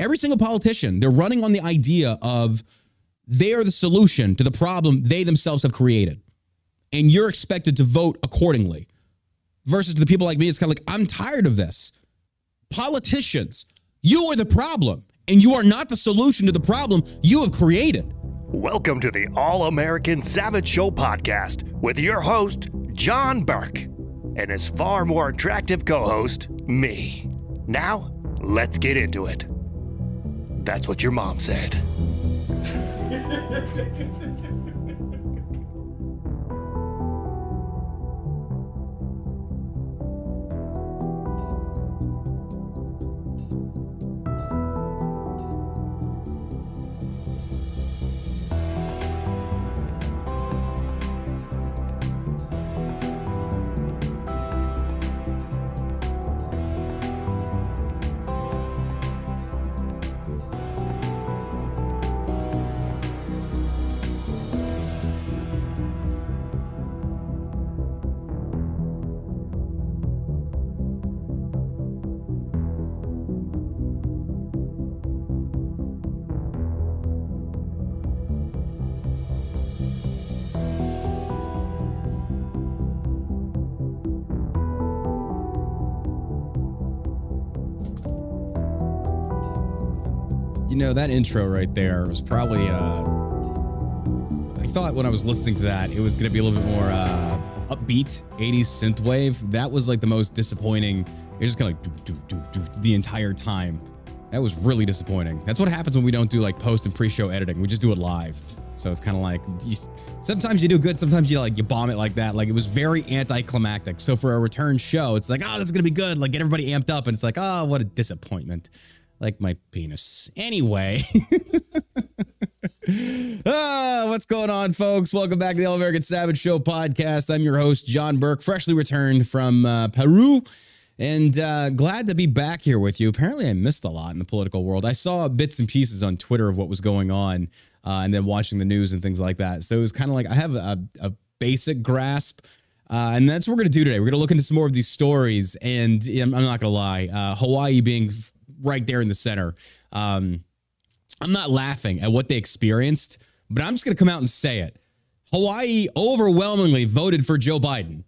Every single politician, they're running on the idea of they are the solution to the problem they themselves have created. And you're expected to vote accordingly. Versus to the people like me, it's kind of like, I'm tired of this. Politicians, you are the problem, and you are not the solution to the problem you have created. Welcome to the All American Savage Show podcast with your host, John Burke, and his far more attractive co host, me. Now, let's get into it. That's what your mom said. know, that intro right there was probably, uh, I thought when I was listening to that, it was going to be a little bit more uh, upbeat 80s synthwave. That was like the most disappointing. It's just kind of like do, do, do, do, the entire time. That was really disappointing. That's what happens when we don't do like post and pre-show editing. We just do it live. So it's kind of like you, sometimes you do good, sometimes you like you bomb it like that. Like it was very anticlimactic. So for a return show, it's like, oh, this is gonna be good. Like get everybody amped up, and it's like, oh, what a disappointment like my penis. Anyway. ah, what's going on, folks? Welcome back to the All American Savage Show podcast. I'm your host, John Burke, freshly returned from uh, Peru. And uh, glad to be back here with you. Apparently, I missed a lot in the political world. I saw bits and pieces on Twitter of what was going on, uh, and then watching the news and things like that. So it was kind of like I have a, a basic grasp uh, and that's what we're going to do today. We're going to look into some more of these stories. And I'm, I'm not going to lie, uh, Hawaii being right there in the center. Um, I'm not laughing at what they experienced, but I'm just going to come out and say it. Hawaii overwhelmingly voted for Joe Biden.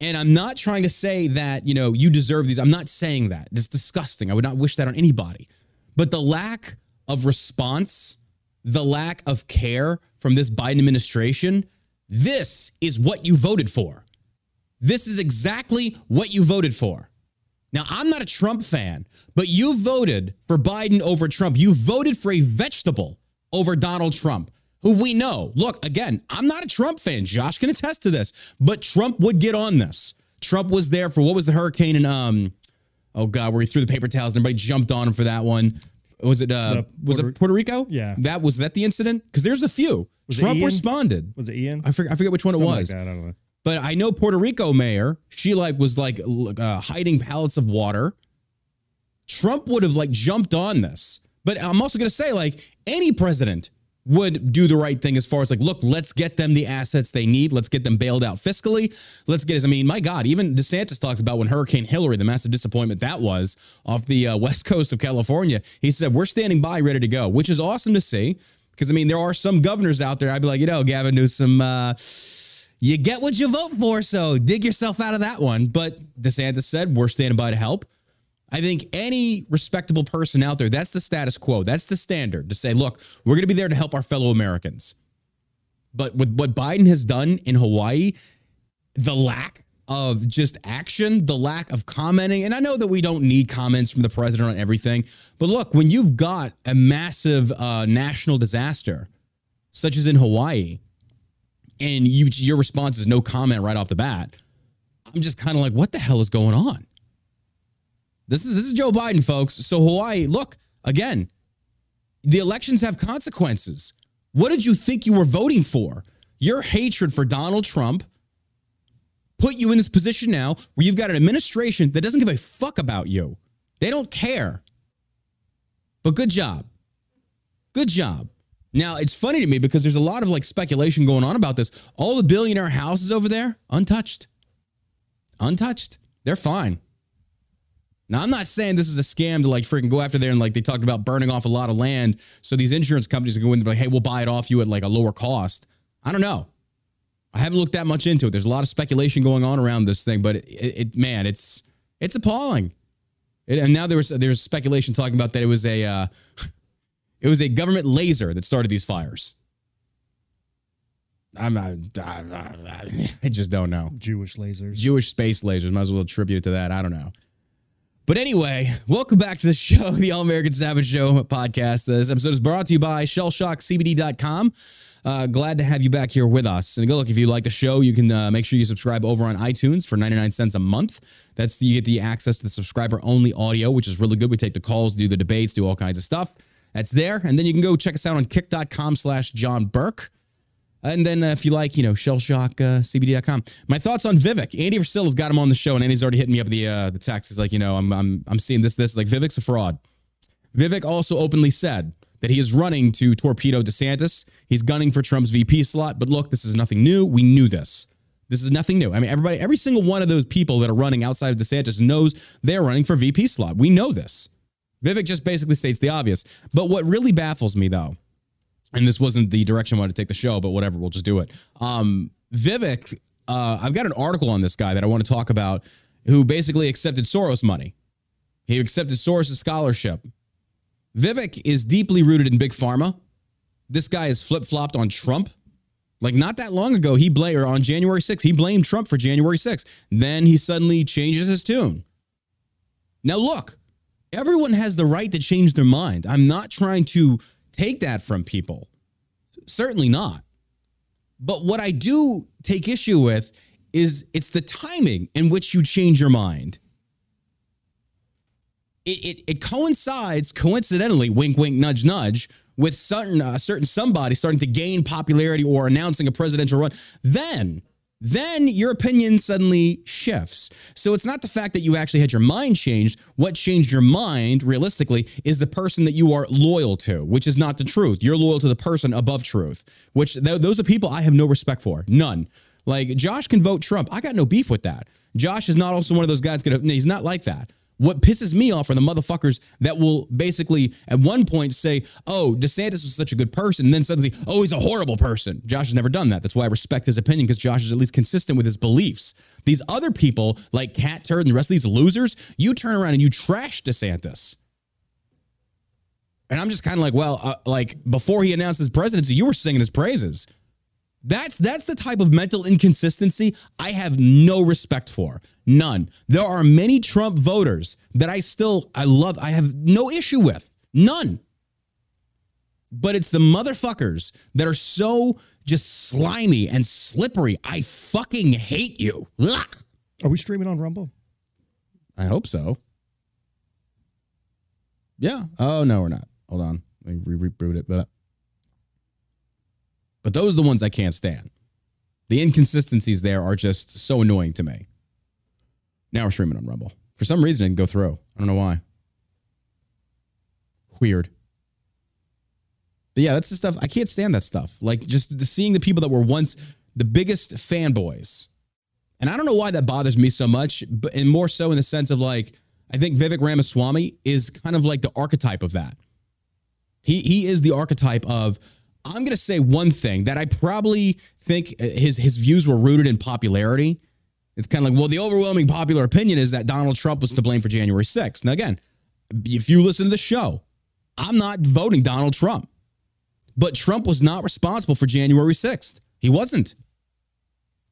And I'm not trying to say that, you know, you deserve these. I'm not saying that. It's disgusting. I would not wish that on anybody. But the lack of response, the lack of care from this Biden administration, this is what you voted for. This is exactly what you voted for. Now, I'm not a Trump fan, but you voted for Biden over Trump. You voted for a vegetable over Donald Trump, who we know. Look, again, I'm not a Trump fan. Josh can attest to this, but Trump would get on this. Trump was there for what was the hurricane and um oh god, where he threw the paper towels and everybody jumped on him for that one. Was it uh was it Puerto Rico? Yeah. That was that the incident? Because there's a few. Was Trump responded. Was it Ian? I forget, I forget which one Something it like was. that, I don't know. But I know Puerto Rico mayor, she like was like uh, hiding pallets of water. Trump would have like jumped on this. But I'm also going to say like any president would do the right thing as far as like, look, let's get them the assets they need. Let's get them bailed out fiscally. Let's get us. I mean, my God, even DeSantis talks about when Hurricane Hilary, the massive disappointment that was off the uh, west coast of California. He said, we're standing by, ready to go, which is awesome to see. Because I mean, there are some governors out there. I'd be like, you know, Gavin Newsom, uh, you get what you vote for. So dig yourself out of that one. But DeSantis said, we're standing by to help. I think any respectable person out there, that's the status quo. That's the standard to say, look, we're going to be there to help our fellow Americans. But with what Biden has done in Hawaii, the lack of just action, the lack of commenting, and I know that we don't need comments from the president on everything, but look, when you've got a massive uh, national disaster, such as in Hawaii, and you your response is no comment right off the bat, I'm just kind of like, what the hell is going on? This is this is Joe Biden, folks. So Hawaii, look again. The elections have consequences. What did you think you were voting for? Your hatred for Donald Trump put you in this position now where you've got an administration that doesn't give a fuck about you. They don't care. But good job. Good job. Now, it's funny to me because there's a lot of like speculation going on about this. All the billionaire houses over there, untouched. Untouched. They're fine. Now, I'm not saying this is a scam to like freaking go after there and like they talked about burning off a lot of land. So these insurance companies are going to be like, hey, we'll buy it off you at like a lower cost. I don't know. I haven't looked that much into it. There's a lot of speculation going on around this thing, but it, it man, it's it's appalling. It, and now there was there's speculation talking about that it was a uh, it was a government laser that started these fires. I'm not, I just don't know. Jewish lasers. Jewish space lasers. Might as well attribute it to that. I don't know. But anyway, welcome back to the show, the All American Savage Show podcast. This episode is brought to you by shellshockcbd.com. Uh, glad to have you back here with us. And go look, if you like the show, you can uh, make sure you subscribe over on iTunes for 99 cents a month. That's the, you get the access to the subscriber only audio, which is really good. We take the calls, do the debates, do all kinds of stuff. That's there. And then you can go check us out on kick.com slash John Burke. And then uh, if you like, you know, shellshockcbd.com. Uh, My thoughts on Vivek. Andy Frisella's got him on the show, and Andy's already hitting me up the uh, the text. He's like, you know, I'm I'm I'm seeing this this like Vivek's a fraud. Vivek also openly said that he is running to torpedo DeSantis. He's gunning for Trump's VP slot. But look, this is nothing new. We knew this. This is nothing new. I mean, everybody, every single one of those people that are running outside of DeSantis knows they're running for VP slot. We know this. Vivek just basically states the obvious. But what really baffles me, though, and this wasn't the direction I wanted to take the show, but whatever, we'll just do it. Um, Vivek, uh, I've got an article on this guy that I want to talk about who basically accepted Soros money. He accepted Soros' scholarship. Vivek is deeply rooted in big pharma. This guy is flip flopped on Trump. Like not that long ago, he blamed, or on January 6th, he blamed Trump for January 6th. Then he suddenly changes his tune. Now, look, everyone has the right to change their mind. I'm not trying to take that from people. Certainly not. But what I do take issue with is it's the timing in which you change your mind. It, it, it coincides, coincidentally, wink, wink, nudge, nudge, with certain, uh, certain somebody starting to gain popularity or announcing a presidential run. Then then your opinion suddenly shifts. So it's not the fact that you actually had your mind changed. What changed your mind, realistically, is the person that you are loyal to, which is not the truth. You're loyal to the person above truth, which th- those are people I have no respect for. None. Like Josh can vote Trump. I got no beef with that. Josh is not also one of those guys. Gonna, he's not like that. What pisses me off are the motherfuckers that will basically at one point say, oh, DeSantis was such a good person, and then suddenly, oh, he's a horrible person. Josh has never done that. That's why I respect his opinion because Josh is at least consistent with his beliefs. These other people, like Cat Turd and the rest of these losers, you turn around and you trash DeSantis. And I'm just kind of like, well, uh, like before he announced his presidency, you were singing his praises. That's that's the type of mental inconsistency I have no respect for. None. There are many Trump voters that I still I love I have no issue with. None. But it's the motherfuckers that are so just slimy and slippery. I fucking hate you. Ugh. Are we streaming on Rumble? I hope so. Yeah. Oh no, we're not. Hold on. Let me reboot it. But but those are the ones I can't stand. The inconsistencies there are just so annoying to me. Now we're streaming on Rumble. For some reason, it didn't go through. I don't know why. Weird. But yeah, that's the stuff. I can't stand that stuff. Like just seeing the people that were once the biggest fanboys. And I don't know why that bothers me so much, but and more so in the sense of like, I think Vivek Ramaswamy is kind of like the archetype of that. He he is the archetype of I'm going to say one thing that I probably think uh, his his views were rooted in popularity. It's kind of like, well, the overwhelming popular opinion is that Donald Trump was to blame for January 6th. Now, again, if you listen to the show, I'm not voting Donald Trump, but Trump was not responsible for January 6th. He wasn't.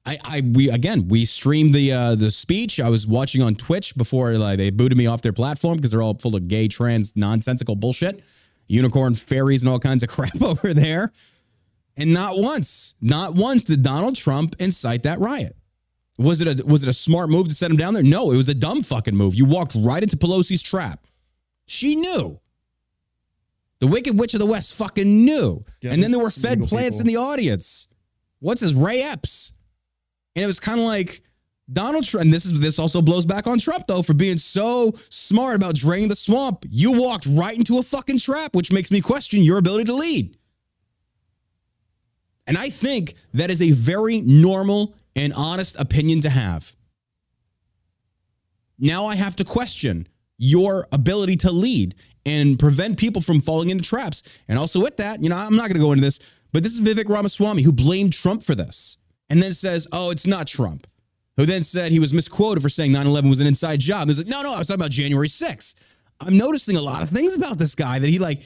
I, I we again we streamed the uh, the speech. I was watching on Twitch before like, they booted me off their platform because they're all full of gay, trans, nonsensical bullshit unicorn fairies and all kinds of crap over there. And not once, not once did Donald Trump incite that riot. Was it a was it a smart move to set him down there? No, it was a dumb fucking move. You walked right into Pelosi's trap. She knew. The Wicked Witch of the West fucking knew. Yeah, and then there were fed plants people. in the audience. What's his Ray Epps? And it was kind of like Donald Trump, and this is this also blows back on Trump though for being so smart about draining the swamp. You walked right into a fucking trap, which makes me question your ability to lead. And I think that is a very normal and honest opinion to have. Now I have to question your ability to lead and prevent people from falling into traps. And also with that, you know, I'm not going to go into this, but this is Vivek Ramaswamy who blamed Trump for this and then says, oh, it's not Trump. Who then said he was misquoted for saying 9 11 was an inside job. He's like, no, no, I was talking about January 6th. I'm noticing a lot of things about this guy that he like,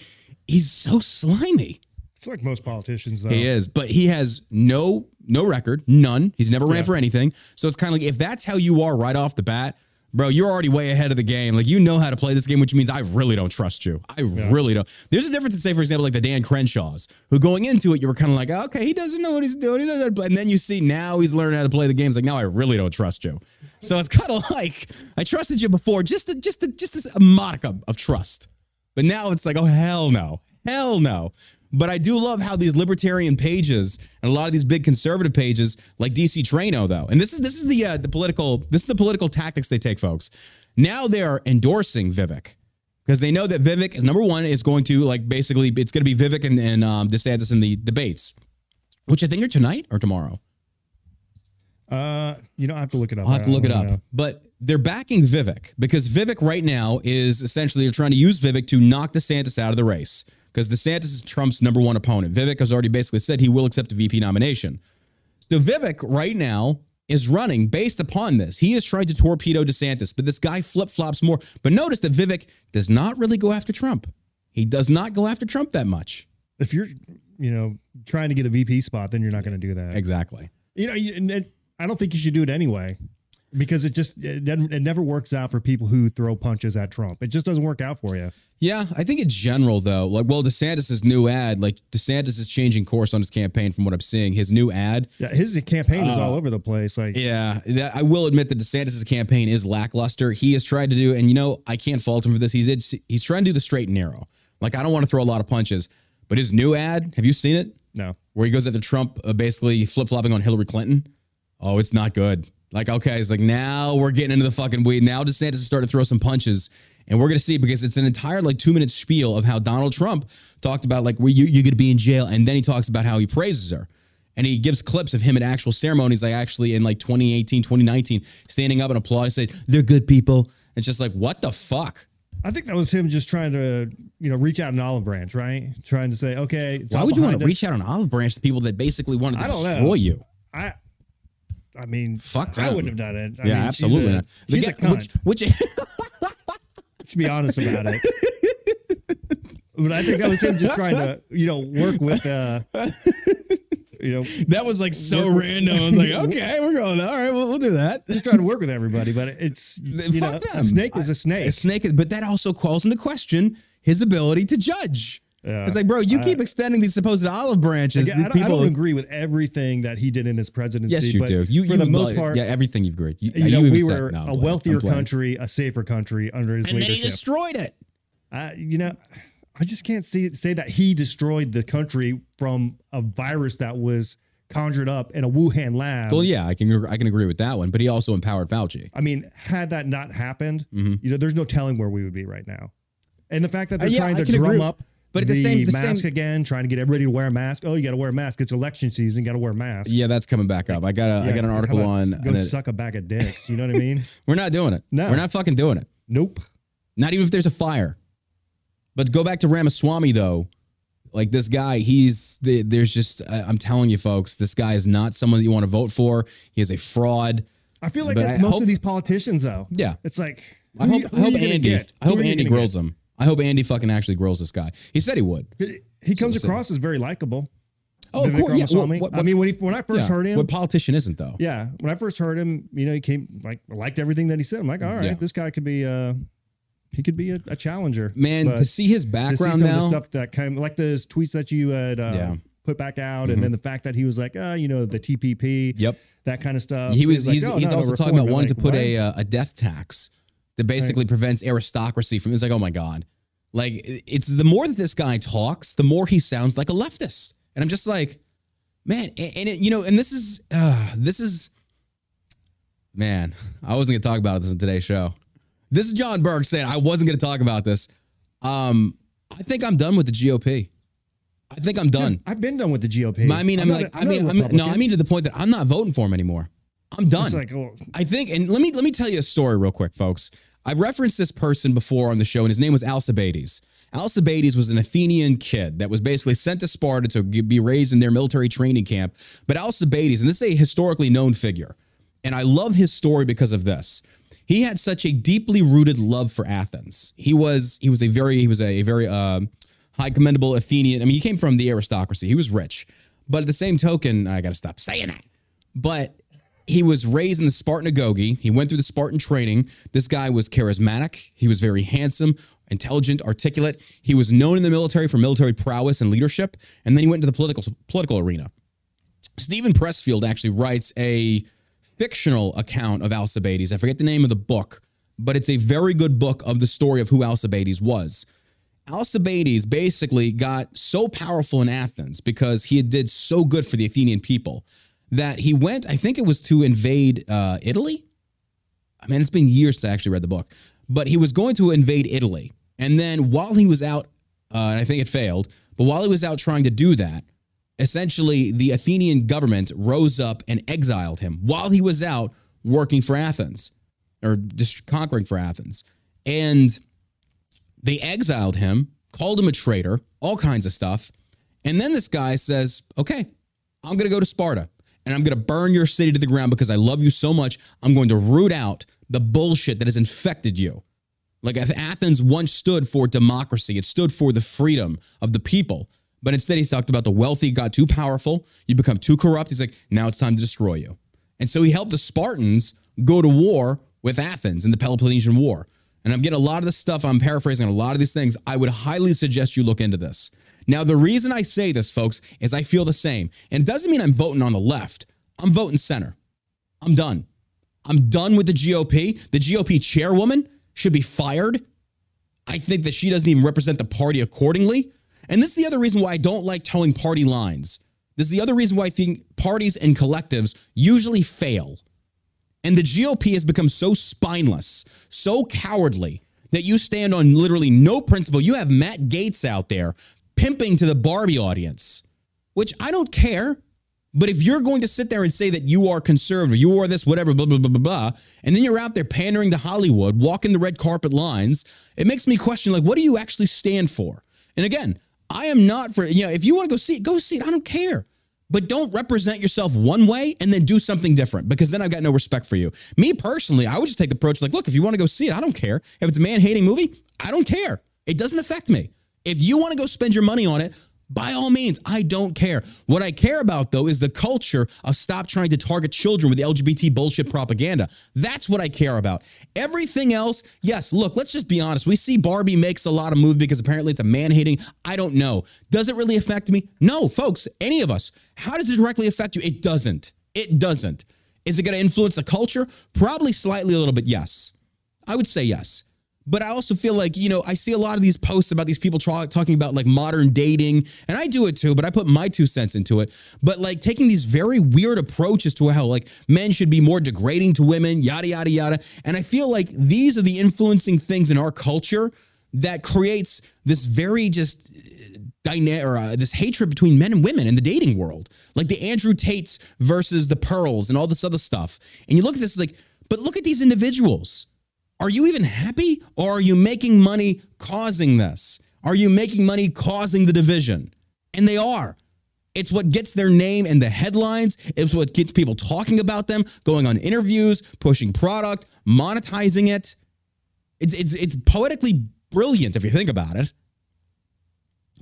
he's so slimy. It's like most politicians, though. He is, but he has no no record, none. He's never ran Yeah. for anything. So it's kind of like if that's how you are right off the bat, bro, you're already way ahead of the game. Like you know how to play this game, which means I really don't trust you. I really don't. There's a difference in say, for example, like the Dan Crenshaws, who going into it, you were kind of like, okay, he doesn't know what he's doing. And then you see now he's learning how to play the games. Like now I really don't trust you. So it's kind of like I trusted you before, just to, just to, just a modicum of trust. But now it's like, oh hell no, hell no. But I do love how these libertarian pages and a lot of these big conservative pages, like DC Draino, though, and this is this is the uh, the political this is the political tactics they take, folks. Now they are endorsing Vivek because they know that Vivek is number one is going to like basically it's going to be Vivek and, and um, DeSantis in the debates, which I think are tonight or tomorrow. Uh, you I have to look it up. I'll have to look it up. know. But they're backing Vivek because Vivek right now is essentially they're trying to use Vivek to knock DeSantis out of the race because DeSantis is Trump's number one opponent. Vivek has already basically said he will accept a VP nomination. So Vivek right now is running based upon this. He is trying to torpedo DeSantis, but this guy flip flops more. But notice that Vivek does not really go after Trump. He does not go after Trump that much. If you're, you know, trying to get a VP spot, then you're not going to do that. Exactly. You know, you, I don't think you should do it anyway, because it just it, it never works out for people who throw punches at Trump. It just doesn't work out for you. Yeah, I think in general though, like well, DeSantis's new ad, like DeSantis is changing course on his campaign from what I'm seeing. His new ad, Yeah, his campaign is all over the place. Like, Uh, yeah, that, I will admit that DeSantis's campaign is lackluster. He has tried to do, and you know, I can't fault him for this. He's he's trying to do the straight and narrow. Like I don't want to throw a lot of punches, but his new ad, have you seen it? no, Where he goes after Trump, uh, basically flip flopping on Hillary Clinton. Oh, it's not good. Like, okay, it's like now we're getting into the fucking weed. Now DeSantis has started to throw some punches, and we're gonna see because it's an entire like two minute spiel of how Donald Trump talked about like, well, you you're gonna be in jail, and then he talks about how he praises her. And he gives clips of him at actual ceremonies, like actually in like 2018, 2019, standing up and applauding, saying, they're good people. It's just like, what the fuck? I think that was him just trying to, you know, reach out an olive branch, right? Trying to say, okay, it's Why would you want to us. reach out an olive branch to people that basically wanted to I don't know. destroy you? I, I mean, Fuck that. I wouldn't have done it. I yeah, mean, absolutely. She's a, not. She's guy- a cunt. which, which Let's be honest about it. but I think that was him just trying to, you know, work with, uh, you know, That was like so random. I was like, okay, we're going. All right, we'll, we'll do that. just trying to work with everybody. But it's, you know, them. a snake is a snake. A snake, but that also calls into question his ability to judge. Yeah. It's like, bro, you I- keep extending these supposed olive branches. Again, these I, don't, I people. don't agree with everything that he did in his presidency. yes, you but do. You, for you the most part, yeah, everything you've agreed. You, you know, we said- were no, a wealthier country, a safer country under his leadership. and then he destroyed it. I, you know, I just can't see say that he destroyed the country from a virus that was conjured up in a Wuhan lab. Well, yeah, I can I can agree with that one, but he also empowered Fauci. I mean, had that not happened, Mhm. you know, there's no telling where we would be right now. And the fact that Uh, they're yeah, trying to drum agree. up But at the the, same- the mask same- again, trying to get everybody to wear a mask. Oh, you got to wear a mask. It's election season. Got to wear a mask. Yeah, that's coming back up. I got a I Yeah, got an article about on. Go on it. suck a bag of dicks. You know what I mean? We're not doing it. No. we're not fucking doing it. nope. Not even if there's a fire. But go back to Ramaswamy though. Like this guy, he's the, there's just I- I'm telling you, folks, this guy is not someone that you want to vote for. He is a fraud. I feel like But that's I most hope- of these politicians, though. Yeah, It's like, I hope you- I hope Andy get? I hope Who are you Andy gonna grills him. I hope Andy fucking actually grills this guy. He said he would. get? He comes So- across as very likable. Oh, of Vivek course. Yeah. Ramaswamy. What- what- I mean, when he when I first yeah. heard him, What politician isn't though? yeah, when I first heard him, you know, he came like liked everything that he said. I'm like, all right, Yeah. this guy could be uh he could be a, a challenger. Man, But to see his see background the now. stuff that came like those tweets that you had uh, Yeah. Mm-hmm. put back out, and then the fact that he was like, uh, you know, the TPP, Yep. that kind of stuff. He was like, he's, oh, he's no, no, also talking about wanting to put a uh, a death tax that basically prevents aristocracy from. It's like, oh my god, like it's the more that this guy talks, the more he sounds like a leftist, and I'm just like, man, and, and it, you know, and this is uh, this is, man, I wasn't gonna talk about this in today's show. This is John Burke saying I wasn't gonna talk about this. Um, I think I'm done with the GOP. I think I'm done. I've been done with the GOP. I mean, I'm, not like, a- I I'm mean, I'm, no, I mean to the point that I'm not voting for him anymore. I'm done. It's like, oh, I think, and let me let me tell you a story real quick, folks. I've referenced this person before on the show, and his name was Alcibiades. Alcibiades was an Athenian kid that was basically sent to Sparta to be raised in their military training camp. But Alcibiades, and this is a historically known figure, and I love his story because of this. He had such a deeply rooted love for Athens. He was he was a very he was a, very uh, high commendable Athenian. I mean, he came from the aristocracy. He was rich, but at the same token, I got to stop saying that. But he was raised in the Spartan agoge. He went through the Spartan training. This guy was charismatic. He was very handsome, intelligent, articulate. He was known in the military for military prowess and leadership. And then he went into the political political arena. Steven Pressfield actually writes a fictional account of Alcibiades. I forget the name of the book, but it's a very good book of the story of who Alcibiades was. Alcibiades basically got so powerful in Athens because he did so good for the Athenian people that he went, I think it was to invade uh, Italy. I mean, it's been years since I actually read the book, but he was going to invade Italy. And then while he was out, uh, and I think it failed, but while he was out trying to do that, essentially the Athenian government rose up and exiled him while he was out working for Athens or conquering for Athens. And they exiled him, called him a traitor, all kinds of stuff. And then this guy says, okay, I'm going to go to Sparta and I'm going to burn your city to the ground because I love you so much. I'm going to root out the bullshit that has infected you. Like if Athens once stood for democracy, it stood for the freedom of the people. But instead, he's talked about the wealthy got too powerful, you become too corrupt. He's like, now it's time to destroy you. And so he helped the Spartans go to war with Athens in the Peloponnesian War. And I'm getting a lot of this stuff, I'm paraphrasing a lot of these things. I would highly suggest you look into this. Now, the reason I say this, folks, is I feel the same. And it doesn't mean I'm voting on the left, I'm voting center. I'm done. I'm done with the GOP. The GOP chairwoman should be fired. I think that she doesn't even represent the party accordingly. And this is the other reason why I don't like toeing party lines. This is the other reason why I think parties and collectives usually fail. And the GOP has become so spineless, so cowardly that you stand on literally no principle. You have Matt Gaetz out there pimping to the Barbie audience, which I don't care. But if you're going to sit there and say that you are conservative, you are this, whatever, blah, blah, blah, blah, blah, and then you're out there pandering to Hollywood, walking the red carpet lines, it makes me question, like, what do you actually stand for? And again, I am not for, you know, if you want to go see it, go see it. I don't care. But don't represent yourself one way and then do something different because then I've got no respect for you. Me personally, I would just take the approach like, look, if you want to go see it, I don't care. If it's a man hating movie, I don't care. It doesn't affect me. If you want to go spend your money on it, by all means, I don't care. What I care about, though, is the culture of stop trying to target children with LGBT bullshit propaganda. That's what I care about. Everything else, yes, look, let's just be honest. We see Barbie makes a lot of moves because apparently it's a man hating. I don't know. Does it really affect me? No, folks, any of us. How does it directly affect you? It doesn't. It doesn't. Is it going to influence the culture? Probably slightly a little bit, yes. I would say yes. But I also feel like, you know, I see a lot of these posts about these people tra- talking about like modern dating, and I do it too, but I put my two cents into it. But like taking these very weird approaches to how like men should be more degrading to women, yada, yada, yada. And I feel like these are the influencing things in our culture that creates this very just uh, dynamic or uh, this hatred between men and women in the dating world, like the Andrew Tates versus the Pearls and all this other stuff. And you look at this like, but look at these individuals. Are you even happy or are you making money causing this? Are you making money causing the division? And they are. It's what gets their name in the headlines. It's what gets people talking about them, going on interviews, pushing product, monetizing it. It's, it's, it's poetically brilliant if you think about it.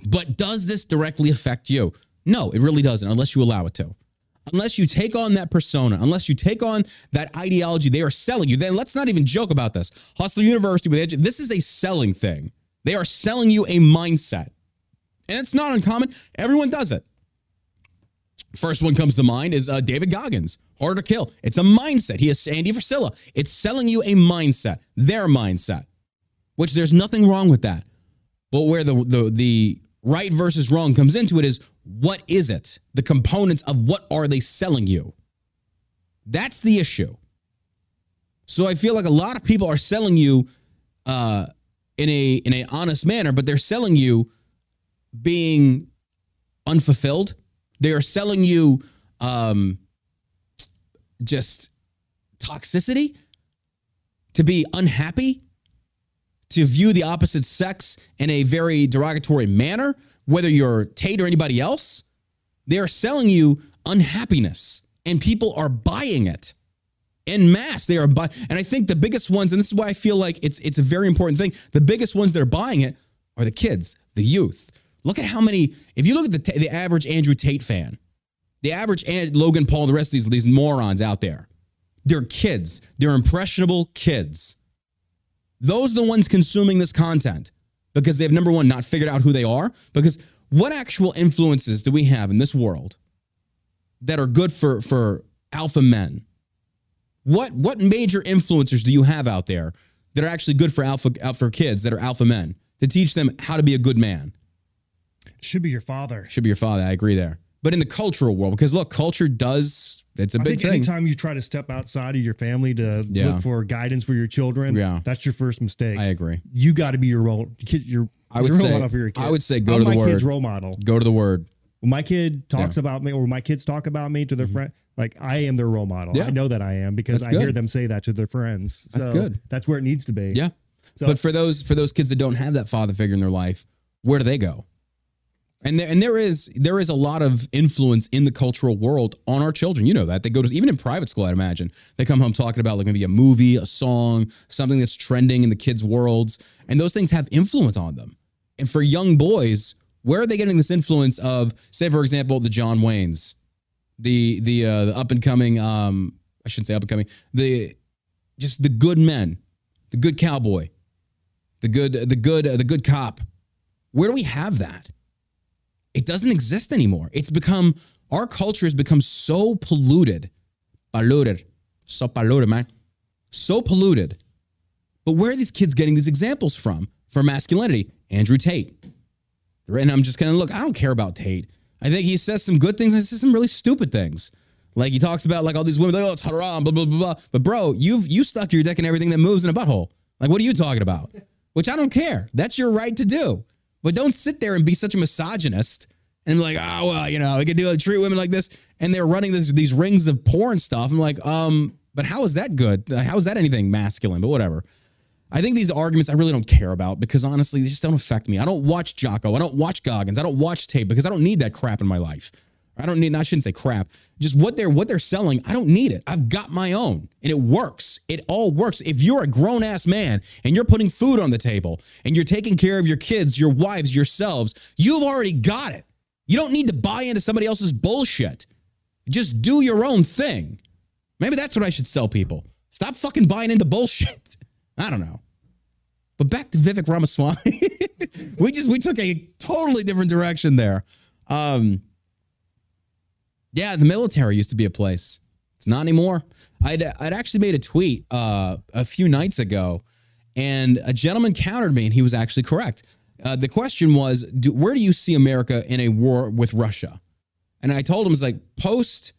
But does this directly affect you? No, it really doesn't, unless you allow it to unless you take on that persona, unless you take on that ideology they are selling you, then let's not even joke about this. Hustler University, with this is a selling thing. They are selling you a mindset. And it's not uncommon. Everyone does it. First one comes to mind is uh, David Goggins, Hard to Kill. It's a mindset. He is Andy Frisella. It's selling you a mindset, their mindset, which there's nothing wrong with that. But where the, the, the right versus wrong comes into it is what is it? The components of what are they selling you? That's the issue. So I feel like a lot of people are selling you uh, in a in a honest manner, but they're selling you being unfulfilled. They are selling you um, just toxicity to be unhappy to view the opposite sex in a very derogatory manner, whether you're Tate or anybody else. They are selling you unhappiness, and people are buying it in mass. They are buying, and I think the biggest ones, and this is why I feel like it's it's a very important thing. The biggest ones that are buying it are the kids, the youth. Look at how many. If you look at the the average Andrew Tate fan, the average Logan Paul, the rest of these these morons out there, they're kids. They're impressionable kids. Those are the ones consuming this content because they've number one not figured out who they are. Because what actual influences do we have in this world that are good for for alpha men? What what major influencers do you have out there that are actually good for alpha for kids that are alpha men to teach them how to be a good man? Should be your father. Should be your father. I agree there. But in the cultural world, because look, culture does it's a I big think thing. anytime you try to step outside of your family to Yeah. look for guidance for your children, Yeah. that's your first mistake. I agree. you got to be your role. Your, I would your role say- model for your kid. I would say go I'm to the my kid's word. role model. Go to the word. When my kid talks Yeah. about me, or my kids talk about me to their mm-hmm. friend, like I am their role model. Yeah. I know that I am because I hear them say that to their friends. So That's good. That's where it needs to be. Yeah. So but for those for those kids that don't have that father figure in their life, where do they go? And there and there is there is a lot of influence in the cultural world on our children. You know that they go to even in private school. I'd imagine they come home talking about like maybe a movie, a song, something that's trending in the kids' worlds, and those things have influence on them. And for young boys, where are they getting this influence of? Say, for example, the John Waynes, the the uh, the up and coming. Um, I shouldn't say up and coming. The just the good men, the good cowboy, the good the good the good cop. Where do we have that? It doesn't exist anymore. It's become our culture has become so polluted, polluted, so polluted, man, so polluted. But where are these kids getting these examples from for masculinity? Andrew Tate. And I'm just gonna look. I don't care about Tate. I think he says some good things and he says some really stupid things. Like he talks about like all these women, like, oh, it's haram, blah, blah, blah, blah. But bro, you've you stuck your dick in everything that moves in a butthole. Like, what are you talking about? Which I don't care. That's your right to do. But don't sit there and be such a misogynist and be like, oh well, you know, we could do treat women like this. And they're running this, these rings of porn stuff. I'm like, um, but how is that good? How is that anything masculine? But whatever. I think these arguments I really don't care about because honestly, they just don't affect me. I don't watch Jocko. I don't watch Goggins. I don't watch Tate because I don't need that crap in my life. I don't need. I shouldn't say crap. Just what they're what they're selling. I don't need it. I've got my own, and it works. It all works. If you're a grown ass man and you're putting food on the table and you're taking care of your kids, your wives, yourselves, you've already got it. You don't need to buy into somebody else's bullshit. Just do your own thing. Maybe that's what I should sell people. Stop fucking buying into bullshit. I don't know. But back to Vivek Ramaswamy. we just we took a totally different direction there. Um yeah, the military used to be a place. It's not anymore. I'd I'd actually made a tweet uh, a few nights ago, and a gentleman countered me, and he was actually correct. Uh, the question was, do, where do you see America in a war with Russia? And I told him, it's like post,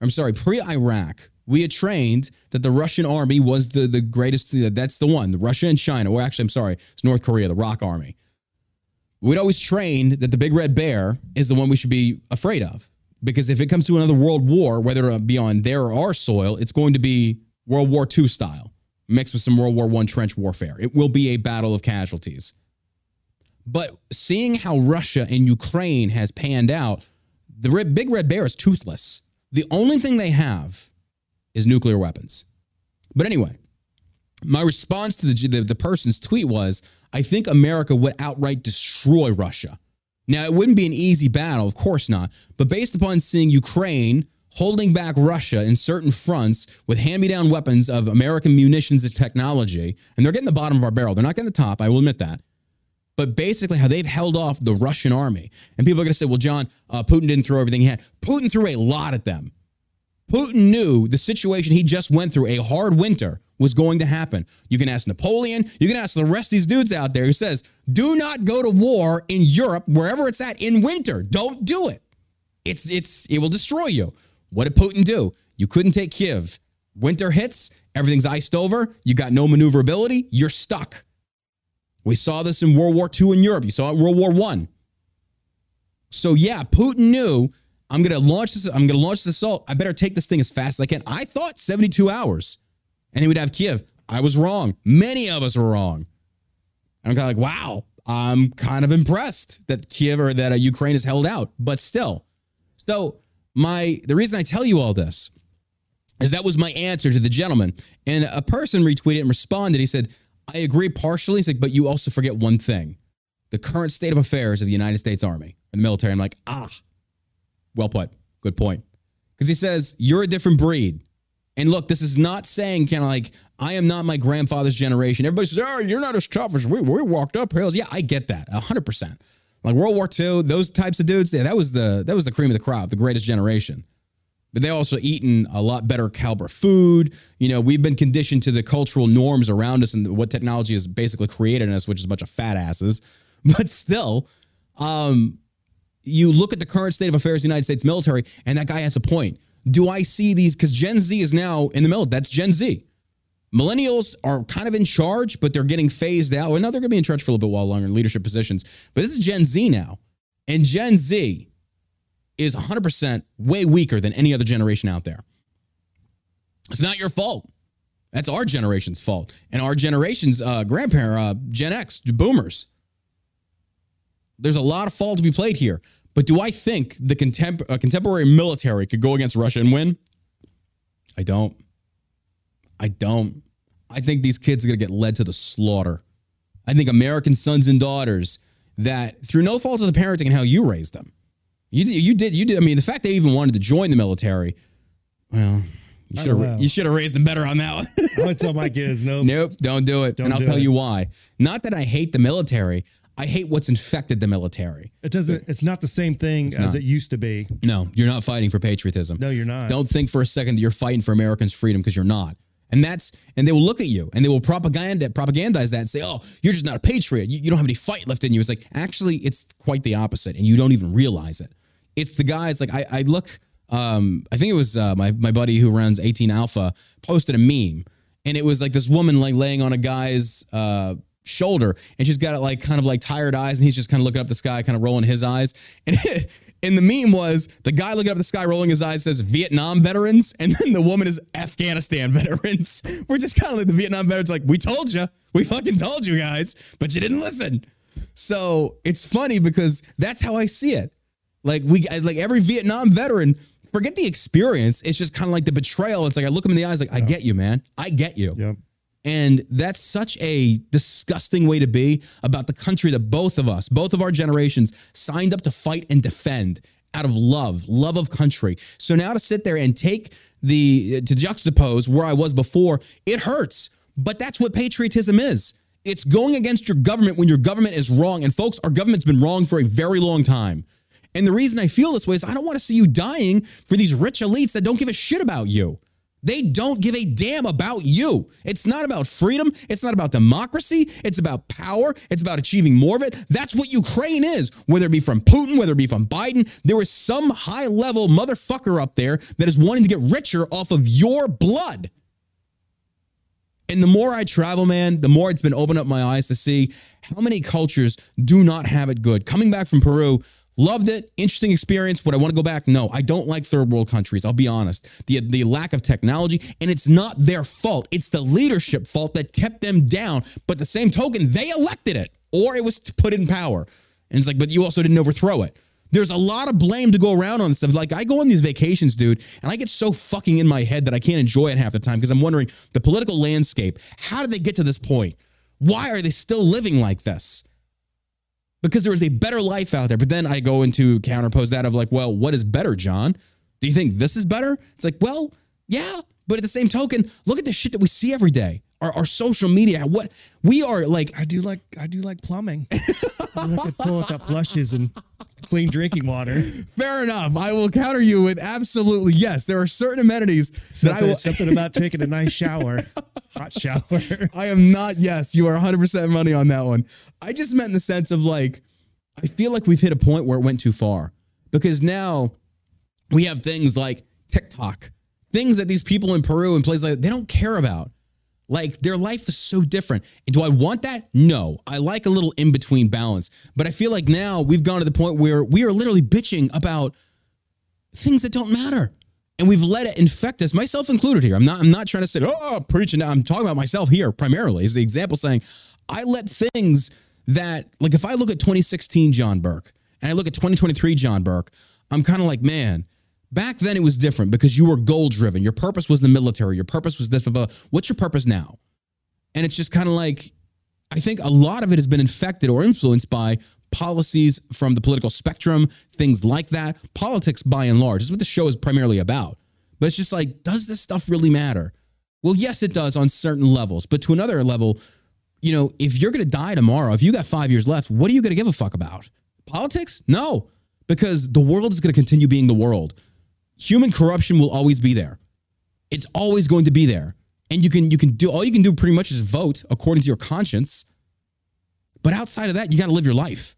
I'm sorry, pre-Iraq, we had trained that the Russian army was the the greatest. That's the one, Russia and China. Or actually, I'm sorry, it's North Korea, the Rock Army. We'd always trained that the big red bear is the one we should be afraid of. Because if it comes to another world war, whether it be on their or our soil, it's going to be World War II style, mixed with some World War I trench warfare. It will be a battle of casualties. But seeing how Russia and Ukraine has panned out, the red, big red bear is toothless. The only thing they have is nuclear weapons. But anyway, my response to the, the, the person's tweet was I think America would outright destroy Russia. Now, it wouldn't be an easy battle, of course not, but based upon seeing Ukraine holding back Russia in certain fronts with hand me down weapons of American munitions and technology, and they're getting the bottom of our barrel. They're not getting the top, I will admit that. But basically, how they've held off the Russian army. And people are going to say, well, John, uh, Putin didn't throw everything he had. Putin threw a lot at them. Putin knew the situation he just went through, a hard winter, was going to happen. You can ask Napoleon, you can ask the rest of these dudes out there who says, do not go to war in Europe, wherever it's at in winter. Don't do it. It's it's it will destroy you. What did Putin do? You couldn't take Kiev. Winter hits, everything's iced over, you got no maneuverability, you're stuck. We saw this in World War II in Europe. You saw it in World War One. So yeah, Putin knew I'm gonna launch this. I'm gonna launch this assault. I better take this thing as fast as I can. I thought 72 hours, and he would have Kiev. I was wrong. Many of us were wrong. And I'm kind of like, wow, I'm kind of impressed that Kiev or that uh, Ukraine has held out, but still. So my the reason I tell you all this is that was my answer to the gentleman. And a person retweeted and responded. He said, I agree partially. He's like, but you also forget one thing the current state of affairs of the United States Army and the military. I'm like, ah, well put. Good point. Because he says, you're a different breed. And look, this is not saying kind of like, I am not my grandfather's generation. Everybody says, oh, you're not as tough as we, we walked up hills. Yeah, I get that 100%. Like World War II, those types of dudes, yeah, that was the that was the cream of the crop, the greatest generation but they also eaten a lot better caliber food. You know, we've been conditioned to the cultural norms around us and what technology has basically created in us, which is a bunch of fat asses. But still, um, you look at the current state of affairs the United States military, and that guy has a point. Do I see these? Because Gen Z is now in the middle. That's Gen Z. Millennials are kind of in charge, but they're getting phased out. Well, now they're going to be in charge for a little bit while longer in leadership positions. But this is Gen Z now. And Gen Z, is 100% way weaker than any other generation out there. It's not your fault. That's our generation's fault. And our generation's uh, grandparent, uh, Gen X, boomers. There's a lot of fault to be played here. But do I think the contem- uh, contemporary military could go against Russia and win? I don't. I don't. I think these kids are going to get led to the slaughter. I think American sons and daughters that, through no fault of the parenting and how you raised them, you you did you did. I mean, the fact they even wanted to join the military. Well, you should have you should have raised them better on that one. I would tell my kids no. Nope, don't do it. Don't and I'll tell it. you why. Not that I hate the military. I hate what's infected the military. It doesn't. It's not the same thing as not. it used to be. No, you're not fighting for patriotism. No, you're not. Don't think for a second that you're fighting for Americans' freedom because you're not. And that's and they will look at you and they will propaganda propagandize that and say, "Oh, you're just not a patriot. You, you don't have any fight left in you." It's like actually, it's quite the opposite, and you don't even realize it. It's the guys like I, I look. Um, I think it was uh, my my buddy who runs 18 Alpha posted a meme, and it was like this woman like laying on a guy's uh, shoulder, and she's got it like kind of like tired eyes, and he's just kind of looking up the sky, kind of rolling his eyes, and. And the meme was the guy looking up the sky, rolling his eyes, says Vietnam veterans, and then the woman is Afghanistan veterans. We're just kind of like the Vietnam veterans, like we told you, we fucking told you guys, but you didn't listen. So it's funny because that's how I see it. Like we, like every Vietnam veteran, forget the experience. It's just kind of like the betrayal. It's like I look him in the eyes, like I get you, man, I get you. Yep. And that's such a disgusting way to be about the country that both of us, both of our generations, signed up to fight and defend out of love, love of country. So now to sit there and take the, to juxtapose where I was before, it hurts. But that's what patriotism is. It's going against your government when your government is wrong. And folks, our government's been wrong for a very long time. And the reason I feel this way is I don't want to see you dying for these rich elites that don't give a shit about you. They don't give a damn about you. It's not about freedom. It's not about democracy. It's about power. It's about achieving more of it. That's what Ukraine is, whether it be from Putin, whether it be from Biden. There is some high level motherfucker up there that is wanting to get richer off of your blood. And the more I travel, man, the more it's been opened up my eyes to see how many cultures do not have it good. Coming back from Peru, loved it, interesting experience. Would I want to go back? No, I don't like third world countries. I'll be honest. The the lack of technology, and it's not their fault. It's the leadership fault that kept them down. But the same token, they elected it, or it was put in power. And it's like, but you also didn't overthrow it. There's a lot of blame to go around on stuff. Like I go on these vacations, dude, and I get so fucking in my head that I can't enjoy it half the time because I'm wondering the political landscape. How did they get to this point? Why are they still living like this? Because there is a better life out there. But then I go into counterpose that of like, well, what is better, John? Do you think this is better? It's like, well, yeah. But at the same token, look at the shit that we see every day. Our, our social media, what we are like, I do like. I do like plumbing. I like to pull out the flushes and clean drinking water. fair enough. I will counter you with absolutely yes. There are certain amenities that I Something, will. something about taking a nice shower, hot shower. I am not. Yes, you are 100% money on that one. I just meant in the sense of like, I feel like we've hit a point where it went too far because now we have things like TikTok, things that these people in Peru and places like that, they don't care about. Like their life is so different. And do I want that? No. I like a little in between balance. But I feel like now we've gone to the point where we are literally bitching about things that don't matter. And we've let it infect us, myself included here. I'm not I'm not trying to say, oh, preaching. I'm talking about myself here primarily as the example saying, I let things that, like, if I look at 2016 John Burke and I look at 2023 John Burke, I'm kind of like, man, back then it was different because you were goal driven. Your purpose was the military. Your purpose was this. Blah, blah. What's your purpose now? And it's just kind of like, I think a lot of it has been infected or influenced by policies from the political spectrum, things like that. Politics, by and large, is what the show is primarily about. But it's just like, does this stuff really matter? Well, yes, it does on certain levels. But to another level, you know, if you're going to die tomorrow, if you got five years left, what are you going to give a fuck about? Politics? No, because the world is going to continue being the world. Human corruption will always be there. It's always going to be there. And you can you can do all you can do pretty much is vote according to your conscience. But outside of that, you got to live your life.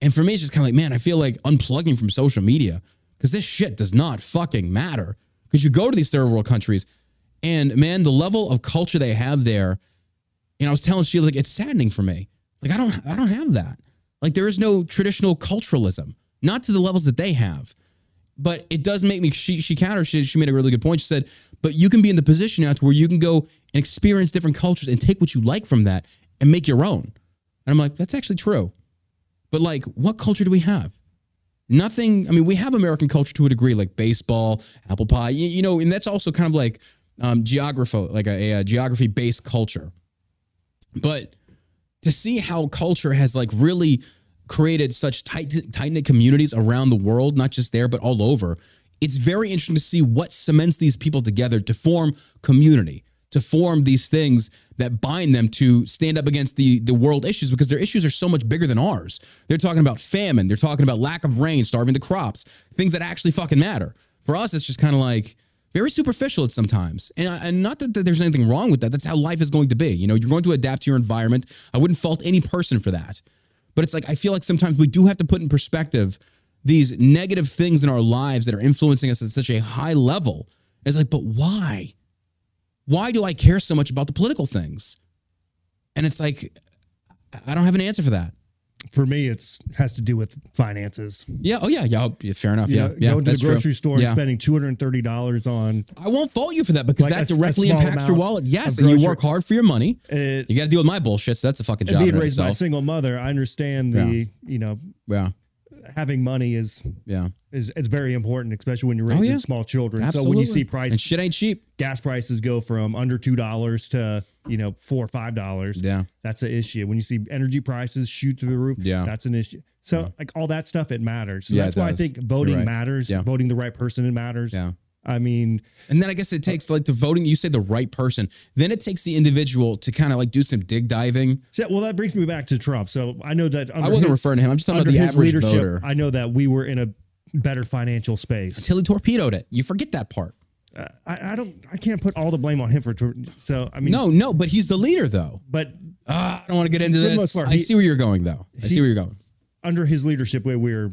And for me, it's just kind of like, man, I feel like unplugging from social media because this shit does not fucking matter. Because you go to these third world countries, and man, the level of culture they have there, and I was telling Sheila, like, it's saddening for me. Like, I don't, I don't have that. Like, there is no traditional culturalism, not to the levels that they have. But it does make me. She she countered. She, she made a really good point. She said, "But you can be in the position now to where you can go and experience different cultures and take what you like from that and make your own." And I'm like, that's actually true. But like, what culture do we have? Nothing. I mean, we have American culture to a degree, like baseball, apple pie, you, you know, and that's also kind of like um, geography, like a, a geography based culture. But to see how culture has like really created such tight tight knit communities around the world, not just there but all over, it's very interesting to see what cements these people together to form community to form these things that bind them to stand up against the the world issues because their issues are so much bigger than ours. They're talking about famine, they're talking about lack of rain, starving the crops, things that actually fucking matter. For us, it's just kind of like very superficial at sometimes. And, and not that, that there's anything wrong with that. That's how life is going to be. You know, you're going to adapt to your environment. I wouldn't fault any person for that. But it's like I feel like sometimes we do have to put in perspective these negative things in our lives that are influencing us at such a high level. It's like, but why? why do I care so much about the political things? And it's like, I don't have an answer for that. For me, it's has to do with finances. Yeah. Oh yeah. Yeah. yeah fair enough. You yeah. yeah. going to the that's true. grocery store and spending two hundred and thirty dollars on I won't fault you for that because Like that a- a directly small impacts your wallet. Yes, and you work hard for your money. it. You got to deal with my bullshit. So that's a fucking job. being raised by a single mother, I understand the you know Yeah. having money is Yeah. Is it's very important, especially when you're Oh, raising yeah. small children. Absolutely. So when you see price and shit ain't cheap. gas prices go from under two dollars to you know four or five dollars, Yeah. that's an issue. When you see energy prices shoot through the roof, Yeah. that's an issue. So like all that stuff, it matters. So Yeah, that's why I think voting right. matters. Yeah. Voting the right person, it matters. Yeah. I mean, And then I guess it takes like the voting. You say the right person. Then it takes the individual to kind of like do some dig diving. so, well, that brings me back to Trump. So I know that I wasn't his, referring to him. I'm just talking about the his average leadership, voter. I know that we were in a better financial space. Until he torpedoed it. You forget that part. Uh, I, I don't, I can't put all the blame on him for. So I mean, No, no, but he's the leader though. but Ah, I don't want to get into this. part, I he- see where you're going though. I see where you're going. under his leadership, we we're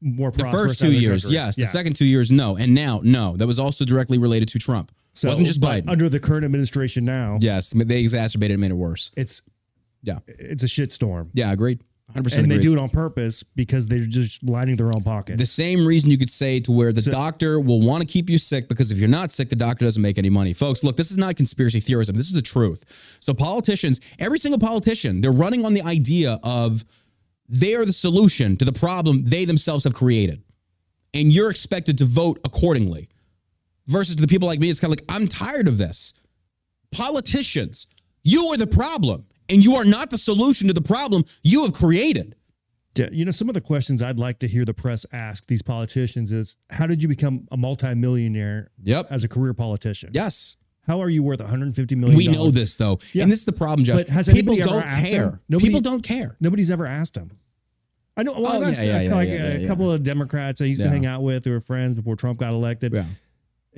more The prosperous. first two years, country. yes. Yeah. The second two years, no. And now, no. That was also directly related to Trump. So, wasn't just but Biden. Under the current administration now, yes, they exacerbated it and made it worse. it's Yeah. it's a shitstorm, Yeah, agreed. 100% and they do it on purpose because they're just lining their own pocket. the same reason you could say to where the So- doctor will want to keep you sick because if you're not sick, the doctor doesn't make any money. Folks, look, this is not conspiracy theorism. This is the truth. So politicians, every single politician, they're running on the idea of they are the solution to the problem they themselves have created. And you're expected to vote accordingly. Versus to the people like me, it's kind of like, I'm tired of this. Politicians, you are the problem. And you are not the solution to the problem you have created. Yeah, you know, some of the questions I'd like to hear the press ask these politicians is, how did you become a multimillionaire Yep. as a career politician? Yes. How are you worth 150 million? We know this though, Yeah. and this is the problem, Josh. But has People don't asked care. Nobody- People don't care. Nobody's ever asked him. I know. Well, Oh, yeah, yeah, yeah, like a couple of Democrats I used to hang out with who were friends before Trump got elected.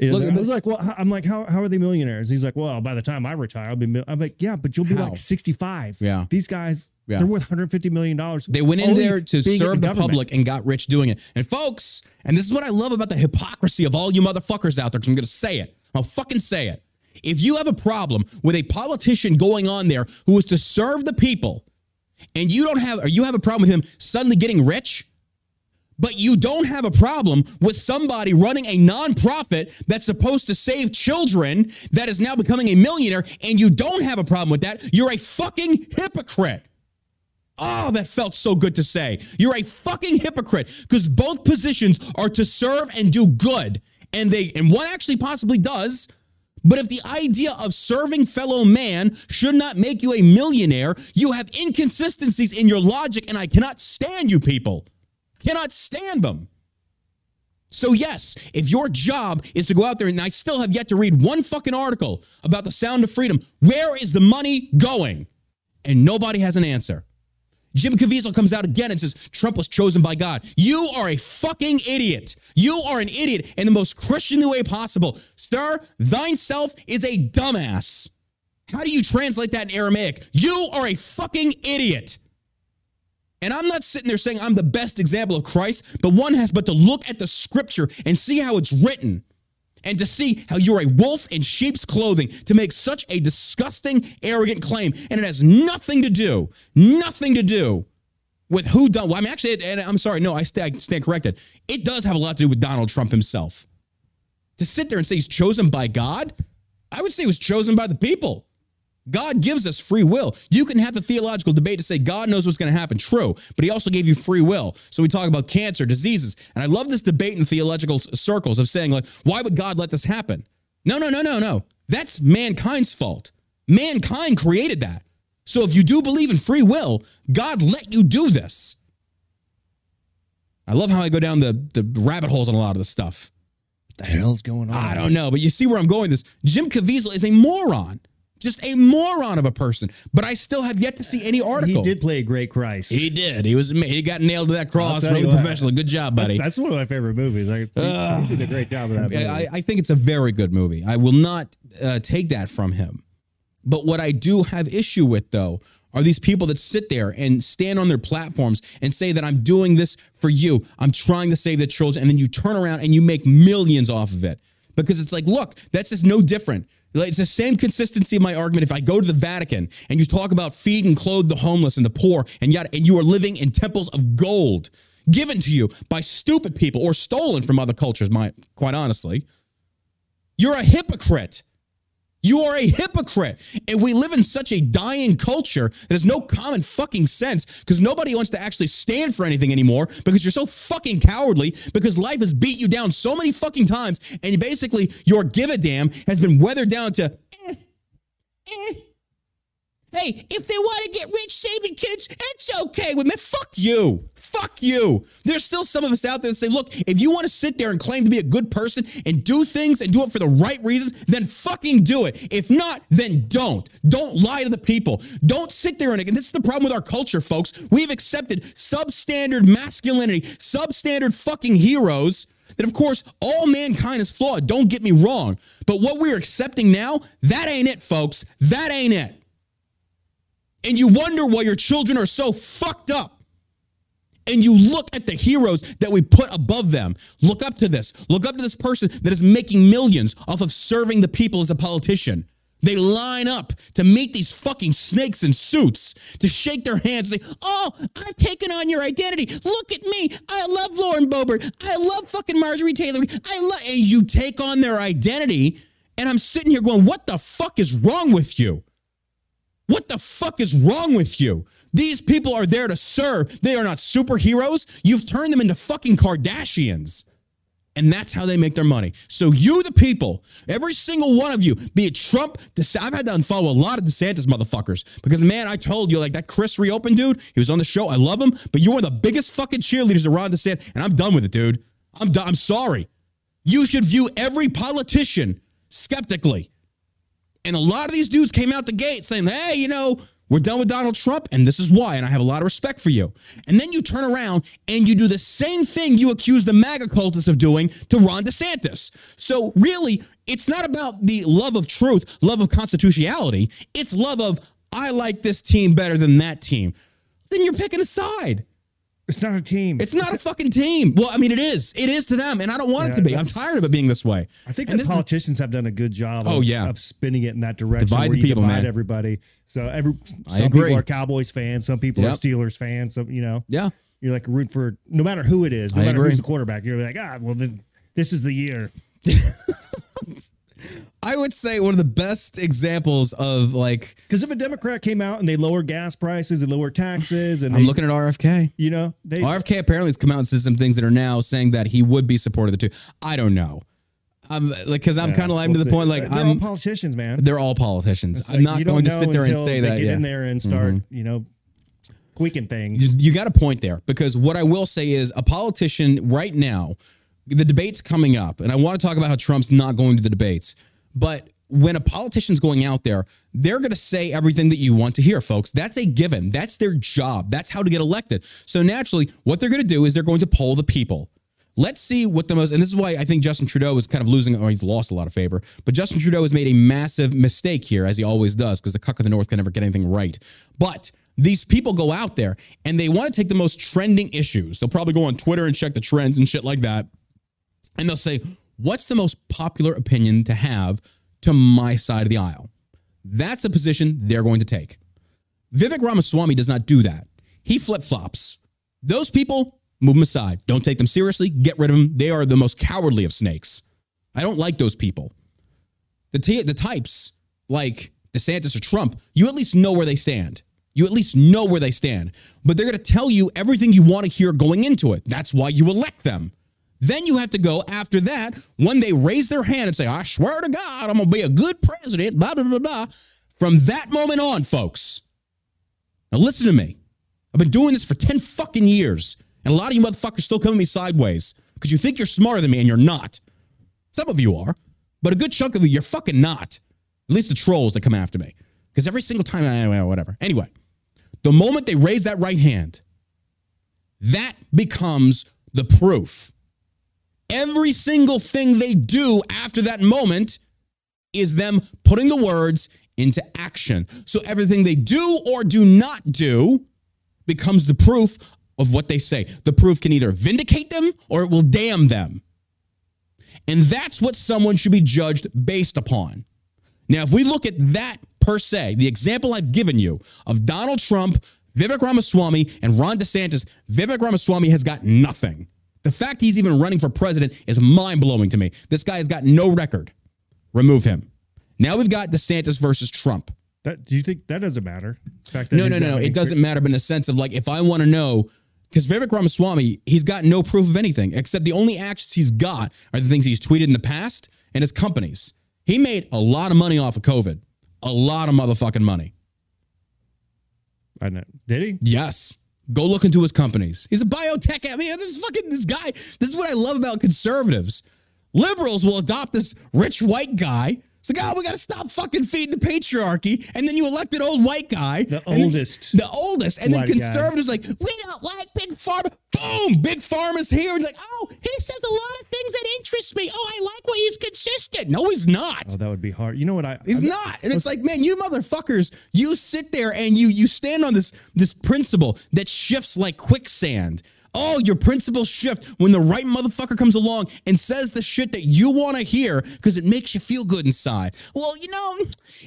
You know, Look, it was like, well, I'm like, how, how are they millionaires? He's like, well, by the time I retire, I'll be. Mil-. I'm like, yeah, but you'll be How? like 65. Yeah. These guys, Yeah. they're worth 150 million dollars. They went in there to serve the government. public and got rich doing it. And folks, and this is what I love about the hypocrisy of all you motherfuckers out there, because I'm going to say it. I'll fucking say it. If you have a problem with a politician going on there who is to serve the people, and you don't have, or you have a problem with him suddenly getting rich, But you don't have a problem with somebody running a nonprofit that's supposed to save children that is now becoming a millionaire, and you don't have a problem with that. You're a fucking hypocrite. Oh, that felt so good to say. You're a fucking hypocrite because both positions are to serve and do good. And they and one actually possibly does. But if the idea of serving fellow man should not make you a millionaire, you have inconsistencies in your logic, and I cannot stand you people. Cannot stand them. So, yes, if your job is to go out there, and I still have yet to read one fucking article about the sound of freedom, where is the money going? And nobody has an answer. Jim Caviezel comes out again and says Trump was chosen by God. You are a fucking idiot. You are an idiot in the most Christianly way possible. Sir, thine self is a dumbass. How do you translate that in Aramaic? You are a fucking idiot. And I'm not sitting there saying I'm the best example of Christ, but one has but to look at the scripture and see how it's written and to see how you're a wolf in sheep's clothing to make such a disgusting, arrogant claim. And it has nothing to do, nothing to do with who done. Well, I mean, actually, and I'm sorry, no, I stand corrected. It does have a lot to do with Donald Trump himself. To sit there and say he's chosen by God, I would say he was chosen by the people. God gives us free will. You can have the theological debate to say God knows what's going to happen. True. But he also gave you free will. So we talk about cancer, diseases. And I love this debate in theological circles of saying, like, why would God let this happen? No, no, no, no, no. That's mankind's fault. Mankind created that. So if you do believe in free will, God let you do this. I love how I go down the, the rabbit holes on a lot of this stuff. What the hell's going on? I don't know, but you see where I'm going. This Jim Caviezel is a moron just a moron of a person. But I still have yet to see any article. He did play a great Christ. He did. He was. He got nailed to that cross. Really professional. Good job, buddy. That's, that's one of my favorite movies. Like, he, he did a great job of that movie. I, I think it's a very good movie. I will not uh, take that from him. But what I do have issue with, though, are these people that sit there and stand on their platforms and say that I'm doing this for you. I'm trying to save the children. And then you turn around and you make millions off of it. Because it's like, look, that's just no different. It's the same consistency of my argument. If I go to the Vatican and you talk about feed and clothe the homeless and the poor, and yet and you are living in temples of gold given to you by stupid people or stolen from other cultures, my quite honestly, you're a hypocrite. You are a hypocrite. And we live in such a dying culture that has no common fucking sense because nobody wants to actually stand for anything anymore because you're so fucking cowardly because life has beat you down so many fucking times and basically your give a damn has been weathered down to eh, eh. Hey, if they want to get rich saving kids, it's okay with me. Fuck you. Fuck you. There's still some of us out there that say, look, if you want to sit there and claim to be a good person and do things and do it for the right reasons, then fucking do it. If not, then don't. Don't lie to the people. Don't sit there and, and this is the problem with our culture, folks. We've accepted substandard masculinity, substandard fucking heroes. That of course all mankind is flawed. Don't get me wrong. But what we're accepting now, that ain't it, folks. That ain't it and you wonder why your children are so fucked up. And you look at the heroes that we put above them. Look up to this. Look up to this person that is making millions off of serving the people as a politician. They line up to meet these fucking snakes in suits to shake their hands. and Say, "Oh, I've taken on your identity. Look at me. I love Lauren Boebert. I love fucking Marjorie Taylor. I love." And you take on their identity, and I'm sitting here going, "What the fuck is wrong with you?" What the fuck is wrong with you? These people are there to serve. They are not superheroes. You've turned them into fucking Kardashians. And that's how they make their money. So you, the people, every single one of you, be it Trump, I've had to unfollow a lot of DeSantis motherfuckers because man, I told you like that Chris reopened dude. He was on the show. I love him, but you are the biggest fucking cheerleaders around DeSantis, and I'm done with it, dude. I'm done. I'm sorry. You should view every politician skeptically. And a lot of these dudes came out the gate saying, hey, you know, we're done with Donald Trump, and this is why. And I have a lot of respect for you. And then you turn around and you do the same thing you accuse the MAGA cultists of doing to Ron DeSantis. So, really, it's not about the love of truth, love of constitutionality. It's love of, I like this team better than that team. Then you're picking a side. It's not a team. It's not a fucking team. Well, I mean, it is. It is to them, and I don't want Yeah, it to be. I'm tired of it being this way. I think And the this is- politicians have done a good job. Oh, of, yeah. of spinning it in that direction. Divide where the you people, divide man. Everybody. So every I some agree. people are Cowboys fans, some people are Steelers fans. Some you know. Yeah. You're like root for no matter who it is, no I matter agree. who's the quarterback. You're like, ah, well, then this is the year. I would say one of the best examples of like Because if a Democrat came out and they lower gas prices and lower taxes, and I'm they, looking at RFK. you know, they RFK apparently has come out and said some things that are now saying that he would be supportive of the two. I don't know. I'm like because I'm Yeah, kind of like we'll to the see. point like they're all I'm. politicians, man. They're all politicians. It's I'm not going to sit there and say they that. Get Yeah. Mm-hmm. in there and start, you know, tweaking things. you got a point there because what I will say is a politician right now, the debate's coming up, and I want to talk about how Trump's not going to the debates. But when a politician's going out there, they're going to say everything that you want to hear, folks. That's a given. That's their job. That's how to get elected. So naturally, what they're going to do is they're going to poll the people. Let's see what the most, and this is why I think Justin Trudeau is kind of losing, or he's lost a lot of favor. But Justin Trudeau has made a massive mistake here, as he always does, because the cuck of the North can never get anything right. But these people go out there and they want to take the most trending issues. They'll probably go on Twitter and check the trends and shit like that. And they'll say, what's the most popular opinion to have to my side of the aisle? That's the position they're going to take. Vivek Ramaswamy does not do that. He flip flops. Those people, move them aside. Don't take them seriously. Get rid of them. They are the most cowardly of snakes. I don't like those people. The, t- the types like DeSantis or Trump, you at least know where they stand. You at least know where they stand. But they're going to tell you everything you want to hear going into it. That's why you elect them. Then you have to go after that when they raise their hand and say, I swear to God, I'm going to be a good president, blah, blah, blah, blah. From that moment on, folks, now listen to me. I've been doing this for 10 fucking years. And a lot of you motherfuckers still come at me sideways because you think you're smarter than me and you're not. Some of you are, but a good chunk of you, you're fucking not. At least the trolls that come after me. Because every single time, anyway, whatever. Anyway, the moment they raise that right hand, that becomes the proof. Every single thing they do after that moment is them putting the words into action. So everything they do or do not do becomes the proof of what they say. The proof can either vindicate them or it will damn them. And that's what someone should be judged based upon. Now, if we look at that per se, the example I've given you of Donald Trump, Vivek Ramaswamy, and Ron DeSantis, Vivek Ramaswamy has got nothing. The fact he's even running for president is mind blowing to me. This guy has got no record. Remove him. Now we've got DeSantis versus Trump. That, do you think that doesn't matter? That No, no, no, no. It doesn't matter, but in the sense of like, if I want to know, because Vivek Ramaswamy, he's got no proof of anything except the only actions he's got are the things he's tweeted in the past and his companies. He made a lot of money off of COVID, a lot of motherfucking money. I know. Did he? Yes. Go look into his companies. He's a biotech. I mean, this is fucking this guy. This is what I love about conservatives. Liberals will adopt this rich white guy. It's like, oh, we got to stop fucking feeding the patriarchy. And then you elect an old white guy. The and then- oldest the oldest. And then white guy. conservatives like, we don't like big pharma. Boom, big pharma's here. And like, oh, he says a lot of things that interest me. Oh, I like when he's consistent. No, he's not. Oh, that would be hard. You know what? I He's I- not. And it's like, man, you motherfuckers, you sit there and you you stand on this this principle that shifts like quicksand. Oh, your principles shift when the right motherfucker comes along and says the shit that you want to hear because it makes you feel good inside. Well, you know,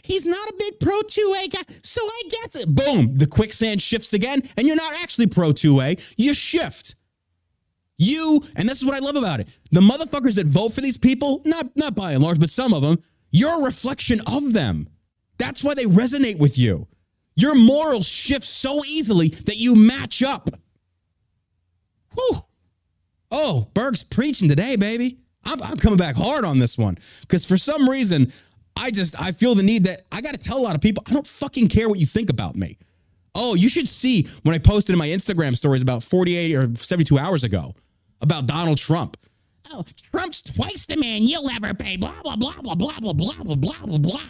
he's not a big pro 2A guy, so I guess it. Boom, the quicksand shifts again, and you're not actually pro 2A. You shift. You, and this is what I love about it. The motherfuckers that vote for these people, not not by and large, but some of them, you're a reflection of them. That's why they resonate with you. Your morals shift so easily that you match up. Whew. Oh, Berg's preaching today, baby. I'm, I'm coming back hard on this one because for some reason, I just I feel the need that I got to tell a lot of people I don't fucking care what you think about me. Oh, you should see when I posted in my Instagram stories about 48 or 72 hours ago about Donald Trump. Oh, Trump's twice the man you'll ever pay. Blah blah blah blah blah blah blah blah blah blah blah.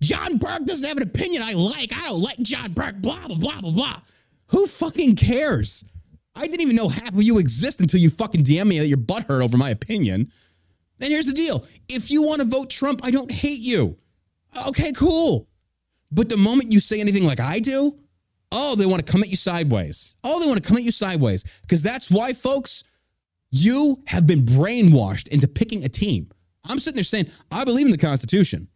John Burke doesn't have an opinion I like. I don't like John Burke. Blah blah blah blah blah. Who fucking cares? I didn't even know half of you exist until you fucking DM me that your butt hurt over my opinion. And here's the deal: if you want to vote Trump, I don't hate you. Okay, cool. But the moment you say anything like I do, oh, they want to come at you sideways. Oh, they want to come at you sideways. Because that's why, folks, you have been brainwashed into picking a team. I'm sitting there saying, I believe in the Constitution,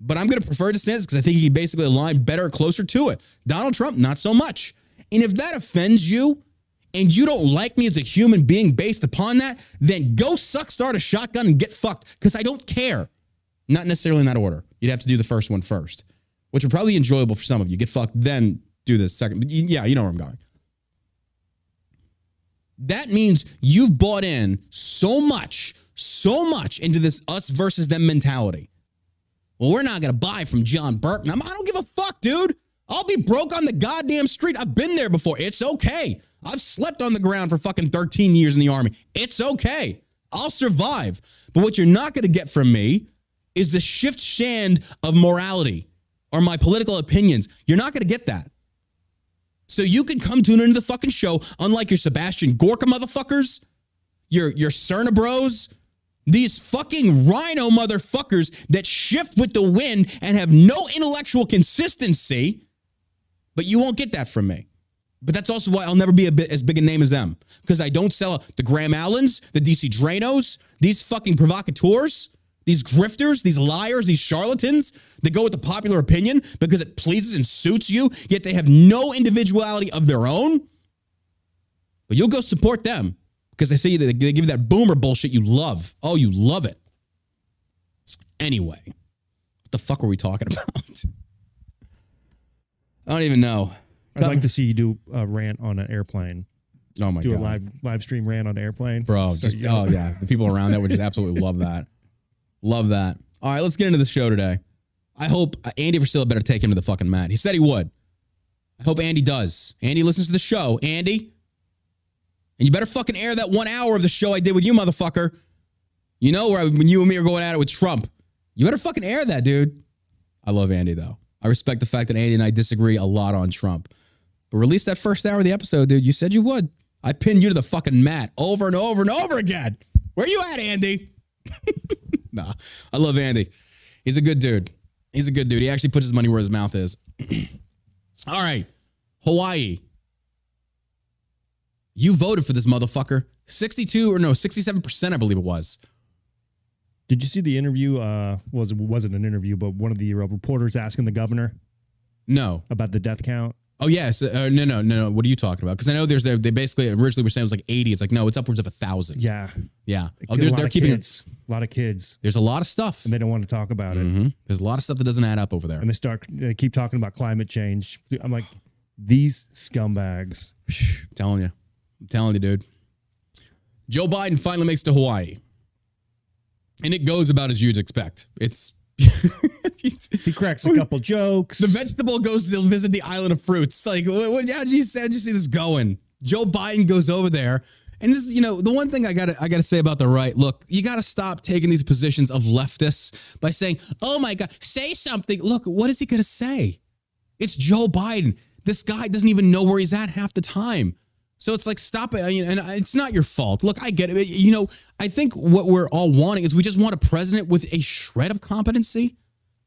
but I'm going to prefer DeSantis because I think he basically aligned better, closer to it. Donald Trump, not so much. And if that offends you, and you don't like me as a human being based upon that, then go suck, start a shotgun, and get fucked because I don't care. Not necessarily in that order. You'd have to do the first one first, which would probably be enjoyable for some of you. Get fucked, then do the second. Yeah, you know where I'm going. That means you've bought in so much, so much into this us versus them mentality. Well, we're not going to buy from John Burke. I don't give a fuck, dude. I'll be broke on the goddamn street. I've been there before. It's okay. I've slept on the ground for fucking 13 years in the army. It's okay. I'll survive. But what you're not going to get from me is the shift shand of morality or my political opinions. You're not going to get that. So you can come tune into the fucking show, unlike your Sebastian Gorka motherfuckers, your your Cerna bros, these fucking rhino motherfuckers that shift with the wind and have no intellectual consistency. But you won't get that from me. But that's also why I'll never be bit as big a name as them because I don't sell the Graham Allens, the DC Drainos, these fucking provocateurs, these grifters, these liars, these charlatans that go with the popular opinion because it pleases and suits you, yet they have no individuality of their own. But you'll go support them because they say they give you that boomer bullshit you love. Oh, you love it. Anyway, what the fuck were we talking about? I don't even know. I'd like to see you do a rant on an airplane. Oh my do god, Do a live live stream rant on an airplane, bro! Just oh yeah, the people around that would just absolutely love that. Love that. All right, let's get into the show today. I hope uh, Andy Frisella better take him to the fucking mat. He said he would. I hope Andy does. Andy listens to the show. Andy, and you better fucking air that one hour of the show I did with you, motherfucker. You know where I, when you and me are going at it with Trump. You better fucking air that, dude. I love Andy though. I respect the fact that Andy and I disagree a lot on Trump. But release that first hour of the episode, dude. You said you would. I pinned you to the fucking mat over and over and over again. Where you at, Andy? nah, I love Andy. He's a good dude. He's a good dude. He actually puts his money where his mouth is. All right, Hawaii. You voted for this motherfucker. 62 or no, 67%, I believe it was. Did you see the interview? Uh, was wasn't an interview, but one of the reporters asking the governor No. about the death count. Oh, yes. Uh, no, no, no, no. What are you talking about? Because I know there's, they basically originally were saying it was like 80. It's like, no, it's upwards of a thousand. Yeah, Yeah. Oh, they're, lot they're of keeping kids, a lot of kids, There's a lot of stuff. and they don't want to talk about it. Mhm. There's a lot of stuff that doesn't add up over there. And they start they keep talking about climate change. I'm like, these scumbags. I'm telling you. I'm telling you, dude. Joe Biden finally makes it to Hawaii. And it goes about as you'd expect. It's He cracks a couple jokes. the vegetable goes to visit the island of fruits. Like, what, what, how'd you how'd you see this going? Joe Biden goes over there, and this, you know, the one thing I gotta I gotta say about the right. Look, you gotta stop taking these positions of leftists by saying, "Oh my God, say something." Look, what is he gonna say? It's Joe Biden. This guy doesn't even know where he's at half the time. So it's like, stop it. And it's not your fault. Look, I get it. You know, I think what we're all wanting is we just want a president with a shred of competency.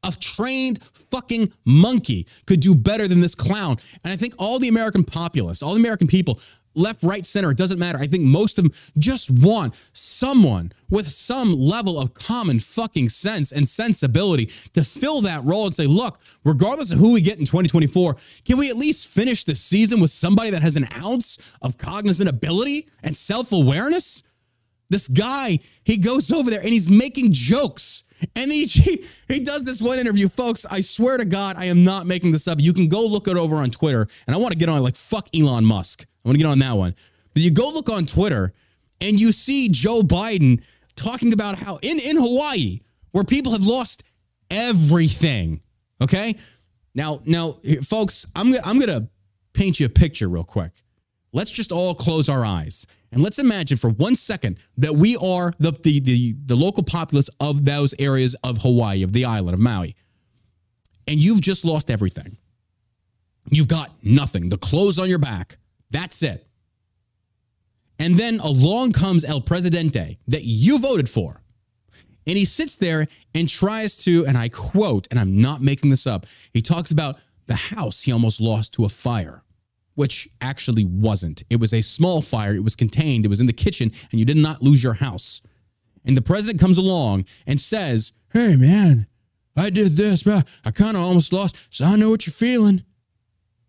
A trained fucking monkey could do better than this clown. And I think all the American populace, all the American people, left, right, center, it doesn't matter. I think most of them just want someone with some level of common fucking sense and sensibility to fill that role and say, look, regardless of who we get in 2024, can we at least finish the season with somebody that has an ounce of cognizant ability and self awareness? This guy, he goes over there and he's making jokes. And he, he he does this one interview, folks. I swear to God, I am not making this up. You can go look it over on Twitter. And I want to get on like fuck Elon Musk. I want to get on that one. But you go look on Twitter and you see Joe Biden talking about how in, in Hawaii, where people have lost everything. Okay. Now, now, folks, I'm I'm gonna paint you a picture real quick. Let's just all close our eyes and let's imagine for one second that we are the, the, the, the local populace of those areas of Hawaii, of the island of Maui. And you've just lost everything. You've got nothing. The clothes on your back. That's it. And then along comes El Presidente that you voted for. And he sits there and tries to, and I quote, and I'm not making this up, he talks about the house he almost lost to a fire which actually wasn't. It was a small fire. It was contained. It was in the kitchen, and you did not lose your house. And the president comes along and says, Hey, man, I did this, but I kind of almost lost, so I know what you're feeling.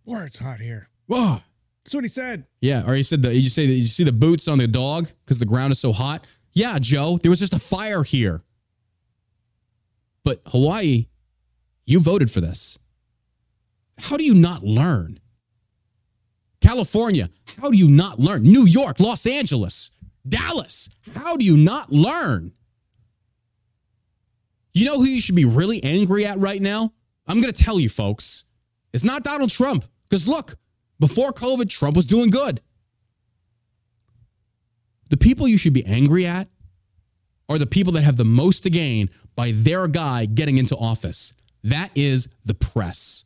Boy, it's hot here. Whoa. That's what he said. Yeah, or he said the you say that you see the boots on the dog because the ground is so hot. Yeah, Joe, there was just a fire here. But Hawaii, you voted for this. How do you not learn? California, how do you not learn? New York, Los Angeles, Dallas, how do you not learn? You know who you should be really angry at right now? I'm going to tell you, folks. It's not Donald Trump. Because look, before COVID, Trump was doing good. The people you should be angry at are the people that have the most to gain by their guy getting into office. That is the press.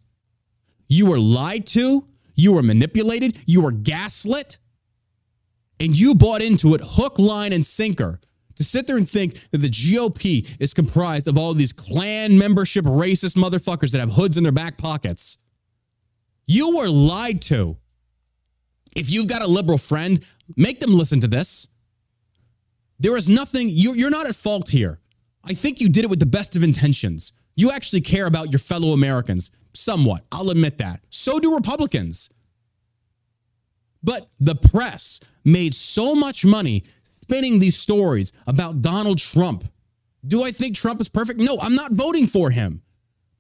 You were lied to, you were manipulated, you were gaslit, and you bought into it hook, line, and sinker to sit there and think that the GOP is comprised of all these Klan membership racist motherfuckers that have hoods in their back pockets. You were lied to. If you've got a liberal friend, make them listen to this. There is nothing, you're, not at fault here. I think you did it with the best of intentions. You actually care about your fellow Americans somewhat. I'll admit that. So do Republicans. But the press made so much money spinning these stories about Donald Trump. Do I think Trump is perfect? No, I'm not voting for him.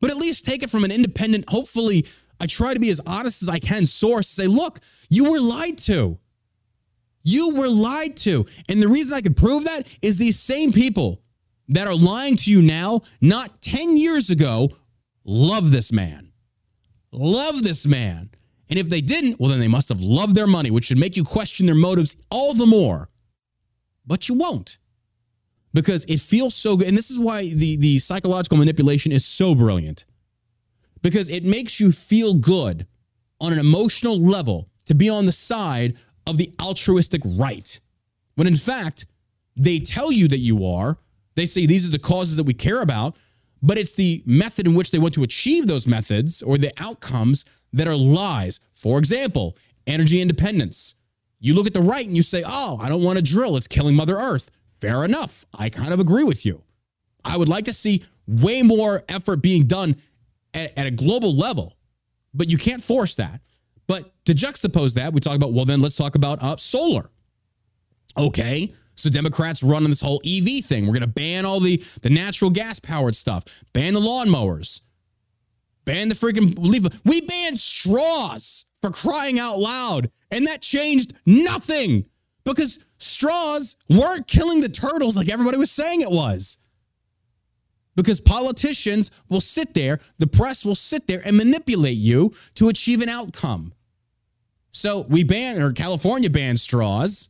But at least take it from an independent, hopefully, I try to be as honest as I can source say, look, you were lied to. You were lied to. And the reason I can prove that is these same people that are lying to you now, not 10 years ago, love this man. Love this man. And if they didn't, well, then they must have loved their money, which should make you question their motives all the more. But you won't because it feels so good. And this is why the, the psychological manipulation is so brilliant because it makes you feel good on an emotional level to be on the side of the altruistic right. When in fact, they tell you that you are, they say these are the causes that we care about, but it's the method in which they want to achieve those methods or the outcomes that are lies. For example, energy independence. You look at the right and you say, oh, I don't want to drill. It's killing Mother Earth. Fair enough. I kind of agree with you. I would like to see way more effort being done at, at a global level, but you can't force that. But to juxtapose that, we talk about, well, then let's talk about uh, solar. Okay. So Democrats running this whole EV thing. We're going to ban all the, the natural gas powered stuff, ban the lawnmowers, ban the freaking leaf. We banned straws for crying out loud. And that changed nothing because straws weren't killing the turtles like everybody was saying it was because politicians will sit there, the press will sit there and manipulate you to achieve an outcome. So we ban, or California bans straws,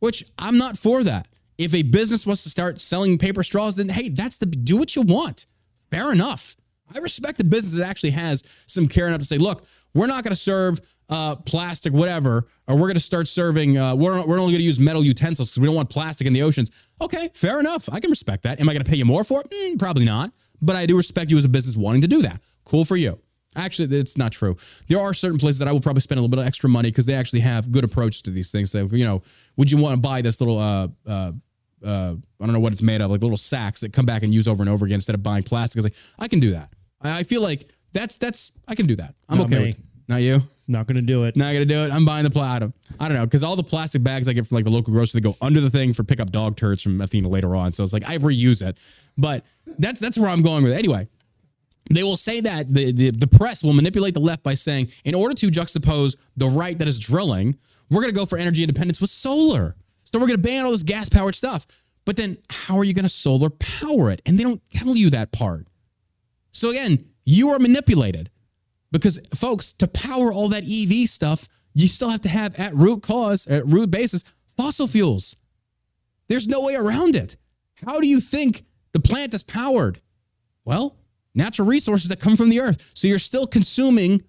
which I'm not for that. If a business wants to start selling paper straws, then hey, that's the do what you want. Fair enough. I respect a business that actually has some care enough to say, look, we're not going to serve uh, plastic, whatever, or we're going to start serving, uh, we're, we're only going to use metal utensils because we don't want plastic in the oceans. Okay, fair enough. I can respect that. Am I going to pay you more for it? Mm, probably not. But I do respect you as a business wanting to do that. Cool for you. Actually, it's not true. There are certain places that I will probably spend a little bit of extra money because they actually have good approach to these things. So, you know, would you want to buy this little, uh, uh, uh, I don't know what it's made of, like little sacks that come back and use over and over again instead of buying plastic? It's like, I can do that. I, I feel like that's, that's, I can do that. I'm Not okay Not you? Not going to do it. Not gonna do it. I'm buying the platinum. I don't know because all the plastic bags I get from like the local grocery, they go under the thing for pick up dog turds from Athena later on. So it's like I reuse it, but that's that's where I'm going with it. Anyway, they will say that the, the the press will manipulate the left by saying in order to juxtapose the right that is drilling, we're gonna go for energy independence with solar. So we're gonna ban all this gas powered stuff. But then how are you gonna solar power it? And they don't tell you that part. So again, you are manipulated. Because, folks, to power all that EV stuff, you still have to have at root cause, at root basis, fossil fuels. There's no way around it. How do you think the plant is powered? Well, natural resources that come from the earth. So you're still consuming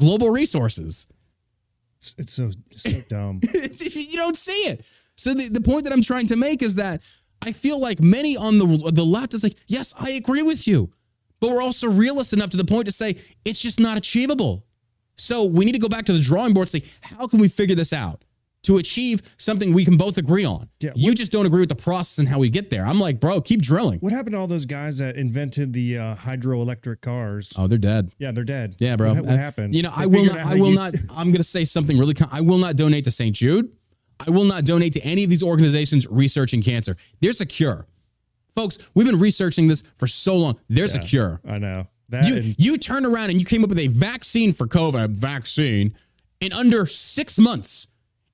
global resources. It's, it's so it's so dumb. you don't see it. So the, the point that I'm trying to make is that I feel like many on the the left is like, yes, I agree with you, but we're also realist enough to the point to say it's just not achievable. So we need to go back to the drawing board and say, how can we figure this out? to achieve something we can both agree on. Yeah, you just don't agree with the process and how we get there. I'm like, bro, keep drilling. What happened to all those guys that invented the uh, hydroelectric cars? Oh, they're dead. Yeah, they're dead. Yeah, bro. What, what happened? You know, They I will not. I will you- not. I'm going to say something really. Con- I will not donate to St. Jude. I will not donate to any of these organizations researching cancer. There's a cure, folks. We've been researching this for so long. There's a cure. I know that. You and- you turned around and you came up with a vaccine for COVID, a vaccine in under six months.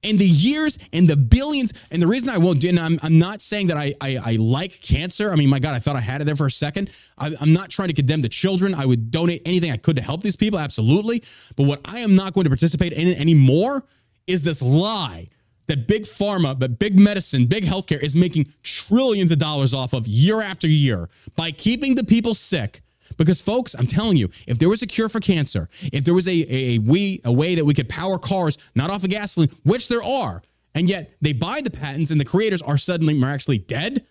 And the years and the billions, and the reason I won't do, and I'm, I'm not saying that I, I I like cancer. I mean, my God, I thought I had it there for a second. I, I'm not trying to condemn the children. I would donate anything I could to help these people, absolutely. But what I am not going to participate in anymore is this lie that big pharma, but big medicine, big healthcare is making trillions of dollars off of year after year by keeping the people sick. Because folks, I'm telling you, if there was a cure for cancer, if there was a, a, a we a way that we could power cars not off of gasoline, which there are, and yet they buy the patents and the creators are suddenly miraculously dead,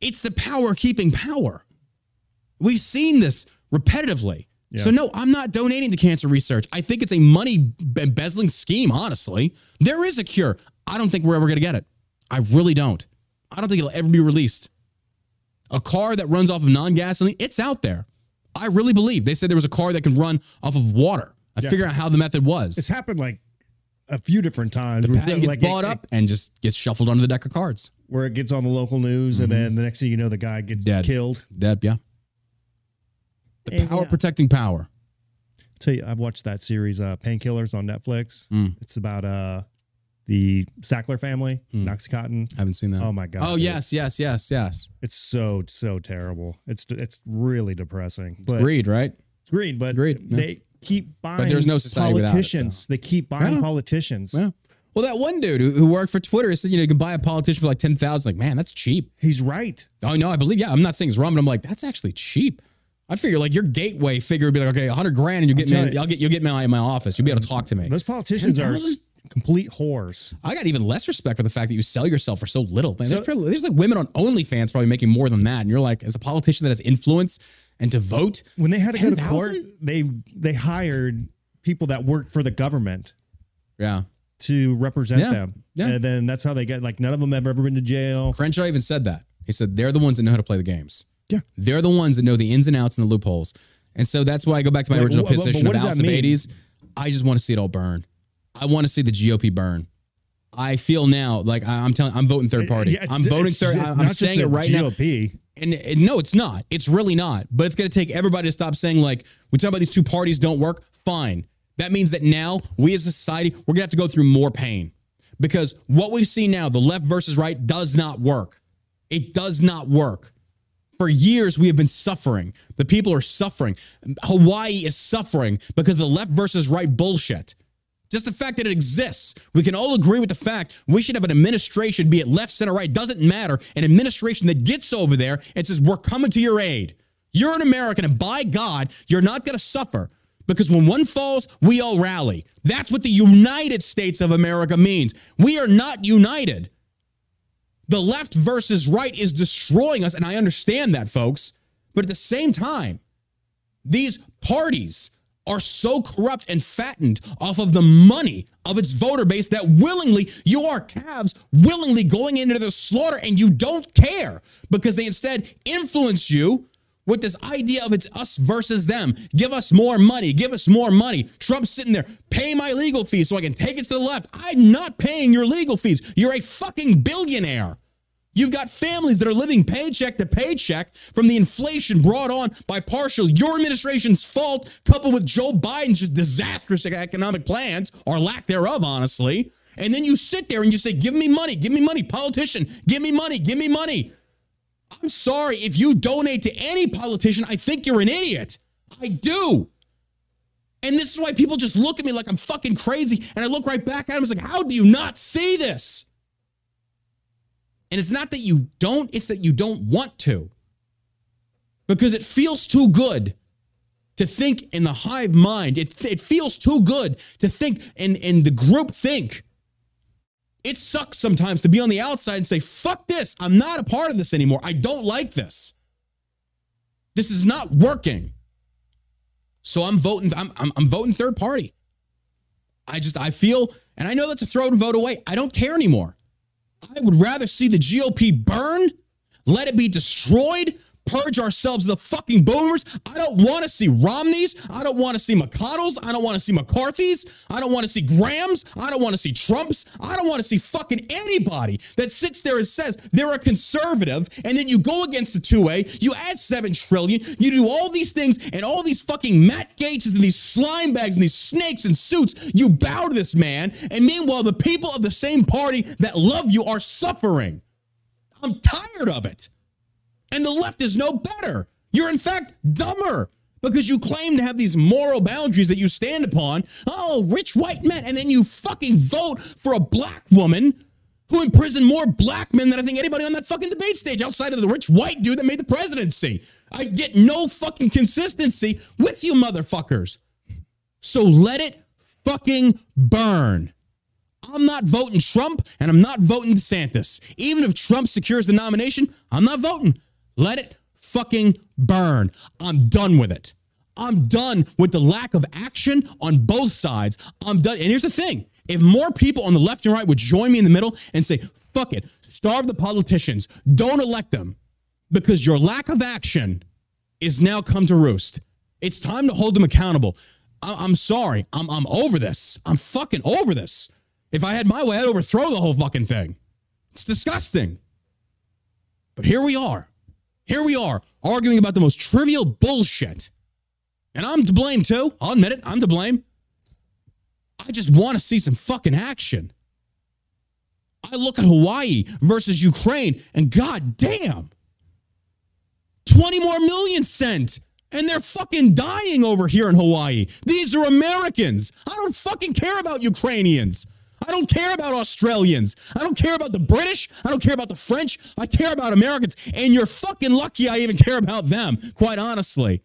it's the power keeping power. We've seen this repetitively. Yeah. So no, I'm not donating to cancer research. I think it's a money embezzling scheme. Honestly, there is a cure. I don't think we're ever going to get it. I really don't. I don't think it'll ever be released. A car that runs off of non-gasoline, it's out there. I really believe they said there was a car that can run off of water. I Yeah. figure out how the method was. it's happened like a few different times. the patent gets like, bought it- up and just gets shuffled under the deck of cards. where it gets on the local news, and mm-hmm. then the next thing you know, the guy gets Dead. killed. Dead, yeah. The And, power yeah. protecting power. tell you, I've watched that series, uh, Painkillers on Netflix. Mm. It's about uh the Sackler family, Mm. Oxycontin. I haven't seen that. Oh my god! oh yes, yes, yes, yes. it's so so terrible. It's it's really depressing. But Greed, right? It's greed, but Greed, yeah. they keep buying. But there's no society without it, politicians. They keep buying Yeah. politicians. Yeah. Well, that one dude who, who worked for Twitter said, you know, you can buy a politician for like 10,000. Like, man, that's cheap. He's right. Oh, no, I believe, yeah, I'm not saying it's wrong, but I'm like, that's actually cheap. I figure like your gateway figure would be like, okay, 100 grand and you get me, you. I'll get, you'll get me in my office. You'll be able to talk to me. Those politicians are complete whores. I got even less respect for the fact that you sell yourself for so little. Man, So- there's, probably, there's like women on OnlyFans probably making more than that. And you're like, as a politician that has influence and to vote, When they had to go to court, 10,000? they they hired people that worked for the government yeah. to represent Yeah. them. Yeah. And then that's how they get like none of them have ever been to jail. Crenshaw even said that. He said they're the ones that know how to play the games. Yeah. They're the ones that know the ins and outs and the loopholes. And so that's why I go back to my Wait, original wh- position what of does House of mean? Hades. I just want to see it all burn. I want to see the GOP burn. I feel now like I- I'm telling, I'm voting third party. Yeah, I'm voting third. I'm saying it right now. And, and no, it's not. It's really not. But it's going to take everybody to stop saying like we talk about these two parties don't work. Fine. That means that now we as a society we're going to have to go through more pain because what we've seen now, the left versus right, does not work. It does not work. For years, we have been suffering. The people are suffering. Hawaii is suffering because the left versus right bullshit. Just the fact that it exists. We can all agree with the fact we should have an administration, be it left, center, right, doesn't matter. An administration that gets over there and says, We're coming to your aid. You're an American, and by God, you're not going to suffer. Because when one falls, we all rally. That's what the United States of America means. We are not united. The left versus right is destroying us, and I understand that, folks. But at the same time, these parties are so corrupt and fattened off of the money of its voter base that willingly, you are calves willingly going into the slaughter and you don't care because they instead influence you with this idea of it's us versus them. Give us more money. Give us more money. Trump's sitting there, pay my legal fees so I can take it to the left. I'm not paying your legal fees. You're a fucking billionaire. You've got families that are living paycheck to paycheck from the inflation brought on by partial your administration's fault, coupled with Joe Biden's disastrous economic plans or lack thereof, honestly. And then you sit there and you say, Give me money, give me money, politician, give me money, give me money. I'm sorry, if you donate to any politician, I think you're an idiot. I do. And this is why people just look at me like I'm fucking crazy. And I look right back at them. It's like, how do you not see this? And it's not that you don't, it's that you don't want to. Because it feels too good to think in the hive mind. It, it feels too good to think in, in the group think. It sucks sometimes to be on the outside and say, fuck this. I'm not a part of this anymore. I don't like this. This is not working. So I'm voting, I'm, I'm, I'm voting third party. I just I feel And I know that's a throw and vote away. I don't care anymore. I would rather see the GOP burn, let it be destroyed, purge ourselves the fucking boomers. I don't want to see Romneys. I don't want to see McConnells. I don't want to see McCarthy's. I don't want to see Grahams. I don't want to see Trumps. I don't want to see fucking anybody that sits there and says they're a conservative and then you go against the 2A, you add 7 trillion, you do all these things and all these fucking Matt Gaetzes and these slime bags and these snakes and suits, you bow to this man and meanwhile the people of the same party that love you are suffering. I'm tired of it. And the left is no better. You're, in fact, dumber because you claim to have these moral boundaries that you stand upon. Oh, rich white men. And then you fucking vote for a black woman who imprisoned more black men than I think anybody on that fucking debate stage outside of the rich white dude that made the presidency. I get no fucking consistency with you motherfuckers. So let it fucking burn. I'm not voting Trump and I'm not voting DeSantis. Even if Trump secures the nomination, I'm not voting. Let it fucking burn. I'm done with it. I'm done with the lack of action on both sides. I'm done. And here's the thing if more people on the left and right would join me in the middle and say, fuck it, starve the politicians, don't elect them, because your lack of action is now come to roost. It's time to hold them accountable. I- am sorry. I'm, I'm over this. I'm fucking over this. If I had my way, I'd overthrow the whole fucking thing. It's disgusting. But here we are. Here we are arguing about the most trivial bullshit. And I'm to blame too. I'll admit it. I'm to blame. I just want to see some fucking action. I look at Hawaii versus Ukraine and god damn. 20 more million sent and they're fucking dying over here in Hawaii. These are Americans. I don't fucking care about Ukrainians. I don't care about Australians. I don't care about the British. I don't care about the French. I care about Americans. And you're fucking lucky I even care about them, quite honestly.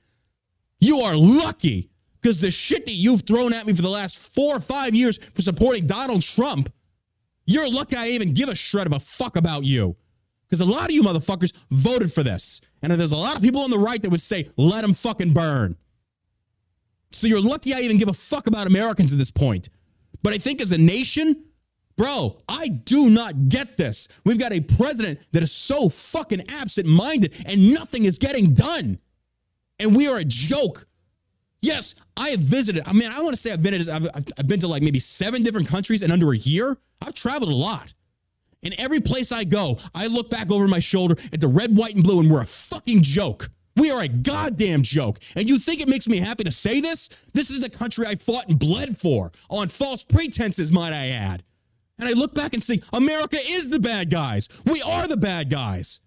You are lucky because the shit that you've thrown at me for the last four or five years for supporting Donald Trump, you're lucky I even give a shred of a fuck about you. Because a lot of you motherfuckers voted for this. And there's a lot of people on the right that would say, let them fucking burn. So you're lucky I even give a fuck about Americans at this point. But I think as a nation, bro, I do not get this. We've got a president that is so fucking absent minded and nothing is getting done. And we are a joke. Yes, I have visited. I mean, I want to say I've been, I've, I've been to like maybe seven different countries in under a year. I've traveled a lot. And every place I go, I look back over my shoulder at the red, white, and blue, and we're a fucking joke. We are a goddamn joke. And you think it makes me happy to say this? This is the country I fought and bled for on false pretenses, might I add. And I look back and see America is the bad guys. We are the bad guys.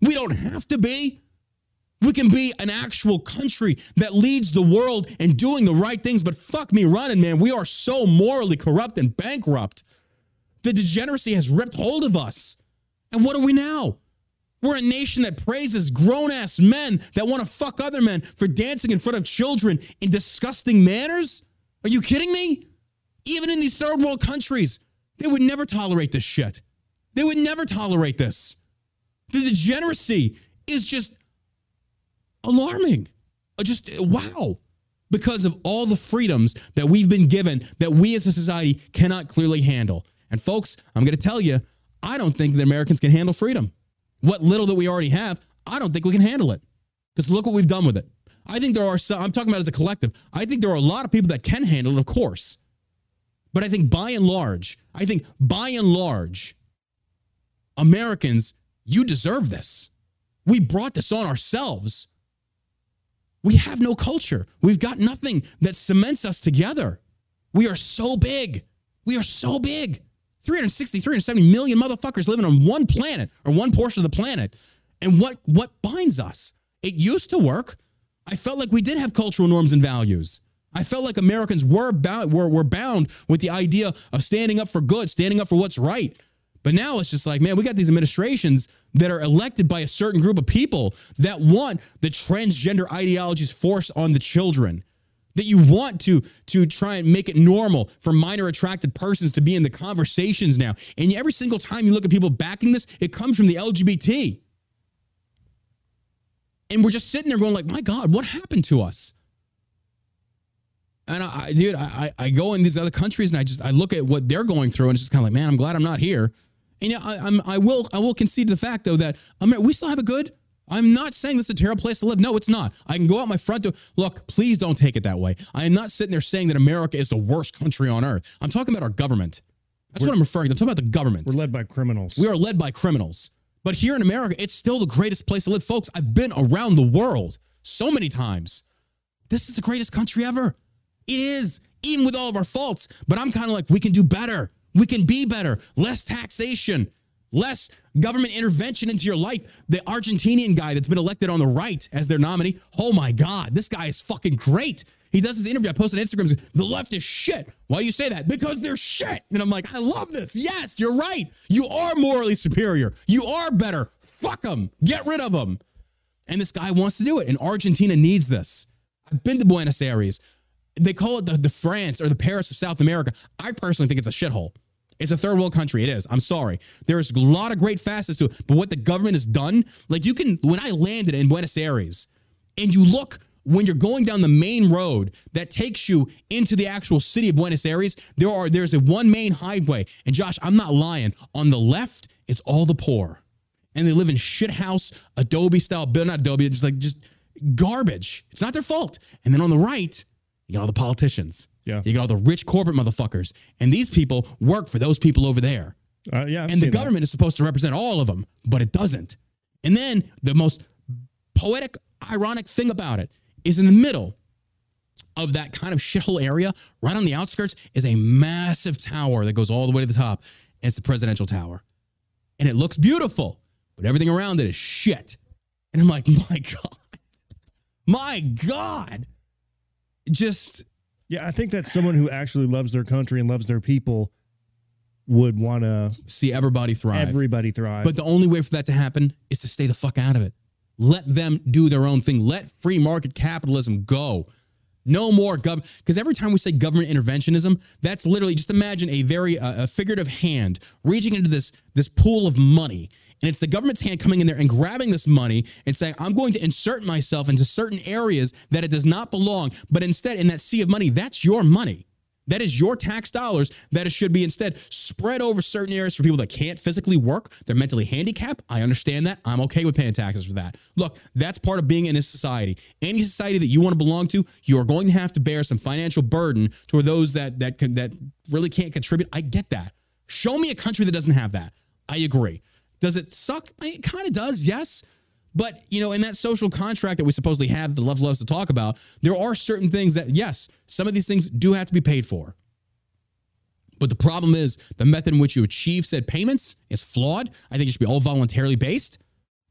We don't have to be. We can be an actual country that leads the world in doing the right things, but fuck me running, man. We are so morally corrupt and bankrupt. The degeneracy has ripped hold of us. And what are we now? We're a nation that praises grown ass men that want to fuck other men for dancing in front of children in disgusting manners? Are you kidding me? Even in these third world countries, they would never tolerate this shit. They would never tolerate this. The degeneracy is just alarming. Uh, just wow. Because of all the freedoms that we've been given that we as a society cannot clearly handle. And folks, I'm going to tell you, I don't think that Americans can handle freedom what little that we already have, I don't think we can handle it. Because look what we've done with it. I think there are some, I'm talking about as a collective, I think there are a lot of people that can handle it, of course. But I think by and large, I think by and large, Americans, you deserve this. We brought this on ourselves. We have no culture. We've got nothing that cements us together. We are so big. We are so big. 360, 370 million motherfuckers living on one planet or one portion of the planet. And what what binds us? It used to work. I felt like we did have cultural norms and values. I felt like Americans were bound were, were bound with the idea of standing up for good, standing up for what's right. But now it's just like, man, we got these administrations that are elected by a certain group of people that want the transgender ideologies forced on the children that you want to to try and make it normal for minor attracted persons to be in the conversations now. And every single time you look at people backing this, it comes from the LGBT. And we're just sitting there going like, "My god, what happened to us?" And I, I dude, I, I I go in these other countries and I just I look at what they're going through and it's just kind of like, man, I'm glad I'm not here. And yeah, I, I'm I will I will concede the fact though that Amer- we still have it good. I'm not saying this is a terrible place to live. No, it's not. I can go out my front door. Look, please don't take it that way. I am not sitting there saying that America is the worst country on earth. I'm talking about our government. That's what I'm referring to. I'm talking about the government. We're led by criminals. We are led by criminals. But here in America, it's still the greatest place to live. Folks, I've been around the world so many times. This is the greatest country ever. It is, even with all of our faults. But I'm kind of like, we can do better. We can be better. Less taxation, less government intervention into your life. The Argentinian guy that's been elected on the right as their nominee. Oh my God, this guy is fucking great. He does his interview. I posted on Instagram. The left is shit. Why do you say that? Because they're shit. And I'm like, I love this. Yes, you're right. You are morally superior. You are better. Fuck them. Get rid of them. And this guy wants to do it. And Argentina needs this. I've been to Buenos Aires. They call it the, the France or the Paris of South America. I personally think it's a shithole. It's a third world country. It is. I'm sorry. There's a lot of great facets to it. But what the government has done, like you can, when I landed in Buenos Aires and you look when you're going down the main road that takes you into the actual city of Buenos Aires, there are there's a one main highway. And Josh, I'm not lying. On the left, it's all the poor. And they live in shit house, Adobe style, build not Adobe, just like just garbage. It's not their fault. And then on the right, you got all the politicians. Yeah. You got all the rich corporate motherfuckers. And these people work for those people over there. Uh, yeah, I've and the government is supposed to represent all of them, but it doesn't. And then the most poetic, ironic thing about it is in the middle of that kind of shithole area, right on the outskirts, is a massive tower that goes all the way to the top. And it's the presidential tower. And it looks beautiful, but everything around it is shit. And I'm like, my God. My God. Just Yeah, I think that someone who actually loves their country and loves their people would want to see everybody thrive. everybody thrive. But the only way for that to happen is to stay the fuck out of it. Let them do their own thing. Let free market capitalism go. No more government. Because every time we say government interventionism, that's literally just imagine a very uh, a figurative hand reaching into this this pool of money, and it's the government's hand coming in there and grabbing this money and saying, "I'm going to insert myself into certain areas that it does not belong." But instead, in that sea of money, that's your money. That is your tax dollars that it should be instead spread over certain areas for people that can't physically work. They're mentally handicapped. I understand that. I'm okay with paying taxes for that. Look, that's part of being in a society. Any society that you want to belong to, you are going to have to bear some financial burden toward those that that can that really can't contribute. I get that. Show me a country that doesn't have that. I agree. Does it suck? It kind of does, yes. But you know, in that social contract that we supposedly have, the love loves to talk about, there are certain things that, yes, some of these things do have to be paid for. But the problem is the method in which you achieve said payments is flawed. I think it should be all voluntarily based.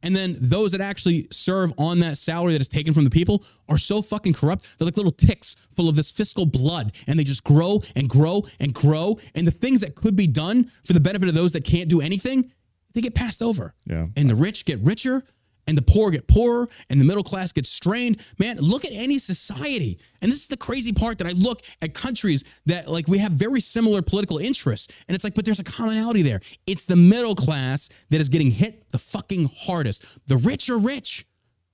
And then those that actually serve on that salary that is taken from the people are so fucking corrupt. They're like little ticks full of this fiscal blood, and they just grow and grow and grow. And the things that could be done for the benefit of those that can't do anything, they get passed over. Yeah. And the rich get richer, and the poor get poorer, and the middle class gets strained. Man, look at any society. And this is the crazy part that I look at countries that like we have very similar political interests. And it's like, but there's a commonality there. It's the middle class that is getting hit the fucking hardest. The rich are rich.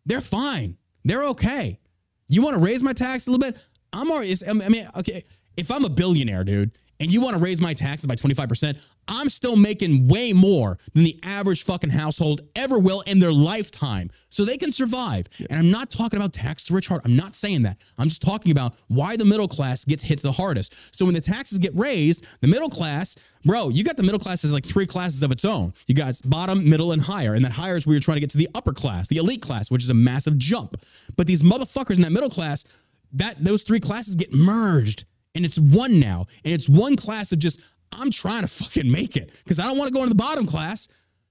They're fine. They're okay. You want to raise my tax a little bit? I'm already, I mean, okay, if I'm a billionaire, dude, and you want to raise my taxes by 25%, I'm still making way more than the average fucking household ever will in their lifetime. So they can survive. And I'm not talking about tax to rich hard. I'm not saying that. I'm just talking about why the middle class gets hit the hardest. So when the taxes get raised, the middle class, bro, you got the middle class as like three classes of its own. You got bottom, middle, and higher. And that higher is where you're trying to get to the upper class, the elite class, which is a massive jump. But these motherfuckers in that middle class, that those three classes get merged and it's one now. And it's one class of just, I'm trying to fucking make it because I don't want to go into the bottom class,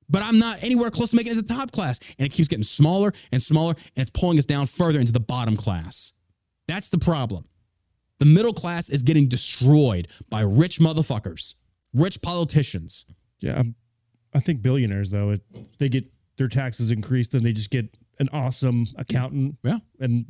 but I'm not anywhere close to making it to the top class. And it keeps getting smaller and smaller, and it's pulling us down further into the bottom class. That's the problem. The middle class is getting destroyed by rich motherfuckers, rich politicians. yeah, I'm, I think billionaires though, if they get their taxes increased, then they just get an awesome accountant, Yeah. and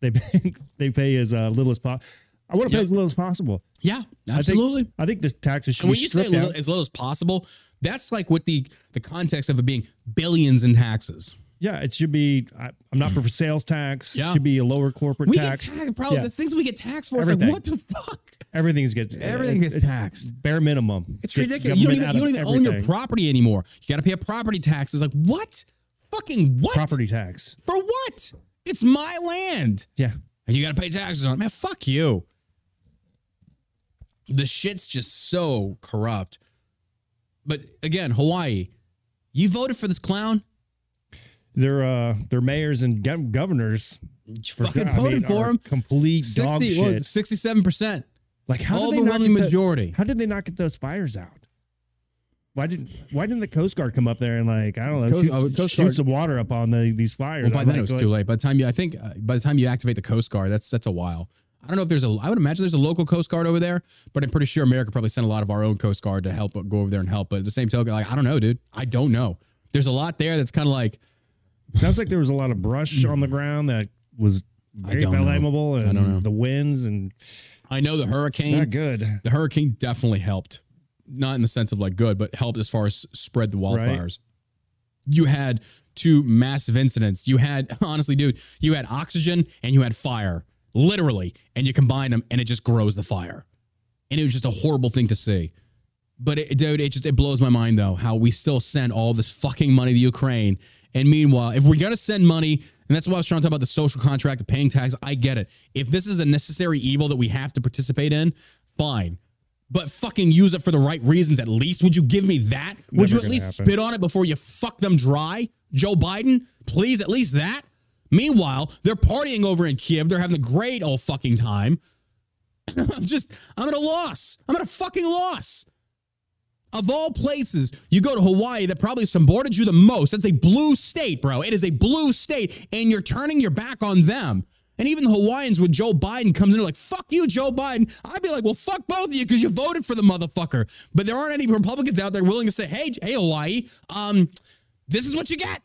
they pay, they pay as uh, little as possible. I want to pay Yep. as little as possible. Yeah, I absolutely. think, I think the taxes should And be when you say little, as little as possible, that's like with the the context of it being billions in taxes. Yeah, it should be. I, I'm not for sales tax. Yeah. should be a lower corporate We tax. get taxed, probably Yeah. The things we get taxed for, it's like, what the fuck? Everything's get Everything gets taxed. bare minimum. It's Get ridiculous. You don't even, you don't even own your property anymore. You got to pay a property tax. It's like, what? Fucking what? property tax. For what? It's my land. Yeah, And you got to pay taxes on it. Man, fuck you. The shit's just so corrupt. But again, Hawaii, you voted for this clown. their uh their mayors and gov- governors for fucking I voted mean, for him. Complete dog 60, what was shit. 67%. Like how Overwhelming get the- majority. how did they not get those fires out? Why didn't Why didn't the Coast Guard come up there and like I don't know Coast- shoot, oh, Coast shoot Guard- some water up on the, these fires? Well, by I'm then like, it was too late. By the time you, I think, uh, by the time you activate the Coast Guard, that's that's a while. I don't know if there's a. I would imagine there's a local Coast Guard over there, but I'm pretty sure America probably sent a lot of our own Coast Guard to help go over there and help. But at the same token, like I don't know, dude. I don't know. There's a lot there that's kind of like Sounds like there was a lot of brush hmm. on the ground that was very flammable, I and don't know. the winds and I know the it's hurricane. not good. The hurricane definitely helped, not in the sense of like good, but helped as far as spread the wildfires. You had two massive incidents. You had honestly, dude, you had oxygen and you had fire, literally, and you combine them and it just grows the fire. And it was just a horrible thing to see. But it, dude, it just it blows my mind though how we still send all this fucking money to Ukraine. And meanwhile, if we're gonna send money, and that's why I was trying to talk about the social contract of paying tax. I get it. If this is a necessary evil that we have to participate in, fine. But fucking use it for the right reasons at least. Would you give me that? Would Never you at least happen. spit on it before you fuck them dry? Joe Biden, please, at least that. Meanwhile, they're partying over in Kiev. They're having a great old fucking time. I'm just, I'm at a loss. I'm at a fucking loss. Of all places, you go to Hawaii that probably supported you the most. That's a blue state, bro. It is a blue state, and you're turning your back on them. And even the Hawaiians, when Joe Biden comes in, they're like, fuck you, Joe Biden. I'd be like, well, fuck both of you because you voted for the motherfucker. But there aren't any Republicans out there willing to say, hey, hey, Hawaii, um, this is what you get.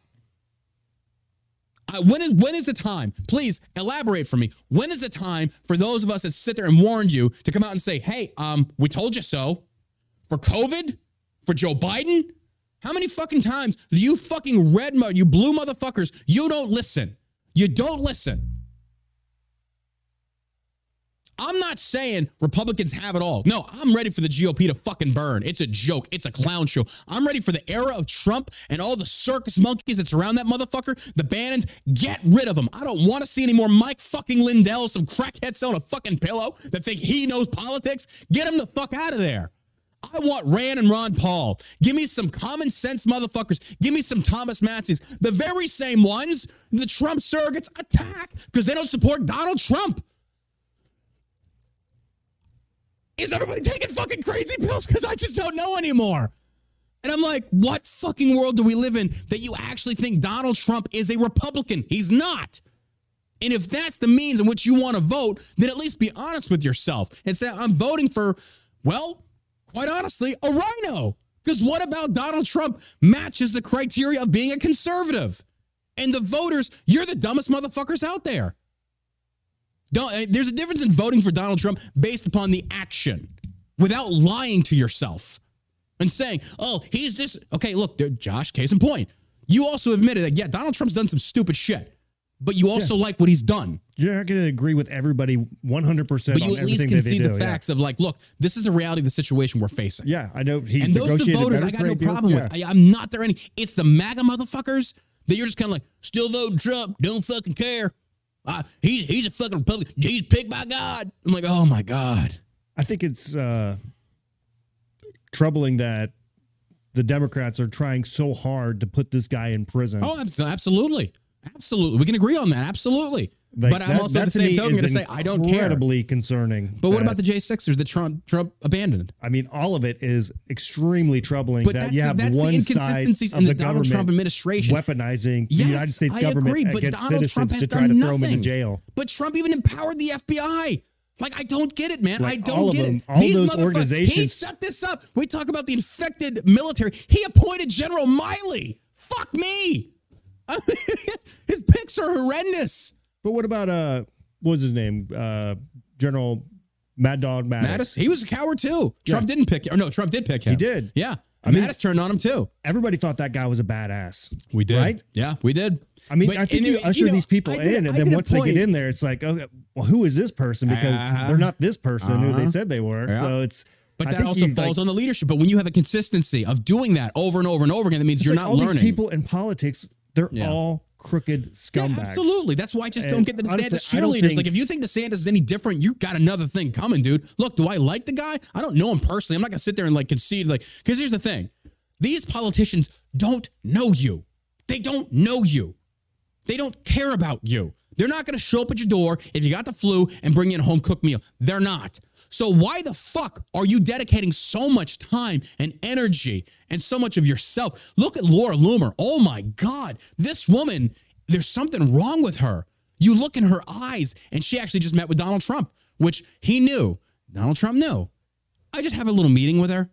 Uh, when is when is the time? Please elaborate for me. When is the time for those of us that sit there and warned you to come out and say, "Hey, um, we told you so." For COVID, for Joe Biden, how many fucking times do you fucking red mud, you blue motherfuckers, you don't listen. You don't listen. I'm not saying Republicans have it all. No, I'm ready for the GOP to fucking burn. It's a joke. It's a clown show. I'm ready for the era of Trump and all the circus monkeys that's around that motherfucker. The Bannons, get rid of them. I don't want to see any more Mike fucking Lindell, some crackhead selling a fucking pillow that think he knows politics. Get him the fuck out of there. I want Rand and Ron Paul. Give me some common sense motherfuckers. Give me some Thomas Massies. The very same ones the Trump surrogates attack because they don't support Donald Trump. Is everybody taking fucking crazy pills? Because I just don't know anymore. And I'm like, what fucking world do we live in that you actually think Donald Trump is a Republican? He's not. And if that's the means in which you want to vote, then at least be honest with yourself and say, I'm voting for, well, quite honestly, a RINO. Because what about Donald Trump matches the criteria of being a conservative? And the voters, you're the dumbest motherfuckers out there. Don't, uh, there's a difference in voting for Donald Trump based upon the action without lying to yourself and saying, oh, he's this. Okay, look, Josh, case in point. You also admitted that, yeah, Donald Trump's done some stupid shit, but you also like what he's done. You're not going to agree with everybody 100 percent But on you at least can see do. the facts of like, look, this is the reality of the situation we're facing. Yeah. yeah, I know he And those are the voters I got no problem Yeah. with. I, I'm not there any. It's the MAGA motherfuckers that you're just kind of like, still voting Trump, don't fucking care. Uh, he's he's a fucking Republican. He's picked by God. I'm like, oh my God. I think it's uh, troubling that the Democrats are trying so hard to put this guy in prison. Oh, absolutely. Absolutely. We can agree on that. Absolutely. Like, but I'm also at the same me token going to say, I don't care. Incredibly concerning. But what about the J6ers that Trump, Trump abandoned? I mean, all of it is extremely troubling But that that's you the- have that's one side inconsistencies of in the, the Donald Trump administration. weaponizing the United States I government agree, but against Donald Trump citizens has to try to throw them into nothing. jail. But Trump even empowered the FBI. Like I don't get it, man. I don't get them- it. all These those motherfuckers- He organizations- set this up. We talk about the infected military. He appointed General Milley. Fuck me. I mean, his picks are horrendous. But what about uh, what was his name? Uh, General Mad Dog Mattis. Mattis, he was a coward too. Yeah. Trump didn't pick him. Or no, Trump did pick him. He did. Yeah. I mean, Mattis turned on him too. Everybody thought that guy was a badass. We did, Right? Yeah, we did. I mean, But- I think you usher know, these people did- in, and I then once they get in there, it's like, okay, well, who is this person? Because Uh-huh. they're not this person who Uh-huh. they said they were. Yeah. So it's. But I that also falls like, on the leadership. But when you have a consistency of doing that over and over and over again, that means you're like not all learning. these people in politics. They're Yeah. all crooked Yeah, scumbags. absolutely. That's why I just don't get the DeSantis honestly, cheerleaders. think- like, if you think DeSantis is any different, you got another thing coming, dude. Look, do I like the guy? I don't know him personally. I'm not gonna sit there and like concede, like, because here's the thing: these politicians don't know you. They don't know you. They don't care about you. They're not gonna show up at your door if you got the flu and bring you a home cooked meal. They're not. So why the fuck are you dedicating so much time and energy and so much of yourself? Look at Laura Loomer. Oh my God, this woman, there's something wrong with her. You look in her eyes, and she actually just met with Donald Trump, which he knew. Donald Trump knew. I just have a little meeting with her,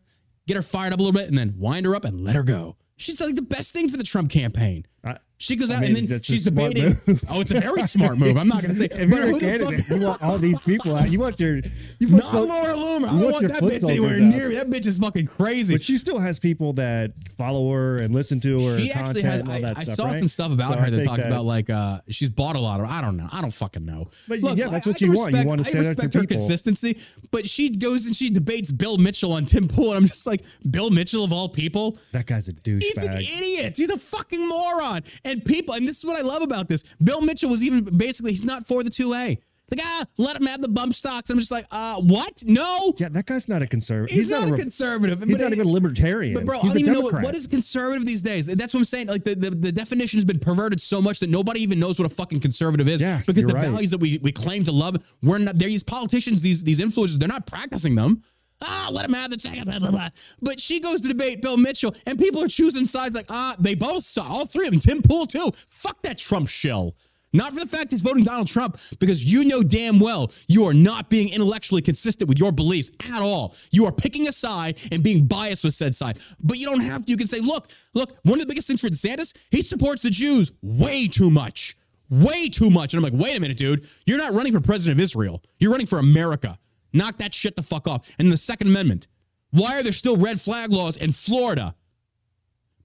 get her fired up a little bit, and then wind her up and let her go. She's like the best thing for the Trump campaign. I- She goes I out mean, and then she's debating. Oh, it's a very smart move. I'm not going to say. If you're a candidate, you want all these people out. You want your. You want Not Laura Loomer. I don't want want that bitch anywhere near me. That bitch is fucking crazy. But she still has people that follow her and listen to her she content actually had. and all I, that I stuff. saw right? some stuff about So her I that talked about like uh she's bought a lot of. I don't know. I don't fucking know. But Look, yeah, that's what I you can want. You want to I send out your respect her people. consistency, but she goes and she debates Bill Mitchell on Tim Pool, and I'm just like, Bill Mitchell of all people. That guy's a douchebag. He's an idiot. He's a fucking moron. And people, and this is what I love about this. Bill Mitchell was even basically he's not for the two A. It's like ah, let him have the bump stocks. I'm just like, uh, what? No, Yeah, that guy's not a conservative. he's, not, a re- conservative. He's not it- even a libertarian. But bro, he's I don't a even know what, what is conservative these days. That's what I'm saying. Like the, the, the definition has been perverted so much that nobody even knows what a fucking conservative is. Yeah, because the right. values that we, we claim to love, we're not. These politicians, these these influencers. They're not practicing them. Ah, let him have the second. Blah, blah, blah. But she goes to debate Bill Mitchell, and people are choosing sides. Like ah, they both saw all three of them. Tim Pool too. Fuck that Trump shill. Not for the fact he's voting Donald Trump, because you know damn well you are not being intellectually consistent with your beliefs at all. You are picking a side and being biased with said side. But you don't have to. You can say, look, look, one of the biggest things for DeSantis, he supports the Jews way too much. Way too much. And I'm like, wait a minute, dude. You're not running for president of Israel. You're running for America. Knock that shit the fuck off. And the Second Amendment. Why are there still red flag laws in Florida?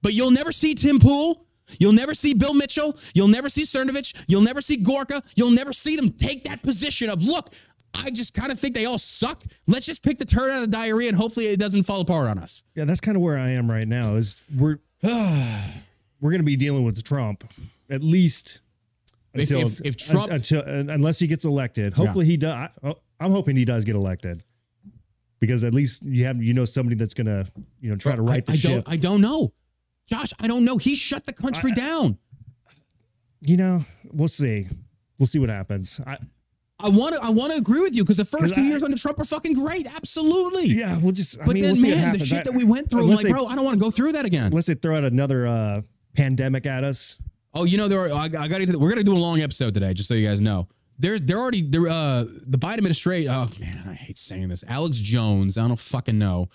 But you'll never see Tim Pool. You'll never see Bill Mitchell. You'll never see Cernovich. You'll never see Gorka. You'll never see them take that position of, look, I just kind of think they all suck. Let's just pick the turd out of the diarrhea and hopefully it doesn't fall apart on us. Yeah, that's kind of where I am right now. Is we're we're going to be dealing with Trump at least until if- if Trump- un- until unless he gets elected. Hopefully he does. I, oh, I'm hoping he does get elected because at least you have you know somebody that's going to you know try to right I, the I ship. don't. I don't know, Josh. I don't know. He shut the country down. you know, we'll see. We'll see what happens. I, I want to. I want to agree with you because the first two I- years under Trump were fucking great. Absolutely. yeah, we'll just. I But mean, then, we'll man, the shit that we went through, I'm like, they- bro, I don't want to go through that again. unless they throw out another uh, pandemic at us. Oh, you know, there are, I, I got to. We're gonna do a long episode today, just so you guys know. They're they're already they're, uh the Biden administration. Oh man, I hate saying this. Alex Jones, I don't fucking know,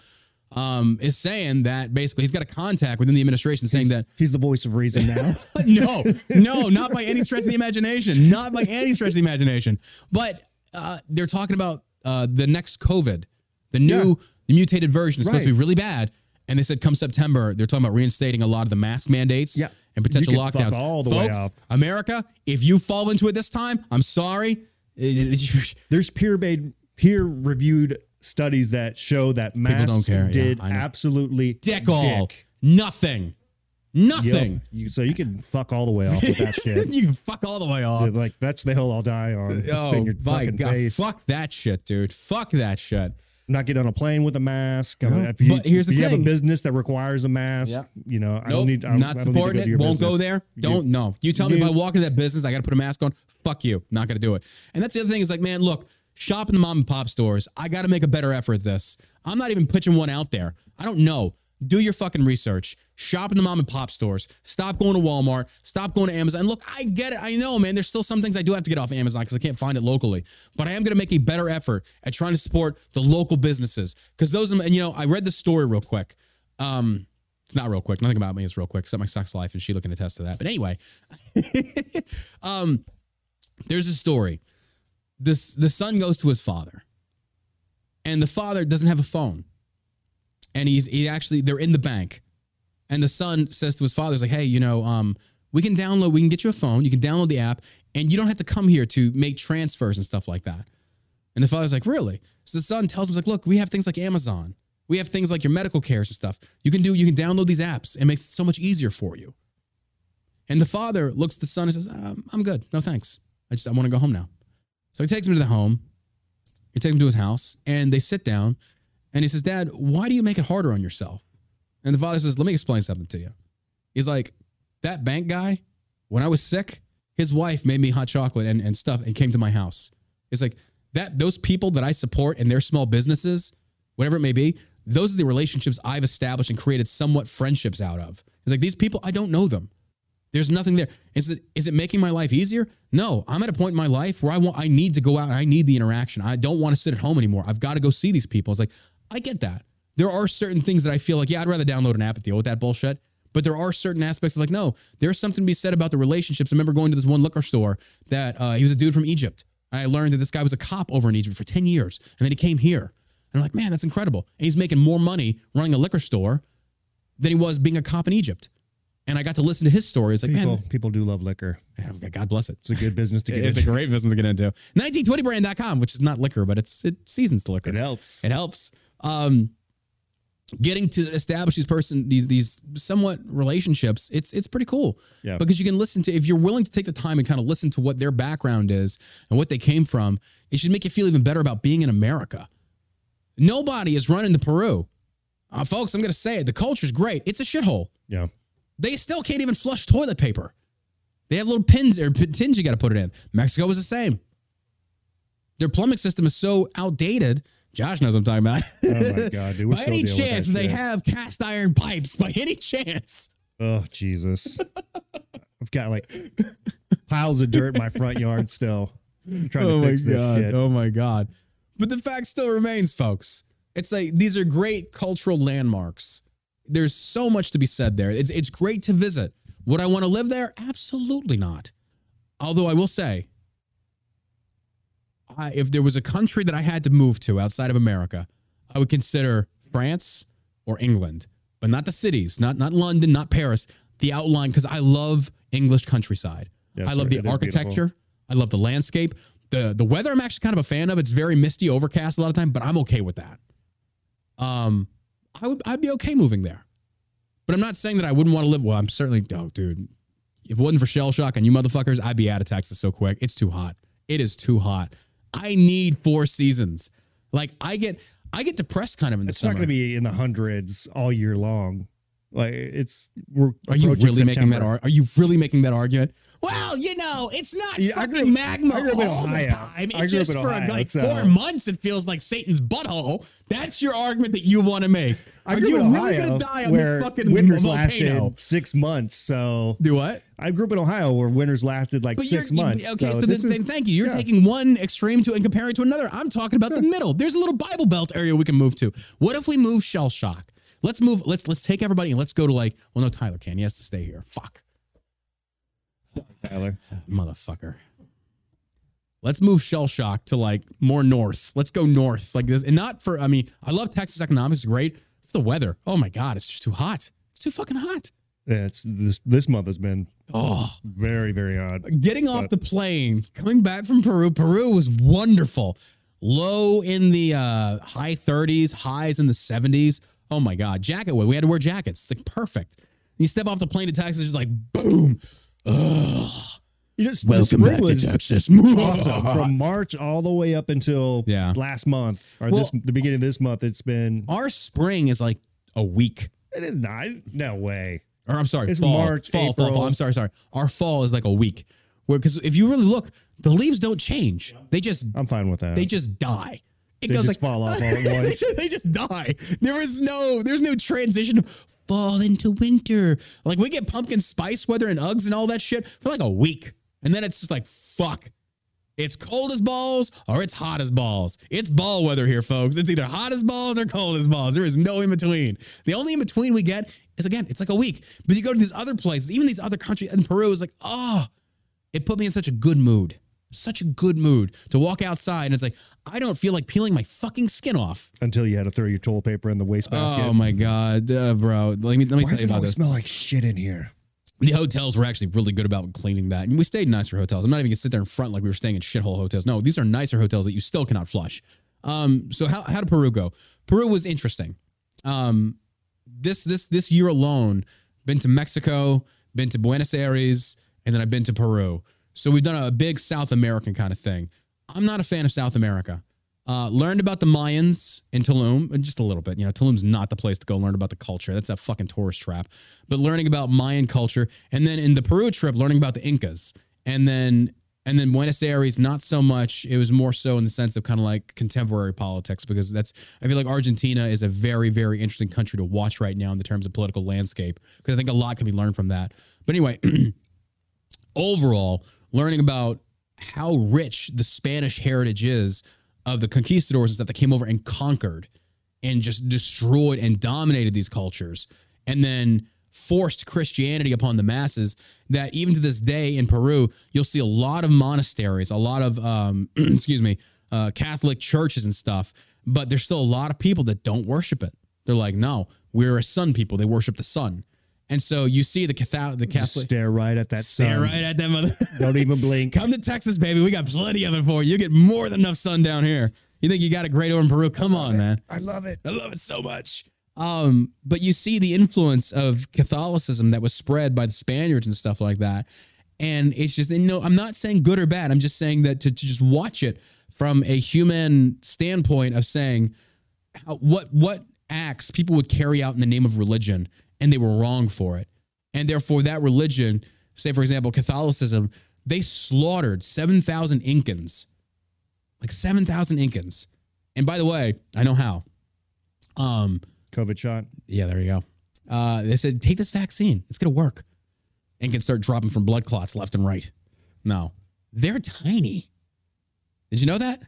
um, is saying that basically he's got a contact within the administration saying that He's the voice of reason now. no, no, not by any stretch of the imagination. Not by any stretch of the imagination. But uh, they're talking about uh, the next COVID, the new, Yeah. the mutated version is supposed to be really bad. And they said come September, they're talking about reinstating a lot of the mask mandates Yeah. And potential You can fuck lockdowns. all the way up. America, if you fall into it this time, I'm sorry. There's peer made peer reviewed studies that show that masks don't care. Did know. absolutely dick all. dick. Nothing. Yep. Nothing. You, so you can fuck all the way off with that shit. you can fuck all the way off. like that's the hill I'll die on. Oh your my fucking god! face. Fuck that shit, dude. Fuck that shit. Not get on a plane with a mask. I mean, No, if you, but here's if the you have thing. a business that requires a mask, Yep. you know, I don't need. I don't, not I don't need to go to it. your Won't go business. there. Don't know. You tell me if I walk into that business, I got to put a mask on. Fuck you. Not going to do it. And that's the other thing is like, man, look, shop in the mom and pop stores. I got to make a better effort at this. I'm not even pitching one out there. I don't know. Do your fucking research. Shop in the mom and pop stores. Stop going to Walmart. Stop going to Amazon. Look, I get it. I know, man. There's still some things I do have to get off Amazon because I can't find it locally. But I am going to make a better effort at trying to support the local businesses because those. And you know, I read the story real quick. Um, it's not real quick. Nothing about me is real quick, except my sex life, and she looking to attest to that. But anyway, um, there's a story. This the son goes to his father, and the father doesn't have a phone. and he's he actually they're in the bank, and the son says to his father, "He's like, hey, you know, um, we can download, we can get you a phone, you can download the app, and you don't have to come here to make transfers and stuff like that." And the father's like, "Really?" So the son tells him, "Like, look, we have things like Amazon, we have things like your medical cares and stuff. You can do, you can download these apps. It makes it so much easier for you." And the father looks at the son and says, um, "I'm good, no thanks. I just I want to go home now." So he takes him to the home. He takes him to his house, and they sit down. And he says, Dad, why do you make it harder on yourself? And the father says, Let me explain something to you. He's like, That bank guy, when I was sick, his wife made me hot chocolate and, and stuff and came to my house. It's like that those people that I support and their small businesses, whatever it may be, those are the relationships I've established and created somewhat friendships out of. It's like these people, I don't know them. There's nothing there. Is it is it making my life easier? No. I'm at a point in my life where I want I need to go out and I need the interaction. I don't want to sit at home anymore. I've got to go see these people. It's like I get that. There are certain things that I feel like, yeah, I'd rather download an app and deal with that bullshit. But there are certain aspects of like, no, there's something to be said about the relationships. I remember going to this one liquor store that uh, he was a dude from Egypt. I learned that this guy was a cop over in Egypt for 10 years. And then he came here. And I'm like, man, that's incredible. And he's making more money running a liquor store than he was being a cop in Egypt. And I got to listen to his story. It's like, People man, people do love liquor. God bless it. It's a good business to get into. It's a great business to get into. 1920brand.com, which is not liquor, but it's it seasons the liquor. It helps. It helps. Um, getting to establish these person these these somewhat relationships, it's it's pretty cool. Yeah. Because you can listen to if you're willing to take the time and kind of listen to what their background is and what they came from, it should make you feel even better about being in America. Nobody is running to Peru. Uh, folks, I'm going to say it. The culture's great. It's a shithole. Yeah. They still can't even flush toilet paper. They have little pins or p- tins you got to put it in. Mexico was the same. Their plumbing system is so outdated. Josh knows what I'm talking about. Oh my god, dude. By any chance they shit. have cast iron pipes, by any chance. Oh Jesus. I've got like piles of dirt in my front yard still. I'm trying to oh, fix this shit. Oh my god. But the fact still remains, folks. It's like these are great cultural landmarks. There's so much to be said there. It's it's great to visit. Would I want to live there? Absolutely not. Although I will say, I, if there was a country that I had to move to outside of America, I would consider France or England, but not the cities, not not London, not Paris. The outline because I love English countryside. Yes, I love the architecture. I love the landscape. The the weather I'm actually kind of a fan of. It's very misty, overcast a lot of time, but I'm okay with that. Um, I would I'd be okay moving there. But I'm not saying that I wouldn't want to live. Well, I'm certainly oh, dude. If it wasn't for shell shock and you motherfuckers, I'd be out of Texas so quick. It's too hot. It is too hot. I need four seasons. Like I get I get depressed kind of in the It's summer. not going to be in the hundreds all year long. Like it's we're Are you really making that? Ar- are you really making that argument? Well, you know, it's not Yeah, I grew- magma I grew up in all the time. I It's just for Ohio, like so- four months. It feels like Satan's butthole. That's your argument that you want to make. I grew you up in Ohio gonna die on where fucking winters lasted six months. So Do what? I grew up in Ohio where winters lasted like But 6 months. Okay, so so this then, is, then thank you. You're yeah. taking one extreme to and comparing it to another. I'm talking about the middle. There's a little Bible Belt area we can move to. What if we move shell shock? Let's move. Let's let's take everybody and let's go to like. Well, no, Tyler can. He has to stay here. Fuck, Tyler. motherfucker. Let's move shell shock to like more north. Let's go north like this, and not for. I mean, I love Texas economics. It's great. The weather. Oh my god, it's just too hot. It's too fucking hot. Yeah, it's this this month has been Oh. very very odd. getting off the plane, coming back from Peru. Peru was wonderful. Low in the uh, high 30s, highs in the 70s. Oh my God. Jacket wear. We had to wear jackets. It's like perfect. You step off the plane to Texas, it's like boom. Ugh. You just the spring was Texas. awesome from March all the way up until Yeah. last month or Well- this the beginning of this month. It's been Our spring is like a week. it is not no way. Or I'm sorry, It's fall, March, fall, fall, April. fall. I'm sorry, sorry. Our fall is like a week. Where because if you really look, the leaves don't change. They just I'm fine with that. they just die. It They goes just like fall off all at they, just, they just die. There is no, there's no transition of fall into winter. Like we get pumpkin spice weather and Uggs and all that shit for like a week, and then it's just like fuck. It's cold as balls or it's hot as balls. It's ball weather here, folks. It's either hot as balls or cold as balls. There is no in between. The only in between we get is again, it's like a week. But you go to these other places, even these other countries, and Peru is like, oh, it put me in such a good mood. such a good mood to walk outside and it's like I don't feel like peeling my fucking skin off. Until you had to throw your toilet paper in the wastebasket. Oh my god, uh, bro! Let me let me Why tell you it about always this. smell like shit in here? The hotels were actually really good about cleaning that. And we stayed in nicer hotels. I'm not even gonna sit there in front like we were staying in shithole hotels. No, these are nicer hotels that you still cannot flush. Um, so how how did Peru go? Peru was interesting. Um, this this this year alone, been to Mexico, been to Buenos Aires, and then I've been to Peru. So we've done a big South American kind of thing. I'm not a fan of South America. Uh, learned about the Mayans in Tulum, just a little bit. You know, Tulum's not the place to go learn about the culture. That's a fucking tourist trap. But learning about Mayan culture, and then in the Peru trip, learning about the Incas, and then and then Buenos Aires, not so much. It was more so in the sense of kind of like contemporary politics, because that's I feel like Argentina is a very very interesting country to watch right now in the terms of political landscape, because I think a lot can be learned from that. But anyway, overall, learning about how rich the Spanish heritage is of the conquistadors and stuff that came over and conquered and just destroyed and dominated these cultures and then forced Christianity upon the masses that even to this day in Peru, you'll see a lot of monasteries, a lot of, um, excuse me, uh, Catholic churches and stuff, but there's still a lot of people that don't worship it. They're like, no, we're a sun people. They worship the sun. And so you see the Catholic, the Just Catholic, stare right at that stare sun. right at that mother. Don't even blink. Come to Texas, baby. We got plenty of it for you. You get more than enough sun down here. You think you got it great over in Peru? Come on, man. I love it. I love it so much. Um, but you see the influence of Catholicism that was spread by the Spaniards and stuff like that. And it's just, and no, I'm not saying good or bad. I'm just saying that to, to just watch it from a human standpoint of saying how, what what acts people would carry out in the name of religion and they were wrong for it. And therefore that religion, say for example Catholicism, they slaughtered 7,000 Incans. Like 7,000 Incans. And by the way, I know how. Um COVID shot. yeah, there you go. Uh, they said, take this vaccine. It's going to work. And can start dropping from blood clots left and right. No, they're tiny. Did you know that?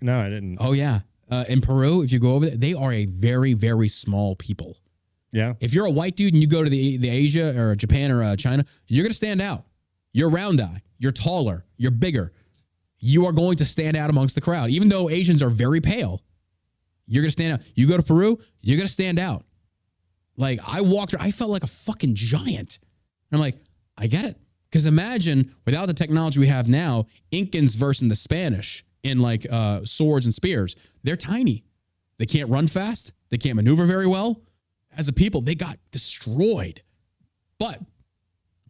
No, I didn't. Oh, yeah. Uh, in Peru, if you go over there, they are a very, very small people. Yeah. If you're a white dude and you go to the, the Asia or Japan or uh, China, you're going to stand out. You're round eye. You're taller. You're bigger. You are going to stand out amongst the crowd. Even though Asians are very pale, you're going to stand out. You go to Peru, you're going to stand out. Like I walked, I felt like a fucking giant. I'm like, I get it. Because imagine without the technology we have now, Incans versus the Spanish in like uh, swords and spears. They're tiny. They can't run fast. They can't maneuver very well. As a people, they got destroyed. But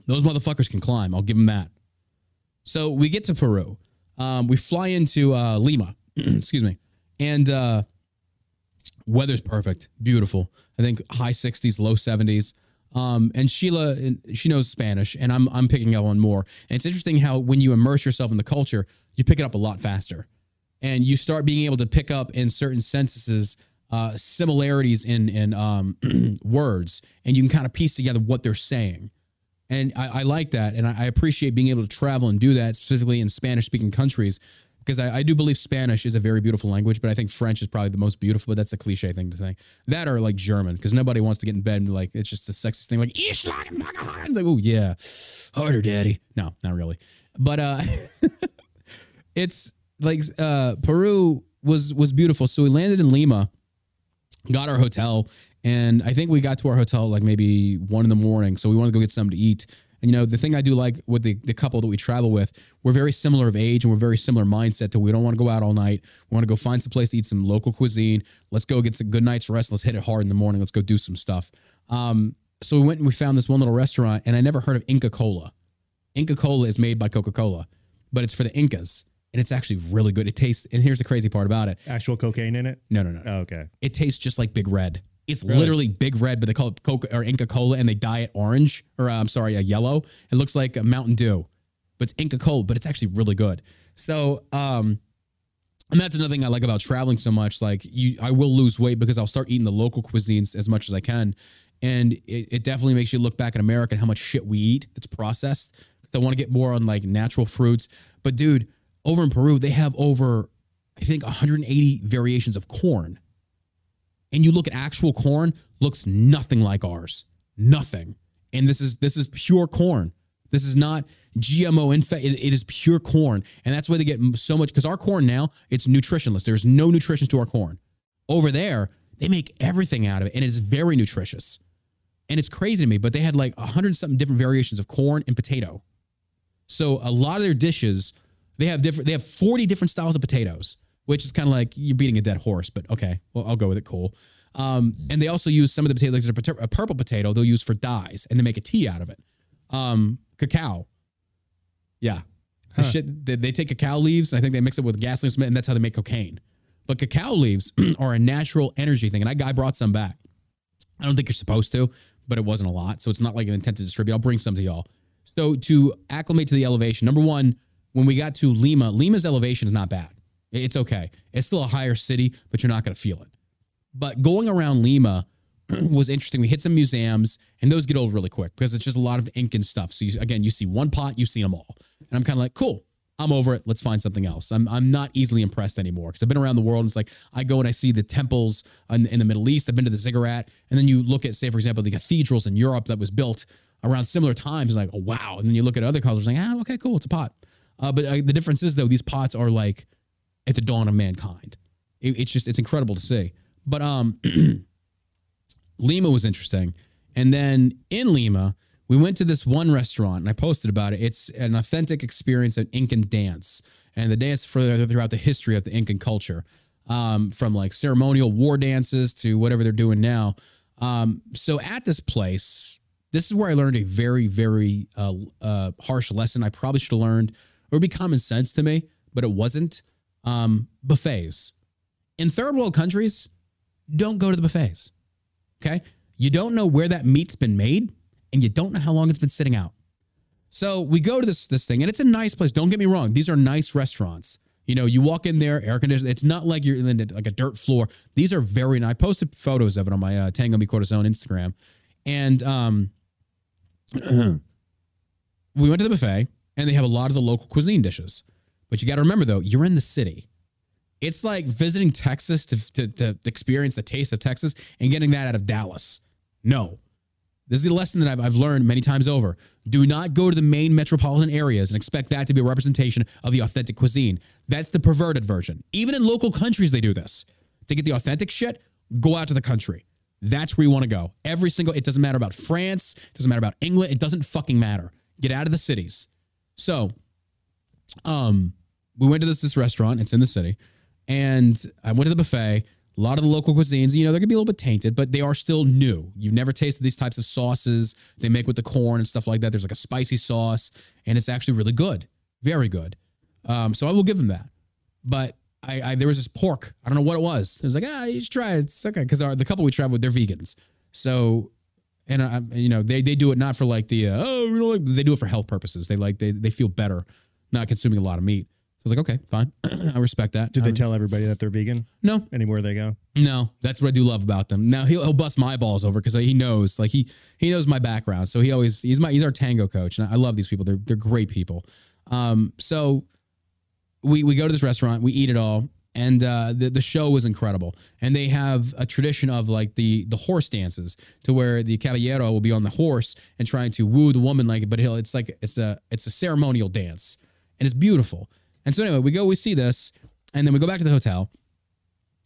those motherfuckers can climb. I'll give them that. So we get to Peru. Um, we fly into uh, Lima. Excuse me. And uh, weather's perfect, beautiful. I think high 60s, low 70s. Um, and Sheila, she knows Spanish, and I'm I'm picking up on more. And it's interesting how when you immerse yourself in the culture, you pick it up a lot faster, and you start being able to pick up in certain sentences uh, similarities in in um, words, and you can kind of piece together what they're saying. And I, I like that, and I, I appreciate being able to travel and do that, specifically in Spanish-speaking countries, because I, I do believe Spanish is a very beautiful language, but I think French is probably the most beautiful. But that's a cliche thing to say. That or like German, because nobody wants to get in bed and be like it's just a sexiest thing. Like "Ich schlage like oh yeah, harder, daddy. No, not really. But uh, it's like uh, Peru was was beautiful. So we landed in Lima, got our hotel, and I think we got to our hotel like maybe one in the morning. So we wanted to go get something to eat. And you know, the thing I do like with the, the couple that we travel with, we're very similar of age and we're very similar mindset to we don't want to go out all night. We want to go find some place to eat some local cuisine. Let's go get some good night's rest. Let's hit it hard in the morning. Let's go do some stuff. Um, so we went and we found this one little restaurant, and I never heard of Inca Cola. Inca Cola is made by Coca Cola, but it's for the Incas, and it's actually really good. It tastes, and here's the crazy part about it. Actual cocaine in it. No, no, no. Oh, okay. It tastes just like Big Red. It's Really? literally Big Red, but they call it Coca or Inca Cola, and they dye it orange, or uh, I'm sorry, a yellow. It looks like a Mountain Dew, but it's Inca Cola, but it's actually really good. So, um, and that's another thing I like about traveling so much. Like you, I will lose weight because I'll start eating the local cuisines as much as I can, and it, it definitely makes you look back at America and how much shit we eat that's processed. Because I want to get more on like natural fruits. But dude, over in Peru, they have over, I think, 180 variations of corn and you look at actual corn looks nothing like ours nothing and this is this is pure corn This is not GMO infect. It, it is pure corn, and that's why they get so much. Because our corn now, it's nutritionless. There's no nutrition to our corn. Over there, they make everything out of it, and it's very nutritious. And it's crazy to me, but they had like a hundred something different variations of corn and potato. So a lot of their dishes, they have different. They have forty different styles of potatoes, which is kind of like you're beating a dead horse. But okay, well I'll go with it. Cool. Um, and they also use some of the potatoes. Like there's a, a purple potato they'll use for dyes, and they make a tea out of it. Um, cacao. Yeah, The Huh. shit. They, they take cacao leaves, and I think they mix it with gasoline cement, and that's how they make cocaine. But cacao leaves are a natural energy thing, and I guy brought some back. I don't think you're supposed to, but it wasn't a lot, so it's not like an intent to distribute. I'll bring some to y'all. So to acclimate to the elevation, number one, when we got to Lima, Lima's elevation is not bad. It's okay. It's still a higher city, but you're not going to feel it. But going around Lima was interesting. We hit some museums, and those get old really quick because it's just a lot of ink and stuff. So you, again, you see one pot, you've seen them all, and I'm kind of like, cool. I'm over it. Let's find something else. I'm I'm not easily impressed anymore because I've been around the world. And it's like I go and I see the temples in, in the Middle East. I've been to the ziggurat, and then you look at, say, for example, the cathedrals in Europe that was built around similar times. And like, oh wow. And then you look at other cultures, like, ah, okay, cool, it's a pot. Uh, but uh, the difference is though, these pots are like at the dawn of mankind. It- it's just it's incredible to see. But um, Lima was interesting, and then in Lima, we went to this one restaurant, and I posted about it. It's an authentic experience of Incan dance, and the dance for throughout the history of the Incan culture, um, from like ceremonial war dances to whatever they're doing now. Um, so at this place, this is where I learned a very, very uh, uh, harsh lesson. I probably should have learned. Would be common sense to me, but it wasn't. Um, buffets in third world countries, don't go to the buffets. Okay. You don't know where that meat's been made and you don't know how long it's been sitting out. So we go to this this thing and it's a nice place. Don't get me wrong. These are nice restaurants. You know, you walk in there, air conditioned. It's not like you're in like a dirt floor. These are very nice. I posted photos of it on my uh, Tango Mi Corazon Instagram. And um, we went to the buffet and they have a lot of the local cuisine dishes. But you got to remember though, you're in the city. It's like visiting Texas to, to, to experience the taste of Texas and getting that out of Dallas. No. This is the lesson that I've, I've learned many times over. Do not go to the main metropolitan areas and expect that to be a representation of the authentic cuisine. That's the perverted version. Even in local countries, they do this. To get the authentic shit, go out to the country. That's where you want to go. Every single, it doesn't matter about France, it doesn't matter about England, it doesn't fucking matter. Get out of the cities. So, um, we went to this this restaurant. It's in the city, and I went to the buffet. A lot of the local cuisines, you know, they're gonna be a little bit tainted, but they are still new. You've never tasted these types of sauces they make with the corn and stuff like that. There's like a spicy sauce, and it's actually really good, very good. Um, so I will give them that. But I, I there was this pork. I don't know what it was. It was like ah, you should try it. It's okay because the couple we traveled with, they're vegans. So and I, you know they they do it not for like the uh, oh we don't like they do it for health purposes. They like they they feel better not consuming a lot of meat. So I was like, okay, fine, I respect that. Did they Um, tell everybody that they're vegan No, anywhere they go? no, that's what I do love about them. Now he'll, he'll bust my balls over because he knows, like he he knows my background, so he always he's my he's our tango coach, and I love these people. They're they're great people. Um, so we we go to this restaurant, we eat it all, and uh, the the show was incredible. And they have a tradition of like the the horse dances, to where the caballero will be on the horse and trying to woo the woman, like, but he'll it's like it's a it's a ceremonial dance, and it's beautiful. And so anyway, we go, we see this, and then we go back to the hotel.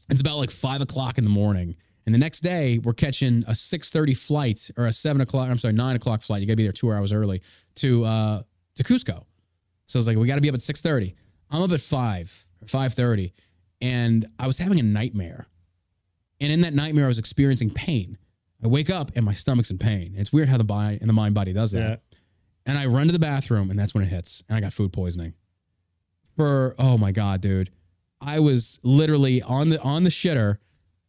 It's about like five o'clock in the morning. And the next day, we're catching a 6:30 flight or a seven o'clock, I'm sorry, nine o'clock flight. You gotta be there two hours early to uh to Cusco. So it's like we gotta be up at 6:30. I'm up at five or 5:30, and I was having a nightmare. And in that nightmare, I was experiencing pain. I wake up and my stomach's in pain. It's weird how the body and the mind body does that. Yeah. And I run to the bathroom, and that's when it hits. And I got food poisoning. For oh my god, dude, I was literally on the on the shitter.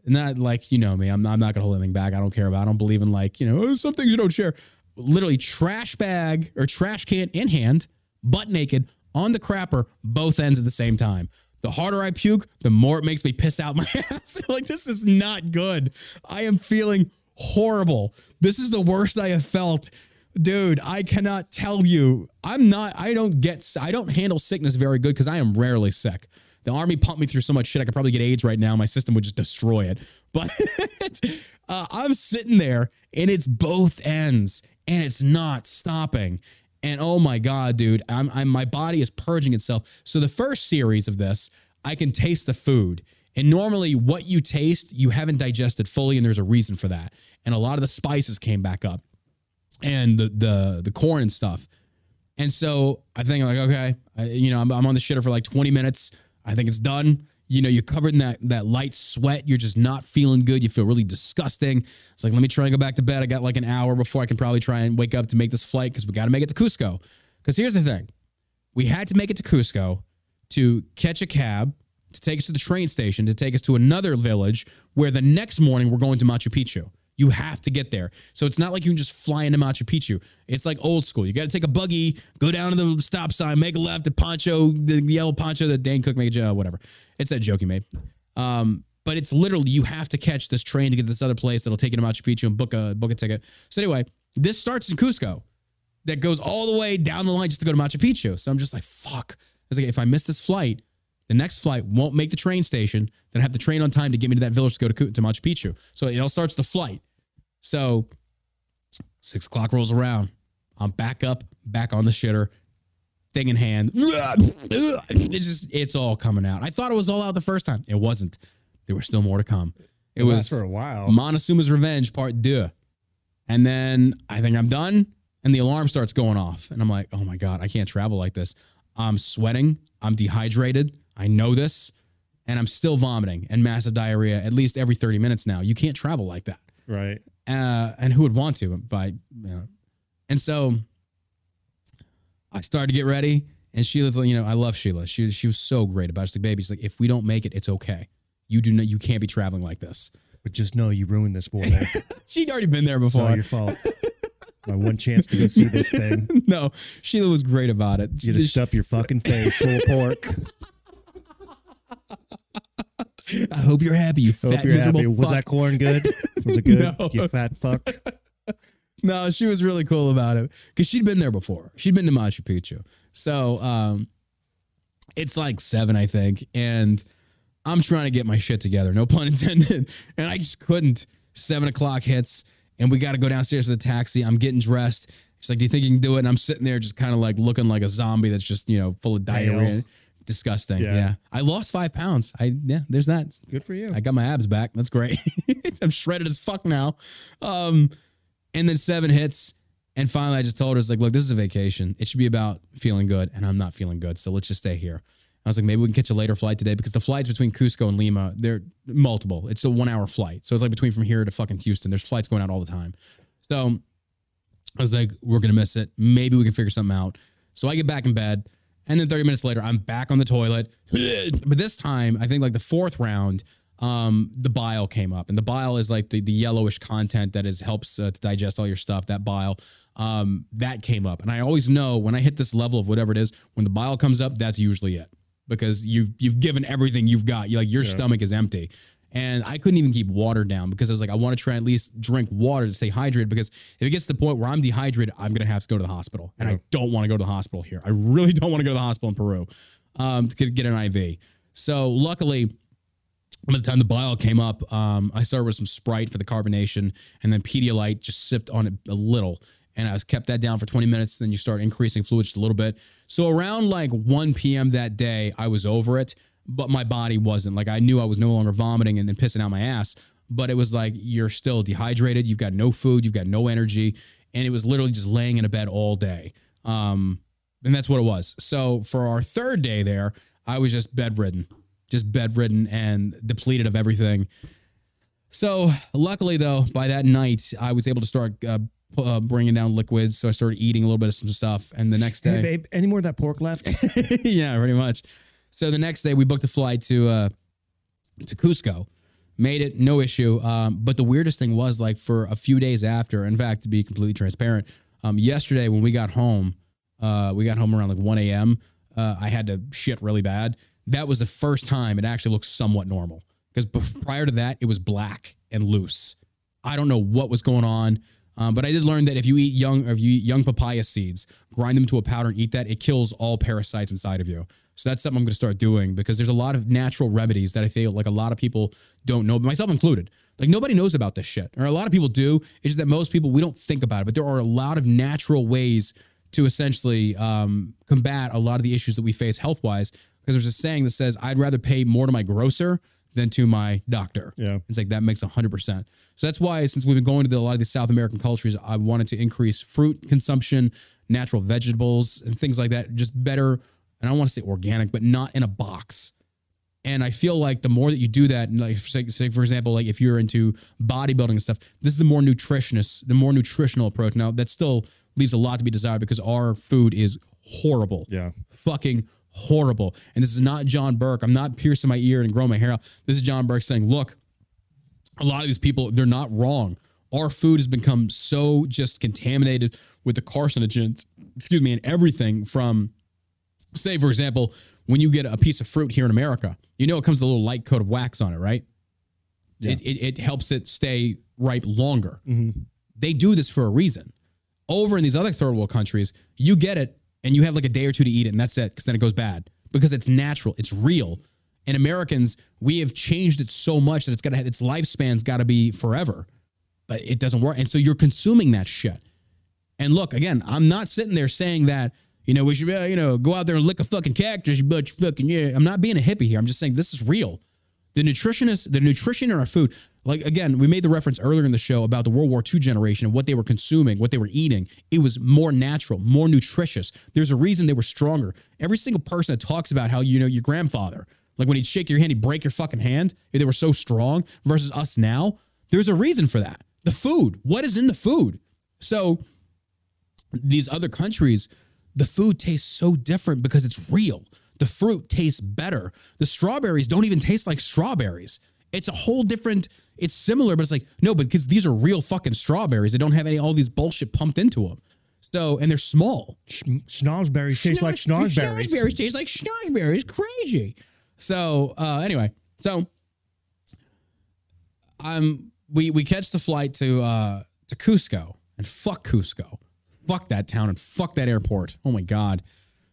Not like you know me. I'm not, I'm not gonna hold anything back. I don't care about. I don't believe in like you know oh, some things you don't share. Literally trash bag or trash can in hand, butt naked on the crapper, both ends at the same time. The harder I puke, the more it makes me piss out my ass. like this is not good. I am feeling horrible. This is the worst I have felt. Dude, I cannot tell you. I'm not, I don't get, I don't handle sickness very good because I am rarely sick. The army pumped me through so much shit. I could probably get AIDS right now. My system would just destroy it. But uh, I'm sitting there and it's both ends and it's not stopping. And oh my god, dude, I'm, I'm my body is purging itself. So the first series of this, I can taste the food. And normally, what you taste, you haven't digested fully, and there's a reason for that. And a lot of the spices came back up, and the the the corn and stuff. And so I think I'm like, okay, I, you know, I'm, I'm on the shitter for like 20 minutes. I think it's done. You know, you're covered in that that light sweat. You're just not feeling good. You feel really disgusting. It's like, let me try and go back to bed. I got like an hour before I can probably try and wake up to make this flight because we got to make it to Cusco. Because here's the thing, we had to make it to Cusco to catch a cab to take us to the train station to take us to another village where the next morning we're going to Machu Picchu. You have to get there. So it's not like you can just fly into Machu Picchu. It's like old school. You got to take a buggy, go down to the stop sign, make a left, at poncho, the yellow poncho that Dane Cook made, uh, whatever. It's that joke he made. Um, but it's literally you have to catch this train to get to this other place that'll take you to Machu Picchu and book a book a ticket. So anyway, this starts in Cusco, that goes all the way down the line just to go to Machu Picchu. So I'm just like, fuck. I was like, if I miss this flight, the next flight won't make the train station. Then I have the train on time to get me to that village to go to, to Machu Picchu. So it all starts the flight. So six o'clock rolls around. I'm back up, back on the shitter, thing in hand. It's just it's all coming out. I thought it was all out the first time. It wasn't. There was still more to come. It was for a while. Montezuma's Revenge Part Deux. And then I think I'm done. And the alarm starts going off. And I'm like, oh my God, I can't travel like this. I'm sweating. I'm dehydrated. I know this. And I'm still vomiting and massive diarrhea at least every 30 minutes now. You can't travel like that. right. Uh, and who would want to? By you know. And so I started to get ready. And Sheila's like, you know, I love Sheila. She she was so great about it. She's like, baby, she's like, if we don't make it, it's okay. You do not you can't be traveling like this. But just know you ruined this for me. She'd already been there It's all before. your fault. My one chance to go see this thing. no, Sheila was great about it. You just stuff your fucking face full of pork. I hope you're happy. You fat Hope you're happy. Was that corn good? Was it good? No. You fat fuck. No, she was really cool about it because she'd been there before. She'd been to Machu Picchu. So um, it's like seven, I think, and I'm trying to get my shit together. No pun intended. And I just couldn't. Seven o'clock hits, and we got to go downstairs to the taxi. I'm getting dressed. She's like, "Do you think you can do it?" And I'm sitting there, just kind of like looking like a zombie that's just you know full of diarrhea. Pale. Disgusting. Yeah. Yeah. I lost five pounds. I yeah. There's that. Good for you. I got my abs back. That's great. I'm shredded as fuck now. Um, and then seven hits. And finally, I just told her, it's like, look, this is a vacation. It should be about feeling good. And I'm not feeling good. So let's just stay here. I was like, maybe we can catch a later flight today because the flights between Cusco and Lima, they're multiple. It's a one hour flight. So it's like between from here to fucking Houston. There's flights going out all the time. So I was like, we're going to miss it. Maybe we can figure something out. So I get back in bed. And then 30 minutes later, I'm back on the toilet. But this time, I think like the fourth round, um, the bile came up. And the bile is like the, the yellowish content that is helps uh, to digest all your stuff, that bile. Um, that came up. And I always know when I hit this level of whatever it is, when the bile comes up, that's usually it. Because you've you've given everything you've got. You like your stomach is empty. And I couldn't even keep water down because I was like, I want to try at least drink water to stay hydrated. Because if it gets to the point where I'm dehydrated, I'm gonna have to go to the hospital, and I don't want to go to the hospital here. I really don't want to go to the hospital in Peru um, to get an IV. So luckily, by the time the bile came up, um, I started with some Sprite for the carbonation, and then Pedialyte just sipped on it a little, and I was kept that down for 20 minutes. Then you start increasing fluid just a little bit. So around like 1 p.m. that day, I was over it, but my body wasn't. Like I knew I was no longer vomiting and then pissing out my ass, but it was like you're still dehydrated. You've got no food, you've got no energy, and it was literally just laying in a bed all day. Um, and that's what it was. So for our third day there, I was just bedridden, just bedridden and depleted of everything. So luckily, though, by that night, I was able to start uh, uh, bringing down liquids. So I started eating a little bit of some stuff, and the next day, Hey, babe, any more of that pork left? yeah, pretty much. So the next day, we booked a flight to uh, to Cusco. Made it, no issue. Um, but the weirdest thing was like for a few days after. In fact, to be completely transparent, um, yesterday when we got home, uh, we got home around like 1 a.m. Uh, I had to shit really bad. That was the first time it actually looked somewhat normal because bef- prior to that, it was black and loose. I don't know what was going on. Um, but I did learn that if you eat young, or if you eat young papaya seeds, grind them to a powder and eat that, it kills all parasites inside of you. So that's something I'm going to start doing because there's a lot of natural remedies that I feel like a lot of people don't know, myself included. Like nobody knows about this shit, or a lot of people do. It's just that most people we don't think about it. But there are a lot of natural ways to essentially um, combat a lot of the issues that we face health wise. Because there's a saying that says, I'd rather pay more to my grocer than to my doctor. Yeah. It's like that makes 100%. So that's why, since we've been going to the, a lot of these South American cultures, I wanted to increase fruit consumption, natural vegetables, and things like that. Just better, and I don't want to say organic, but not in a box. And I feel like the more that you do that, like say, say for example, like if you're into bodybuilding and stuff, this is the more nutritionist, the more nutritional approach. Now that still leaves a lot to be desired because our food is horrible. Yeah. Fucking horrible. And this is not John Burke. I'm not piercing my ear and growing my hair out. This is John Burke saying, look, a lot of these people, they're not wrong. Our food has become so just contaminated with the carcinogens, excuse me, and everything from say, for example, when you get a piece of fruit here in America, you know it comes with a little light coat of wax on it, right? Yeah. It, it, it helps it stay ripe longer. Mm-hmm. They do this for a reason. Over in these other third world countries, you get it and you have like a day or two to eat it, and that's it, because then it goes bad because it's natural, it's real. And Americans, we have changed it so much that it's got to its lifespan's got to be forever, but it doesn't work. And so you're consuming that shit. And look, again, I'm not sitting there saying that, you know, we should, you know, go out there and lick a fucking cactus, but fucking, yeah. I'm not being a hippie here. I'm just saying this is real. The nutritionist, the nutrition in our food, like again, we made the reference earlier in the show about the World War II generation and what they were consuming, what they were eating. It was more natural, more nutritious. There's a reason they were stronger. Every single person that talks about how, you know, your grandfather, like when he'd shake your hand, he'd break your fucking hand, they were so strong versus us now. There's a reason for that. The food. What is in the food? So these other countries, the food tastes so different because it's real. The fruit tastes better. The strawberries don't even taste like strawberries. It's a whole different, it's similar, but it's like, no, but because these are real fucking strawberries. They don't have any all these bullshit pumped into them. So, and they're small. Sch- Schnozberries taste like schnozberries. Schnozberries taste like schnozberries. Crazy. So uh, anyway, so um, we we catch the flight to uh, to Cusco and fuck Cusco, fuck that town and fuck that airport. Oh my god,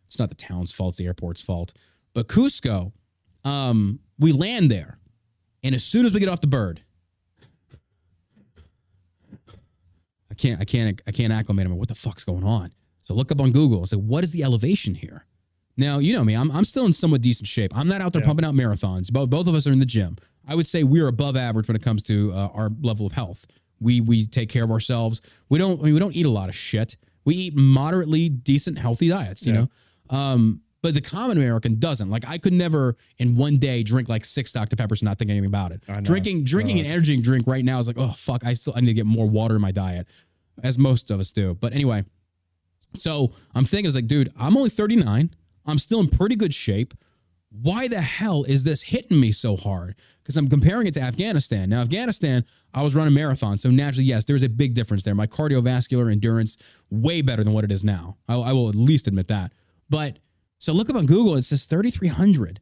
it's not the town's fault; it's the airport's fault. But Cusco, um, we land there, and as soon as we get off the bird, can't, I can't, I can't acclimate. I'm what the fuck's going on? So look up on Google. I say, what is the elevation here? Now you know me. I'm I'm still in somewhat decent shape. I'm not out there Yeah. pumping out marathons. Both both of us are in the gym. I would say we're above average when it comes to uh, our level of health. We we take care of ourselves. We don't I mean, we don't eat a lot of shit. We eat moderately decent, healthy diets. You Yeah. know. Um, but the common American doesn't. Like I could never in one day drink like six Dr Peppers and not think anything about it. Drinking drinking an energy drink right now is like oh fuck. I still I need to get more water in my diet, as most of us do. But anyway, so I'm thinking, it's like, dude, I'm only 39. I'm still in pretty good shape. Why the hell is this hitting me so hard? Because I'm comparing it to Afghanistan. Now, Afghanistan, I was running marathons. So naturally, yes, there's a big difference there. My cardiovascular endurance, way better than what it is now. I, I will at least admit that. But so look up on Google, it says 3,300.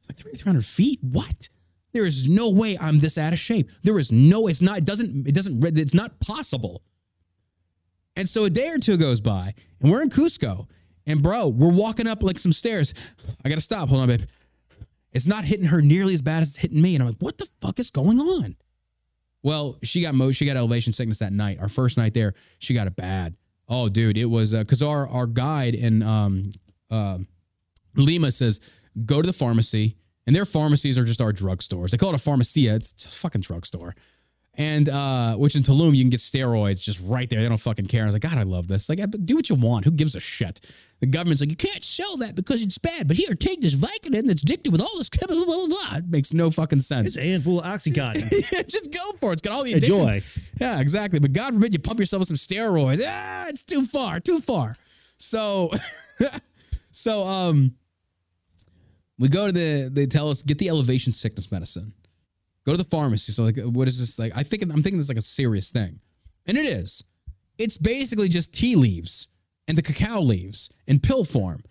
It's like 3,300 feet. What? There is no way I'm this out of shape. There is no, it's not, it doesn't, it doesn't, it's not possible. And so a day or two goes by, and we're in Cusco. And bro, we're walking up like some stairs. I gotta stop. Hold on, babe. It's not hitting her nearly as bad as it's hitting me. And I'm like, what the fuck is going on? Well, she got mo she got elevation sickness that night. Our first night there, she got it bad. Oh, dude, it was because our our guide in um uh, Lima says go to the pharmacy, and their pharmacies are just our drugstores. They call it a pharmacia. It's, it's a fucking drugstore. And uh, which in Tulum you can get steroids just right there. They don't fucking care. I was like, God, I love this. Like, do what you want. Who gives a shit? The government's like, you can't sell that because it's bad. But here, take this Vicodin that's addicted with all this chemical. Blah, blah, blah. It makes no fucking sense. It's a handful of Oxycontin. just go for it. It's got all the addictive- Enjoy. Yeah, exactly. But God forbid you pump yourself with some steroids. Ah, it's too far, too far. So, so um, we go to the. They tell us get the elevation sickness medicine. Go to the pharmacy. So like, what is this like? I think I'm thinking this is like a serious thing, and it is. It's basically just tea leaves and the cacao leaves in pill form.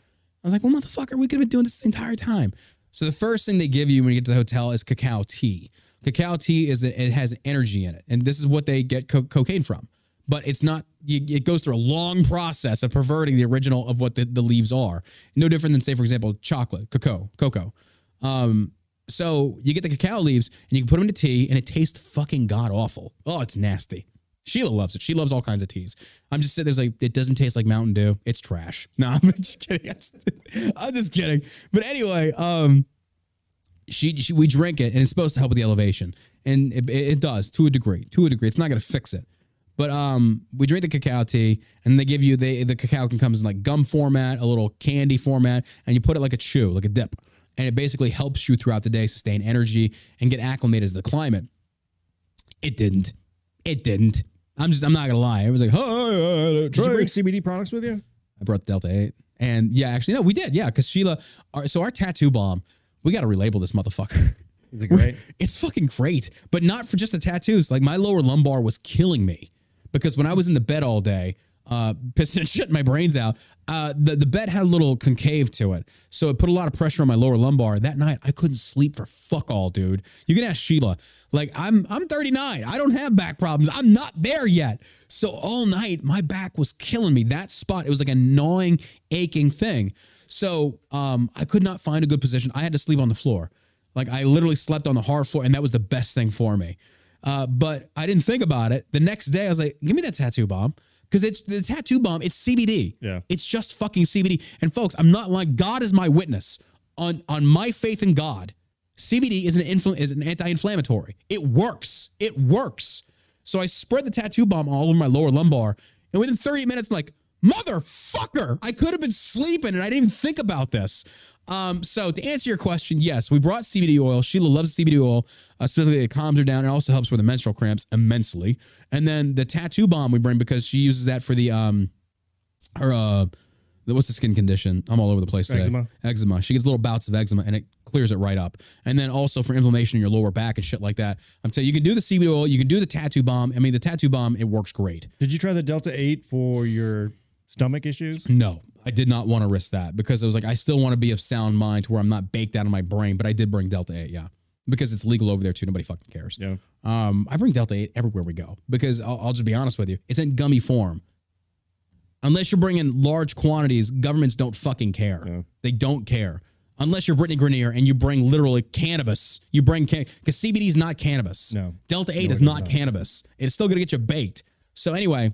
I was like, well, motherfucker, we could have been doing this the entire time. So the first thing they give you when you get to the hotel is cacao tea. Cacao tea is it has energy in it, and this is what they get co- cocaine from. But it's not. It goes through a long process of perverting the original of what the, the leaves are. No different than, say, for example, chocolate, cocoa, cocoa. Um, so you get the cacao leaves and you can put them into tea, and it tastes fucking god awful. Oh, it's nasty. Sheila loves it. She loves all kinds of teas. I'm just sitting there's like it doesn't taste like Mountain Dew. It's trash. No, I'm just kidding. I'm just kidding. But anyway, um, she, she we drink it and it's supposed to help with the elevation, and it, it does to a degree. To a degree, it's not to fix it. But um, we drink the cacao tea, and they give you they the cacao can comes in like gum format, a little candy format, and you put it like a chew, like a dip, and it basically helps you throughout the day sustain energy and get acclimated to the climate. It didn't. It didn't. I'm just. I'm not gonna lie. It was like, oh, Did you bring CBD products with you? I brought the Delta 8. And yeah, actually, no, we did. Yeah, because Sheila, our, so our tattoo bomb, we got to relabel this motherfucker. Is it great? It's fucking great, but not for just the tattoos. Like my lower lumbar was killing me because when I was in the bed all day, uh, pissing and shitting my brains out, uh, the, the bed had a little concave to it. So it put a lot of pressure on my lower lumbar. That night, I couldn't sleep for fuck all, dude. You can ask Sheila. Like I'm, I'm 39. I don't have back problems. I'm not there yet. So all night, my back was killing me. That spot, it was like a gnawing, aching thing. So um, I could not find a good position. I had to sleep on the floor. Like I literally slept on the hard floor, and that was the best thing for me. Uh, but I didn't think about it. The next day, I was like, "Give me that tattoo bomb," because it's the tattoo bomb. It's CBD. Yeah. it's just fucking CBD. And folks, I'm not like God is my witness on on my faith in God. CBD is an infl- is an anti-inflammatory. It works. It works. So I spread the tattoo bomb all over my lower lumbar, and within 30 minutes, I'm like, motherfucker, I could have been sleeping and I didn't even think about this. Um, so to answer your question, yes, we brought CBD oil. Sheila loves CBD oil. Uh, specifically, it calms her down. It also helps with the menstrual cramps immensely. And then the tattoo bomb we bring because she uses that for the um her uh the- what's the skin condition? I'm all over the place today. Eczema. Eczema. She gets little bouts of eczema and it clears it right up. And then also for inflammation in your lower back and shit like that. I'm telling you, you can do the CBD oil, you can do the tattoo bomb. I mean, the tattoo bomb, it works great. Did you try the Delta 8 for your stomach issues? No, I did not want to risk that because I was like I still want to be of sound mind to where I'm not baked out of my brain. But I did bring Delta 8, yeah, because it's legal over there too. Nobody fucking cares. Yeah. Um, I bring Delta 8 everywhere we go because I'll, I'll just be honest with you, it's in gummy form. Unless you're bringing large quantities, governments don't fucking care. Yeah. They don't care. Unless you're Brittney Griner and you bring literally cannabis, you bring because CBD is not cannabis. No. Delta 8 No, is it is not, not. cannabis. It's still gonna get you baked. So anyway,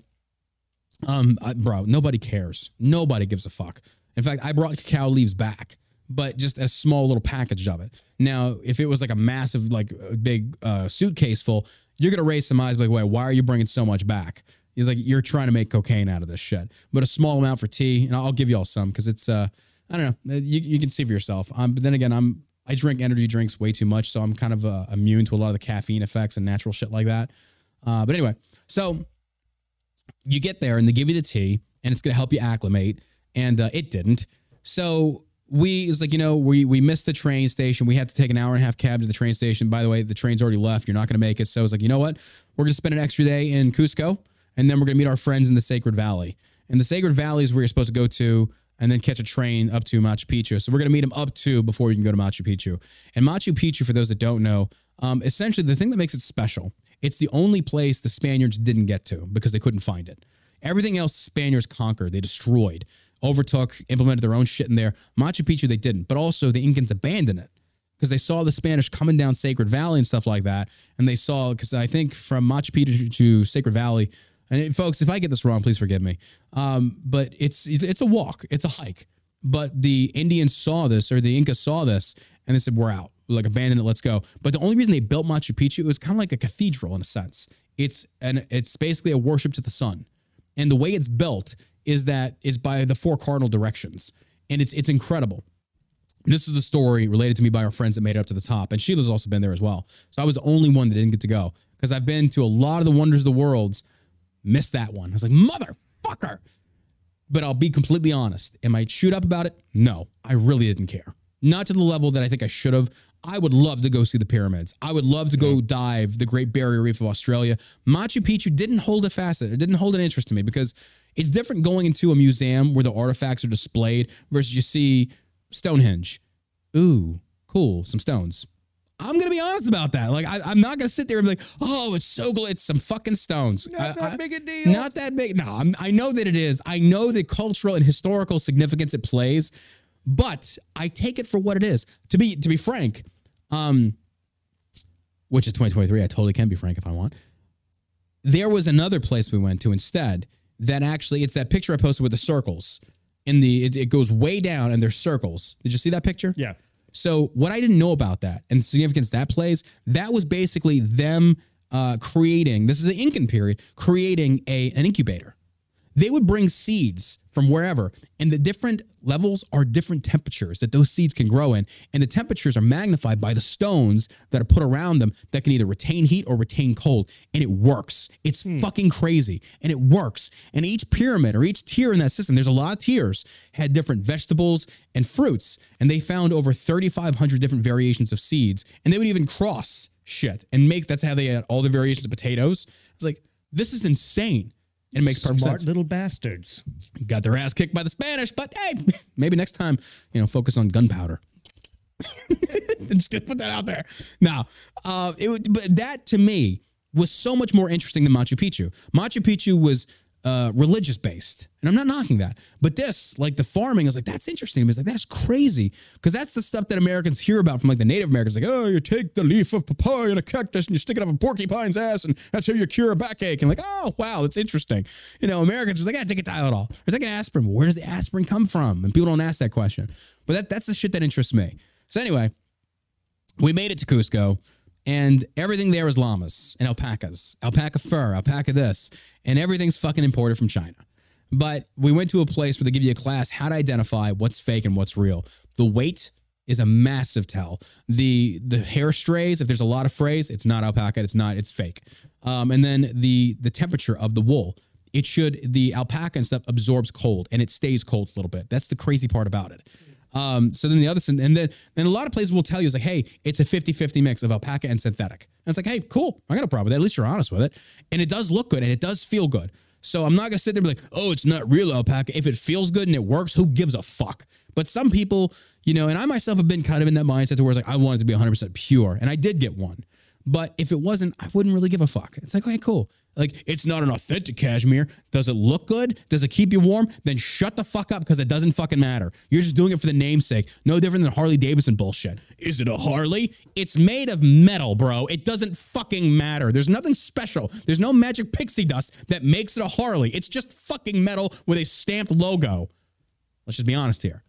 um, I- bro, nobody cares. Nobody gives a fuck. In fact, I brought cacao leaves back, but just a small little package of it. Now, if it was like a massive, like big uh, suitcase full, you're gonna raise some eyes like, wait, why are you bringing so much back? He's like, you're trying to make cocaine out of this shit. But a small amount for tea, and I'll give you all some because it's, uh, I don't know, you, you can see for yourself. Um, but then again, I'm I drink energy drinks way too much, so I'm kind of uh, immune to a lot of the caffeine effects and natural shit like that. Uh, but anyway, so you get there and they give you the tea and it's going to help you acclimate. And uh, it didn't. So we it was like you know we we missed the train station. We had to take an hour and a half cab to the train station. By the way the train's already left. You're not going to make it. So it's like you know what? We're going to spend an extra day in cusco and then we're going to meet our friends in the sacred valley. And the sacred valley is where you're supposed to go to and then catch a train up to Machu Picchu. So we're going to meet them up to before you can go to Machu Picchu. And Machu Picchu, for those that don't know, um, essentially the thing that makes it special, it's the only place the Spaniards didn't get to because they couldn't find it. Everything else, Spaniards conquered, they destroyed, overtook, implemented their own shit in there. Machu Picchu, they didn't, but also the Incans abandoned it because they saw the Spanish coming down Sacred Valley and stuff like that. And they saw, because I think from Machu Picchu to Sacred Valley, and it- folks, if I get this wrong, please forgive me. Um, but it's it's a walk, it's a hike. But the Indians saw this, or the Incas saw this, and they said, "We're out. Like abandon it. Let's go." But the only reason they built Machu Picchu was kind of like a cathedral in a sense. It's and it's basically a worship to the sun. And the way it's built is that it's by the four cardinal directions, and it's it's incredible this is a story related to me by our friends that made it up to the top. And Sheila's also been there as well. So I was the only one that didn't get to go because I've been to a lot of the wonders of the worlds, missed that one. I was like, motherfucker. But I'll be completely honest. Am I chewed up about it? No, I really didn't care. Not to the level that I think I should have. I would love to go see the pyramids. I would love to go dive the Great Barrier Reef of Australia. Machu Picchu didn't hold a facet. It didn't hold an interest to me because it's different going into a museum where the artifacts are displayed versus you see Stonehenge. Ooh, cool, some stones. I'm gonna be honest about that. Like, I, I'm not gonna sit there and be like, "Oh, it's so good. It's some fucking stones." Not I- that I- big a deal. Not that big. No, I'm, I know that it is. I know the cultural and historical significance it plays, but I take it for what it is. To be to be frank, um, which is 2023. I totally can be frank if I want. there was another place we went to instead that actually it's that picture I posted with the circles. In the it, it goes way down and there's circles. Did you see that picture? Yeah. So what I didn't know about that and the significance that plays, that was basically them uh, creating. This is the Incan period, creating a an incubator. They would bring seeds from wherever, and the different levels are different temperatures that those seeds can grow in, and the temperatures are magnified by the stones that are put around them that can either retain heat or retain cold, and it works. It's hmm. fucking crazy, and it works. And each pyramid or each tier in that system, there's a lot of tiers, had different vegetables and fruits, and they found over 3,500 different variations of seeds, and they would even cross shit and make. That's how they had all the variations of potatoes. It's like this is insane. And it makes perfect Smart sense little bastards. got their ass kicked by the Spanish, but hey, maybe next time, you know, focus on gunpowder. Just gonna put that out there. Now, uh, it would, but that to me was so much more interesting than Machu Picchu. Machu Picchu was uh, religious based, and I'm not knocking that. But this, like the farming, is like that's interesting. It's like that's crazy because that's the stuff that Americans hear about from like the Native Americans. Like, oh, you take the leaf of papaya and a cactus and you stick it up a porcupine's ass, and that's how you cure a backache. And like, oh wow, that's interesting. You know, Americans was like, I take a Tylenol. There's like an aspirin. Where does the aspirin come from? And people don't ask that question. But that that's the shit that interests me. So anyway, we made it to Cusco, and everything there is llamas and alpacas, alpaca fur, alpaca this, and everything's fucking imported from China. But we went to a place where they give you a class how to identify what's fake and what's real. The weight is a massive tell. The the hair strays, if there's a lot of frays, it's not alpaca, it's not, it's fake. Um, and then the the temperature of the wool. It should the alpaca and stuff absorbs cold and it stays cold a little bit. That's the crazy part about it. Um, so then the other, and then, then a lot of places will tell you, it's like, hey, it's a 50 50 mix of alpaca and synthetic. And it's like, hey, cool. I got a problem with that. At least you're honest with it. And it does look good and it does feel good. So I'm not going to sit there and be like, oh, it's not real alpaca. If it feels good and it works, who gives a fuck? But some people, you know, and I myself have been kind of in that mindset to where it's like, I want it to be 100% pure. And I did get one. But if it wasn't, I wouldn't really give a fuck. It's like, okay, cool. Like, it's not an authentic cashmere. Does it look good? Does it keep you warm? Then shut the fuck up because it doesn't fucking matter. You're just doing it for the namesake. No different than Harley Davidson bullshit. Is it a Harley? It's made of metal, bro. It doesn't fucking matter. There's nothing special. There's no magic pixie dust that makes it a Harley. It's just fucking metal with a stamped logo. Let's just be honest here.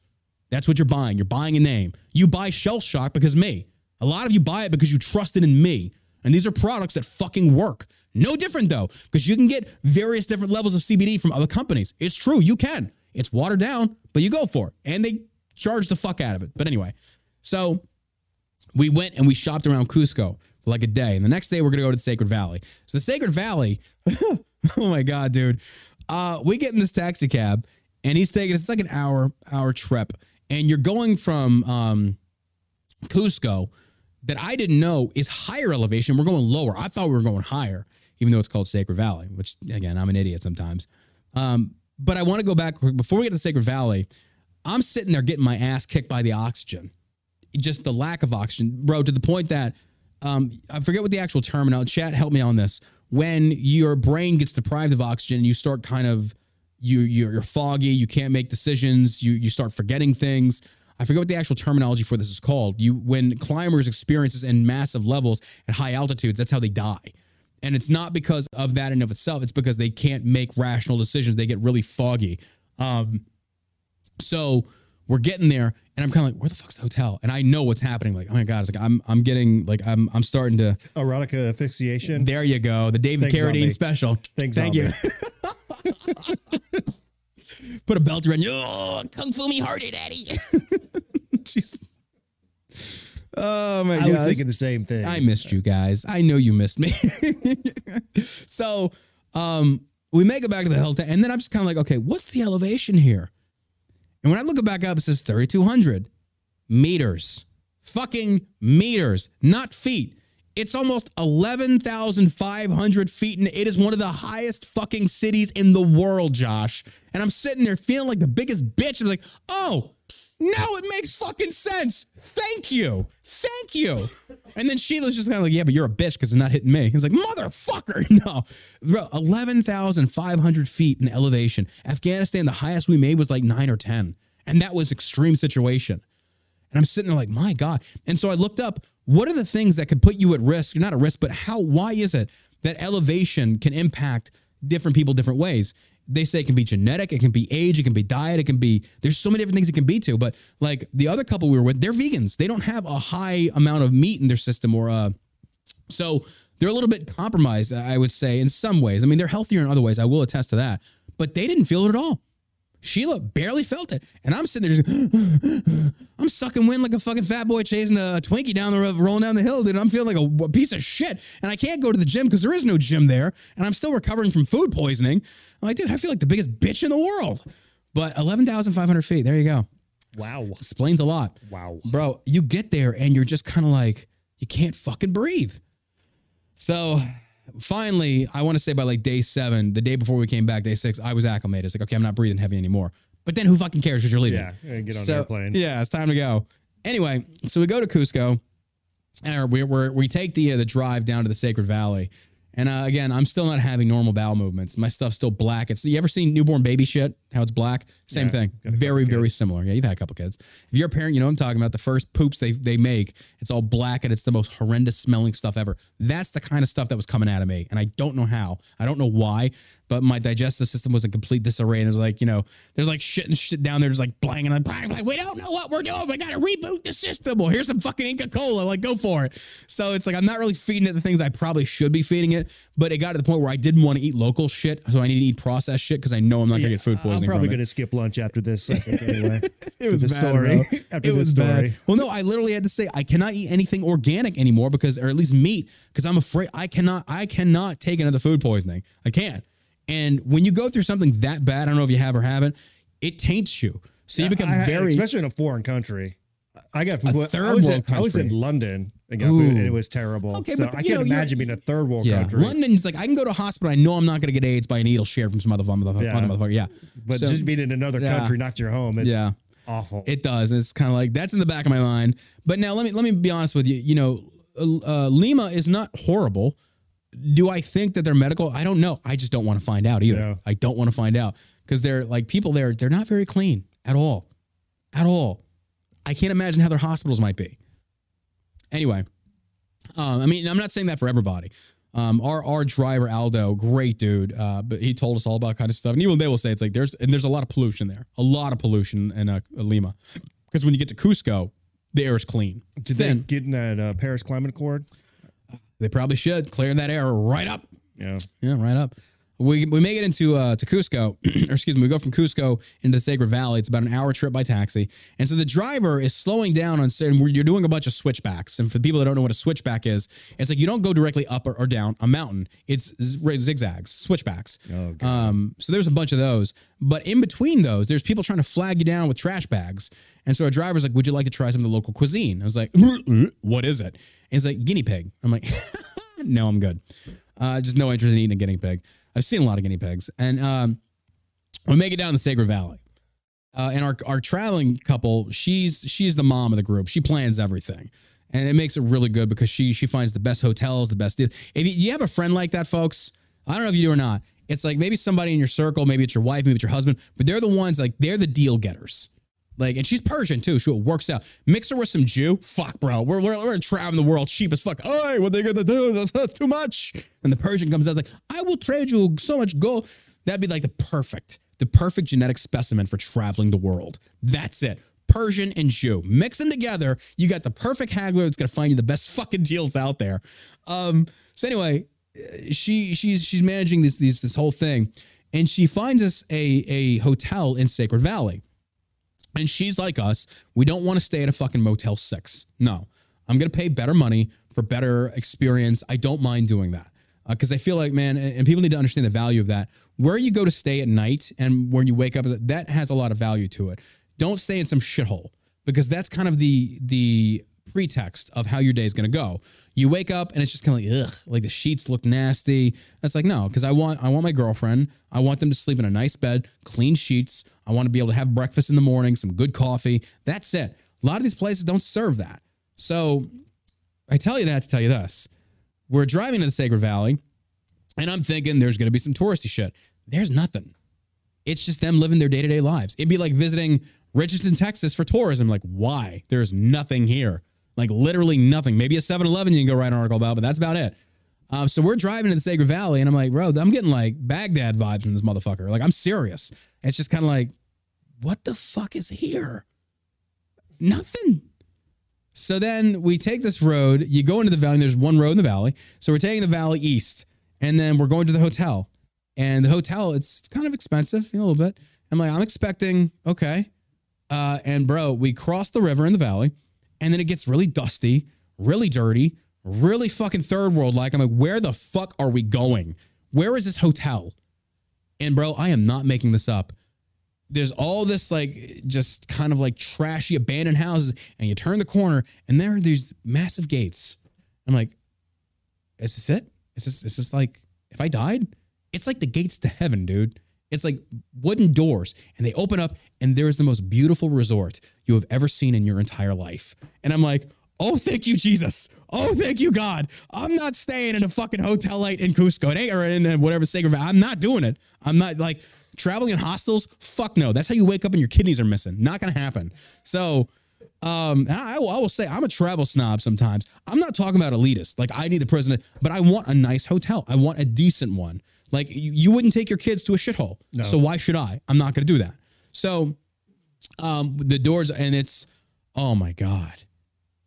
That's what you're buying. You're buying a name. You buy Shell Shock because me. A lot of you buy it because you trusted in me. And these are products that fucking work. No different though, because you can get various different levels of CBD from other companies. It's true, you can. It's watered down, but you go for it. And they charge the fuck out of it. But anyway, so we went and we shopped around Cusco for like a day. And the next day we're gonna go to the Sacred Valley. So the Sacred Valley, oh my God, dude. Uh, we get in this taxi cab and he's taking it's like an hour, hour trip. And you're going from um Cusco that I didn't know is higher elevation. We're going lower. I thought we were going higher, even though it's called Sacred Valley, which again, I'm an idiot sometimes. Um, but I want to go back before we get to Sacred Valley. I'm sitting there getting my ass kicked by the oxygen, just the lack of oxygen, bro, to the point that um, I forget what the actual term now. Chat, help me on this. When your brain gets deprived of oxygen, you start kind of you you're, you're foggy. You can't make decisions. You you start forgetting things. I forget what the actual terminology for this is called. You when climbers experience this in massive levels at high altitudes, that's how they die. And it's not because of that in of itself. It's because they can't make rational decisions. They get really foggy. Um, so we're getting there, and I'm kind of like, where the fuck's the hotel? And I know what's happening. Like, oh my god, it's like I'm I'm getting like I'm I'm starting to. Erotica asphyxiation. There you go, the David Thanks, Carradine special. Thanks, Thank you. Put a belt around you. Oh, kung fu me harder, daddy. Jeez. Oh my I god. was thinking the same thing. I missed you guys. I know you missed me. so um we make it back to the hotel, and then I'm just kind of like, okay, what's the elevation here? And when I look it back up, it says 3,200 meters. Fucking meters, not feet. It's almost 11,500 feet, and it is one of the highest fucking cities in the world, Josh. And I'm sitting there feeling like the biggest bitch. I'm like, oh, now it makes fucking sense. Thank you. Thank you. And then Sheila's just kind of like, yeah, but you're a bitch because it's not hitting me. He's like, motherfucker. No. Bro, 11,500 feet in elevation. Afghanistan, the highest we made was like nine or 10. And that was extreme situation. And I'm sitting there like, my God. And so I looked up what are the things that could put you at risk? You're Not at risk, but how, why is it that elevation can impact different people different ways. They say it can be genetic, it can be age, it can be diet, it can be there's so many different things it can be to. But like the other couple we were with, they're vegans. They don't have a high amount of meat in their system or uh so they're a little bit compromised, I would say, in some ways. I mean, they're healthier in other ways. I will attest to that. But they didn't feel it at all. Sheila barely felt it. And I'm sitting there, just, I'm sucking wind like a fucking fat boy chasing a Twinkie down the road, rolling down the hill, dude. I'm feeling like a, a piece of shit. And I can't go to the gym because there is no gym there. And I'm still recovering from food poisoning. I'm like, dude, I feel like the biggest bitch in the world. But 11,500 feet, there you go. Wow. Explains a lot. Wow. Bro, you get there and you're just kind of like, you can't fucking breathe. So finally, I want to say by like day seven, the day before we came back, day six, I was acclimated. It's like, okay, I'm not breathing heavy anymore. But then who fucking cares because you're leaving? Yeah. Get on So, the airplane. Yeah, it's time to go. Anyway, so we go to Cusco, and we we we take the uh, the drive down to the Sacred Valley. And uh, again, I'm still not having normal bowel movements. My stuff's still black. It's you ever seen newborn baby shit? How it's black? Same Yeah, thing. got a couple Very very similar. Yeah, you've had a couple kids. If you're a parent, you know what I'm talking about. The first poops they they make, it's all black and it's the most horrendous smelling stuff ever. That's the kind of stuff that was coming out of me, and I don't know how. I don't know why, but my digestive system was in complete disarray. And there's like you know, there's like shit and shit down there, just like blang and I'm blang, like we don't know what we're doing. We got to reboot the system. Well, here's some fucking Inca Cola. Like go for it. So it's like I'm not really feeding it the things I probably should be feeding it, but it got to the point where I didn't want to eat local shit, so I need to eat processed shit because I know I'm not gonna get food I'm probably going to skip lunch after this. I think, anyway. It was the bad, story. bro. After it was story. bad. Well, no, I literally had to say I cannot eat anything organic anymore because, or at least meat, because I'm afraid I cannot. I cannot take another food poisoning. I can't. And when you go through something that bad, I don't know if you have or haven't, it taints you. So you become I- I- very. especially in a foreign country. I got food. I third was, world in, I was in. London and got Ooh. and it was terrible. Okay, So but, I can't know, imagine being a third world yeah, country. London's like I can go to a hospital. I know I'm not going to get AIDS by a needle shared from some other motherfucker. Yeah. motherfucker. Yeah, but So- just being in another yeah. country, not your home. It's yeah. awful. It does. It's kind of like that's in the back of my mind. But now let me let me be honest with you. You know, uh, Lima is not horrible. Do I think that they're medical? I don't know. I just don't want to find out either. Yeah. I don't want to find out because they're like people there. They're not very clean at all, at all. I can't imagine how their hospitals might be. Anyway, um, I mean, I'm not saying that for everybody. Um, our our driver Aldo, great dude, uh, but he told us all about kind of stuff, and even they will say it's like there's and there's a lot of pollution there, a lot of pollution in uh, Lima, because when you get to Cusco, the air is clean. Did they get in that uh, Paris Climate Accord? they probably should clear that air right up. Yeah. Yeah, right up. We, we make it into uh, to Cusco, or excuse me, we go from Cusco into Sacred Valley. It's about an hour trip by taxi, and so the driver is slowing down on certain. You're doing a bunch of switchbacks, and for the people that don't know what a switchback is, it's like you don't go directly up or, or down a mountain. It's zigzags, switchbacks. Oh, God. Um, so there's a bunch of those, but in between those, there's people trying to flag you down with trash bags, and so a driver's like, "Would you like to try some of the local cuisine?" I was like, "What is it?" And he's like, "Guinea pig." I'm like, "No, I'm good." Uh, just no interest in eating a guinea pig. I've seen a lot of guinea pigs, and um, we make it down the Sacred Valley. Uh, and our our traveling couple, she's she's the mom of the group. She plans everything, and it makes it really good because she she finds the best hotels, the best deals. If you, you have a friend like that, folks, I don't know if you do or not. It's like maybe somebody in your circle, maybe it's your wife, maybe it's your husband, but they're the ones like they're the deal getters. Like, and she's Persian too, She works out. Mix her with some Jew, fuck, bro. We're we're, we're traveling the world cheap as fuck. Hey, what they gonna do? That's, too much. And the Persian comes out like, I will trade you so much gold. That'd be like the perfect, the perfect genetic specimen for traveling the world. That's it. Persian and Jew. Mix them together. You got the perfect haggler that's gonna find you the best fucking deals out there. Um, so anyway, uh, she she's she's managing this these this whole thing, and she finds us a a hotel in Sacred Valley. And she's like us. We don't want to stay at a fucking Motel 6. No. I'm going to pay better money for better experience. I don't mind doing that. Uh, because I feel like, man, and and people need to understand the value of that. Where you go to stay at night and when you wake up, that has a lot of value to it. Don't stay in some shithole because that's kind of the the pretext of how your day is going to go. You wake up and it's just kind of like ugh, like the sheets look nasty. That's like no, because I want I want my girlfriend. I want them to sleep in a nice bed, clean sheets. I want to be able to have breakfast in the morning, some good coffee. That's it. A lot of these places don't serve that. So I tell you that to tell you this: we're driving to the Sacred Valley, and I'm thinking there's going to be some touristy shit. There's nothing. It's just them living their day to day lives. It'd be like visiting Richardson, Texas for tourism. Like, why? There's nothing here. Like, literally nothing. Maybe a 7 Eleven you can go write an article about, but that's about it. Um, so we're driving to the Sacred Valley, and I'm like, bro, I'm getting like Baghdad vibes from this motherfucker. Like, I'm serious. It's just kind of like, what the fuck is here? Nothing. So then we take this road. You go into the valley. There's one road in the valley. So we're taking the valley east, and then we're going to the hotel. And the hotel, it's kind of expensive, a little bit. I'm like, I'm expecting okay. Uh, and bro, we cross the river in the valley, and then it gets really dusty, really dirty, really fucking third world like. I'm like, where the fuck are we going? Where is this hotel? And bro, I am not making this up. There's all this like just kind of like trashy abandoned houses, and you turn the corner, and there are these massive gates. I'm like, is this it? Is this is this like if I died? It's like the gates to heaven, dude. It's like wooden doors, and they open up, and there's the most beautiful resort you have ever seen in your entire life. And I'm like, oh, thank you, Jesus. Oh, thank you, God. I'm not staying in a fucking hotel light in Cusco or in whatever sacred. Valley. I'm not doing it. I'm not like traveling in hostels. Fuck no. That's how you wake up and your kidneys are missing. Not gonna happen. So um, I, I will say I'm a travel snob sometimes. I'm not talking about elitist. Like I need the president, but I want a nice hotel. I want a decent one. Like you, you wouldn't take your kids to a shithole. No. So why should I? I'm not going to do that. So um, the doors and it's oh my god,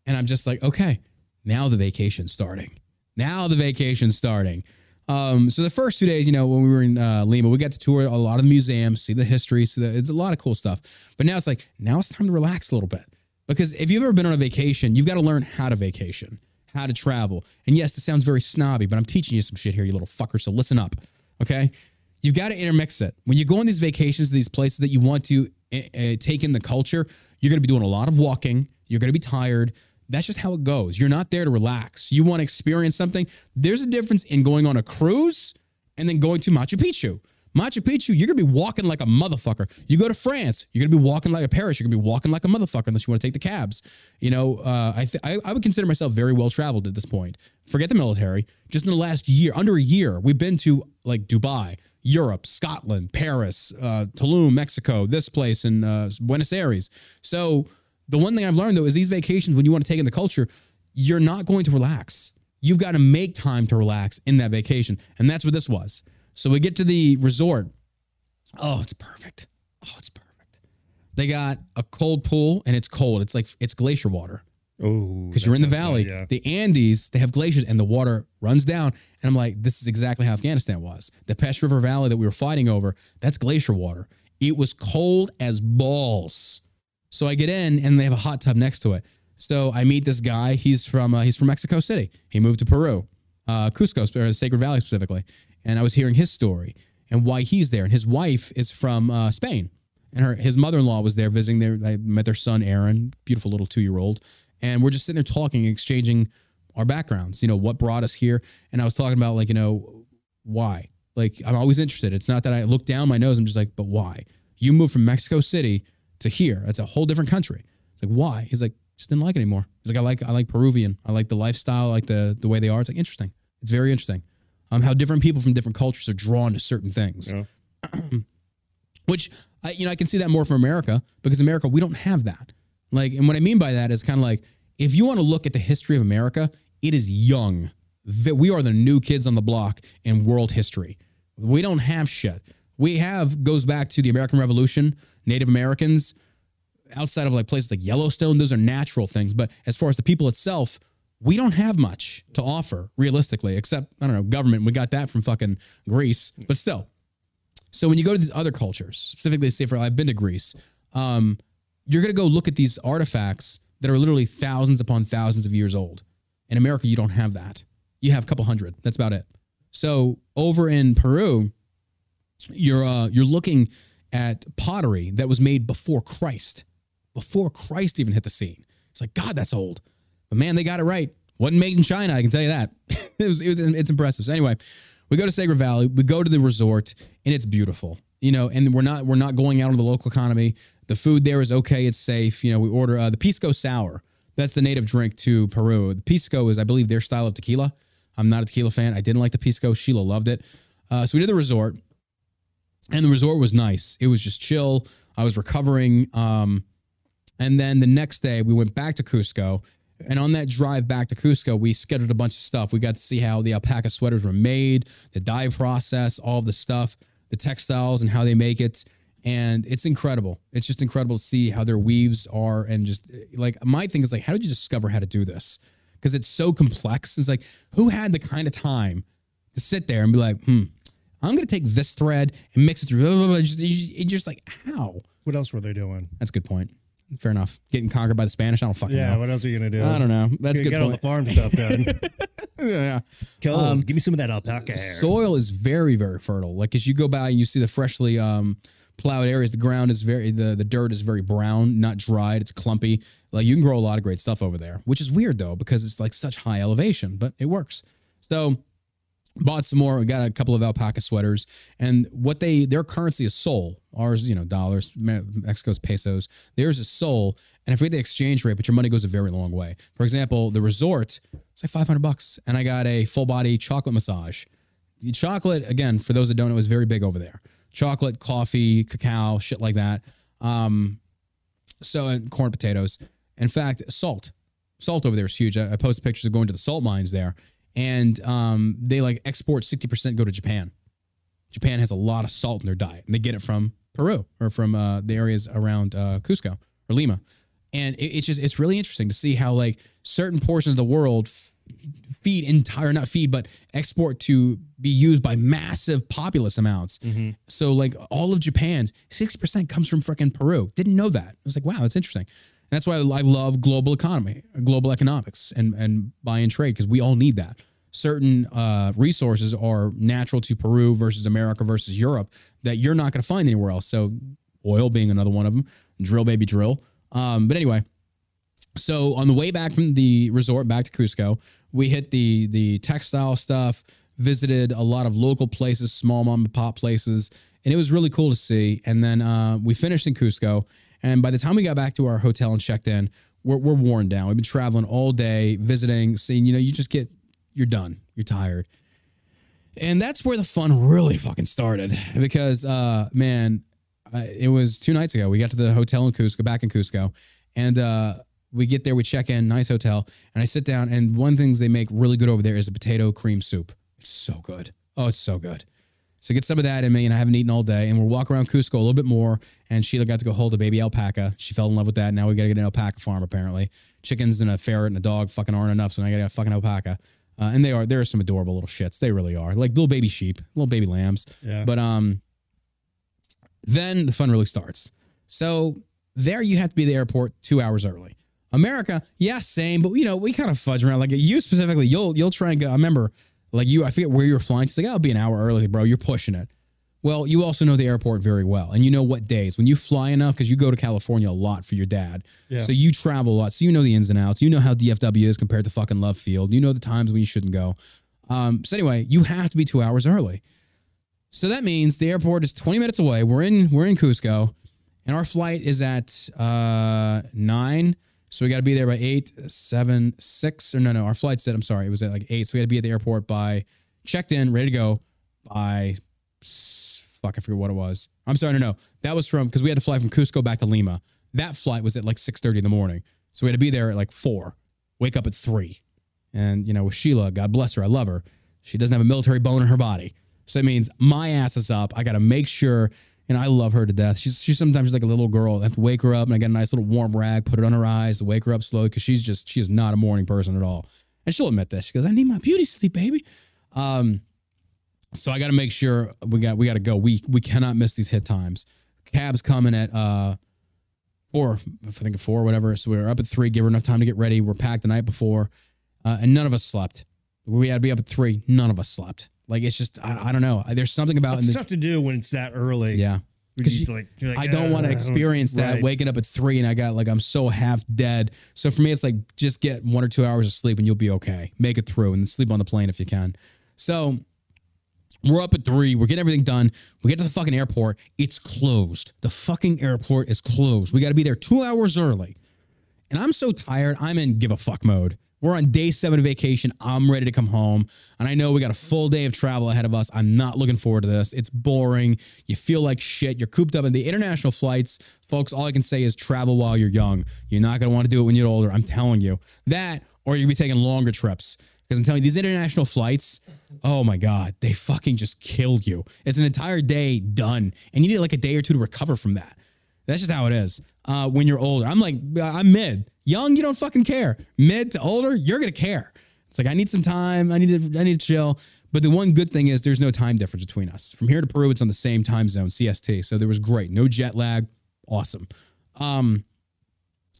and I'm just like okay, now the vacation's starting. Now the vacation's starting. Um, so the first two days, you know, when we were in uh, Lima, we got to tour a lot of the museums, see the history, see the, it's a lot of cool stuff. But now it's like now it's time to relax a little bit because if you've ever been on a vacation, you've got to learn how to vacation how to travel. And yes, this sounds very snobby, but I'm teaching you some shit here, you little fucker. So listen up, okay? You've got to intermix it. When you go on these vacations to these places that you want to uh, take in the culture, you're going to be doing a lot of walking. You're going to be tired. That's just how it goes. You're not there to relax. You want to experience something. There's a difference in going on a cruise and then going to Machu Picchu. Machu Picchu, you're gonna be walking like a motherfucker. You go to France, you're gonna be walking like a Paris. You're gonna be walking like a motherfucker unless you want to take the cabs. You know, uh, I, th- I I would consider myself very well traveled at this point. Forget the military. Just in the last year, under a year, we've been to like Dubai, Europe, Scotland, Paris, uh, Tulum, Mexico, this place, in uh, Buenos Aires. So the one thing I've learned though is these vacations, when you want to take in the culture, you're not going to relax. You've got to make time to relax in that vacation, and that's what this was. So we get to the resort. Oh, it's perfect. Oh, it's perfect. They got a cold pool and it's cold. It's like it's glacier water Oh, because you're in the valley. yeah. The Andes, they have glaciers and the water runs down. And I'm like, this is exactly how Afghanistan was. The Pesh River Valley that we were fighting over, that's glacier water. It was cold as balls. So I get in and they have a hot tub next to it. So I meet this guy. He's from uh, he's from Mexico City. He moved to Peru, uh, Cusco, or the Sacred Valley specifically. And I was hearing his story and why he's there. And his wife is from uh, Spain, and her his mother in law was there visiting. There, I met their son Aaron, beautiful little two year old, and we're just sitting there talking, exchanging our backgrounds. You know what brought us here, and I was talking about like you know why. Like I'm always interested. It's not that I look down my nose. I'm just like, but why? You moved from Mexico City to here. That's a whole different country. It's like why? He's like, just didn't like it anymore. He's like, I like I like Peruvian. I like the lifestyle, I like the the way they are. It's like interesting. It's very interesting. Um, how different people from different cultures are drawn to certain things. Yeah. Which I you know I can see that more from America because America we don't have that. Like, and what I mean by that is kind of like if you want to look at the history of America, it is young. That we are the new kids on the block in world history. We don't have shit. We have goes back to the American Revolution, Native Americans, outside of like places like Yellowstone, those are natural things. But as far as the people itself, we don't have much to offer realistically, except, I don't know, government. We got that from fucking Greece, but still. So when you go to these other cultures, specifically, say for I've been to Greece, um, you're going to go look at these artifacts that are literally thousands upon thousands of years old. In America, you don't have that. You have a couple hundred. That's about it. So over in Peru, you're uh, you're looking at pottery that was made before Christ, before Christ even hit the scene. It's like God, that's old, but man, they got it right. wasn't made in China, I can tell you that. it was, it was it's impressive. So anyway, we go to Sacred Valley, we go to the resort, and it's beautiful. You know, and we're not we're not going out on the local economy. The food there is okay, it's safe. You know, we order uh, the pisco sour. That's the native drink to Peru. The pisco is, I believe, their style of tequila. I'm not a tequila fan. I didn't like the pisco. Sheila loved it. Uh, so we did the resort, and the resort was nice. It was just chill. I was recovering. Um, and then the next day, we went back to Cusco. And on that drive back to Cusco, we scheduled a bunch of stuff. We got to see how the alpaca sweaters were made, the dye process, all the stuff, the textiles, and how they make it. And it's incredible. It's just incredible to see how their weaves are. And just like my thing is like, how did you discover how to do this? Because it's so complex. It's like, who had the kind of time to sit there and be like, hmm, I'm going to take this thread and mix it through. Blah, blah, blah. Just, just like, how? What else were they doing? That's a good point. Fair enough. Getting conquered by the Spanish. I don't fucking Yeah, know. what else are you gonna do? I don't know. That's a You good get all the farm stuff done. yeah. Go, Um, give me some of that alpaca hair. Soil is very, very fertile. Like as you go by and you see the freshly um, plowed areas, the ground is very the the dirt is very brown, not dried. It's clumpy. Like you can grow a lot of great stuff over there, which is weird though because it's like such high elevation, but it works. So bought some more. Got a couple of alpaca sweaters, and what they their currency is sol. Ours, you know, dollars. Mexico's pesos. Theirs is sol, and I forget the exchange rate, but your money goes a very long way. For example, the resort it's like five hundred bucks, and I got a full body chocolate massage. The chocolate, again, for those that don't know, is very big over there. Chocolate, coffee, cacao, shit like that. Um, so and corn potatoes. In fact, salt, salt over there is huge. I, I posted pictures of going to the salt mines there, and um, they like export sixty percent go to Japan. Japan has a lot of salt in their diet, and they get it from Peru or from uh, the areas around uh, Cusco or Lima. And it, it's just it's really interesting to see how like certain portions of the world f- feed entire not feed but export to be used by massive populous amounts. So like all of Japan, sixty percent comes from freaking Peru. Didn't know that. I was like, wow, that's interesting. That's why I love global economy, global economics, and and buy and trade because we all need that. Certain uh, resources are natural to Peru versus America versus Europe that you're not going to find anywhere else. So oil being another one of them. Drill baby drill. Um, but anyway, so on the way back from the resort back to Cusco, we hit the the textile stuff, visited a lot of local places, small mom and pop places, and it was really cool to see. And then uh, we finished in Cusco, and by the time we got back to our hotel and checked in, we're, we're worn down. We've been traveling all day, visiting, seeing. You know, you just get you're done, you're tired. And that's where the fun really fucking started because, uh, man, uh, it was two nights ago. We got to the hotel in Cusco, back in Cusco, and uh, we get there, we check in, nice hotel, and I sit down. And one things they make really good over there is a potato cream soup. It's so good. Oh, it's so good. So get some of that in me, and I haven't eaten all day. And we'll walk around Cusco a little bit more. And Sheila got to go hold a baby alpaca. She fell in love with that. Now we got to get an alpaca farm. Apparently, chickens and a ferret and a dog fucking aren't enough. So now I got to get a fucking alpaca. Uh, and they are there are some adorable little shits. They really are like little baby sheep, little baby lambs. Yeah. But um, then the fun really starts. So there you have to be at the airport two hours early. America, yeah, same, but you know we kind of fudge around. Like you specifically, you'll you'll try and go. I remember, like you, I forget where you were flying. She's like, I'll be an hour early, bro. You're pushing it. Well, you also know the airport very well, and you know what days when you fly enough because you go to California a lot for your dad. Yeah. So you travel a lot, so you know the ins and outs. You know how DFW is compared to fucking Love Field. You know the times when you shouldn't go. Um, so anyway, you have to be two hours early. So that means the airport is 20 minutes away. We're in we're in Cusco, and our flight is at uh, nine. So we got to be there by eight, seven, six, or no, no, our flight said I'm sorry, it was at like eight. So we had to be at the airport by checked in, ready to go by fuck, I forget what it was. I'm sorry, no, no, that was from because we had to fly from Cusco back to Lima. That flight was at like 6:30 in the morning, so we had to be there at like four. Wake up at three, and you know with Sheila, God bless her, I love her. She doesn't have a military bone in her body. So that means my ass is up. I got to make sure, and I love her to death. She's she's sometimes she's like a little girl. I have to wake her up, and I get a nice little warm rag, put it on her eyes to wake her up slowly because she's just she is not a morning person at all. And she'll admit this. She goes, "I need my beauty sleep, baby." Um, so I got to make sure we got we got to go. We we cannot miss these hit times. Cab's coming at uh four, I think four, whatever. So we were up at three, give her enough time to get ready. We're packed the night before, uh, and none of us slept. We had to be up at three. None of us slept. Like it's just I, I don't know. There's something about It's tough to do when it's that early. yeah. You, like, like, I don't want "Uh, to experience that right. waking up at three and I got like I'm so half dead. So for me, it's like just get one or two hours of sleep and you'll be okay. Make it through and then sleep on the plane if you can. So we're up at three. We're getting everything done. We get to the fucking airport. It's closed. The fucking airport is closed. We got to be there two hours early. And I'm so tired. I'm in give a fuck mode. We're on day seven of vacation. I'm ready to come home. And I know we got a full day of travel ahead of us. I'm not looking forward to this. It's boring. You feel like shit. You're cooped up in the international flights. Folks, all I can say is travel while you're young. You're not going to want to do it when you're older. I'm telling you. That, or you'll be taking longer trips. Because I'm telling you, these international flights, oh my God, they fucking just killed you. It's an entire day done. And you need like a day or two to recover from that. That's just how it is. Uh, when you're older, I'm like, I'm mid. Young, you don't fucking care. Mid to older, you're gonna care. It's like I need some time. I need to. I need to chill. But the one good thing is there's no time difference between us. From here to Peru, it's on the same time zone, CST. So there was great. No jet lag. Awesome. Um,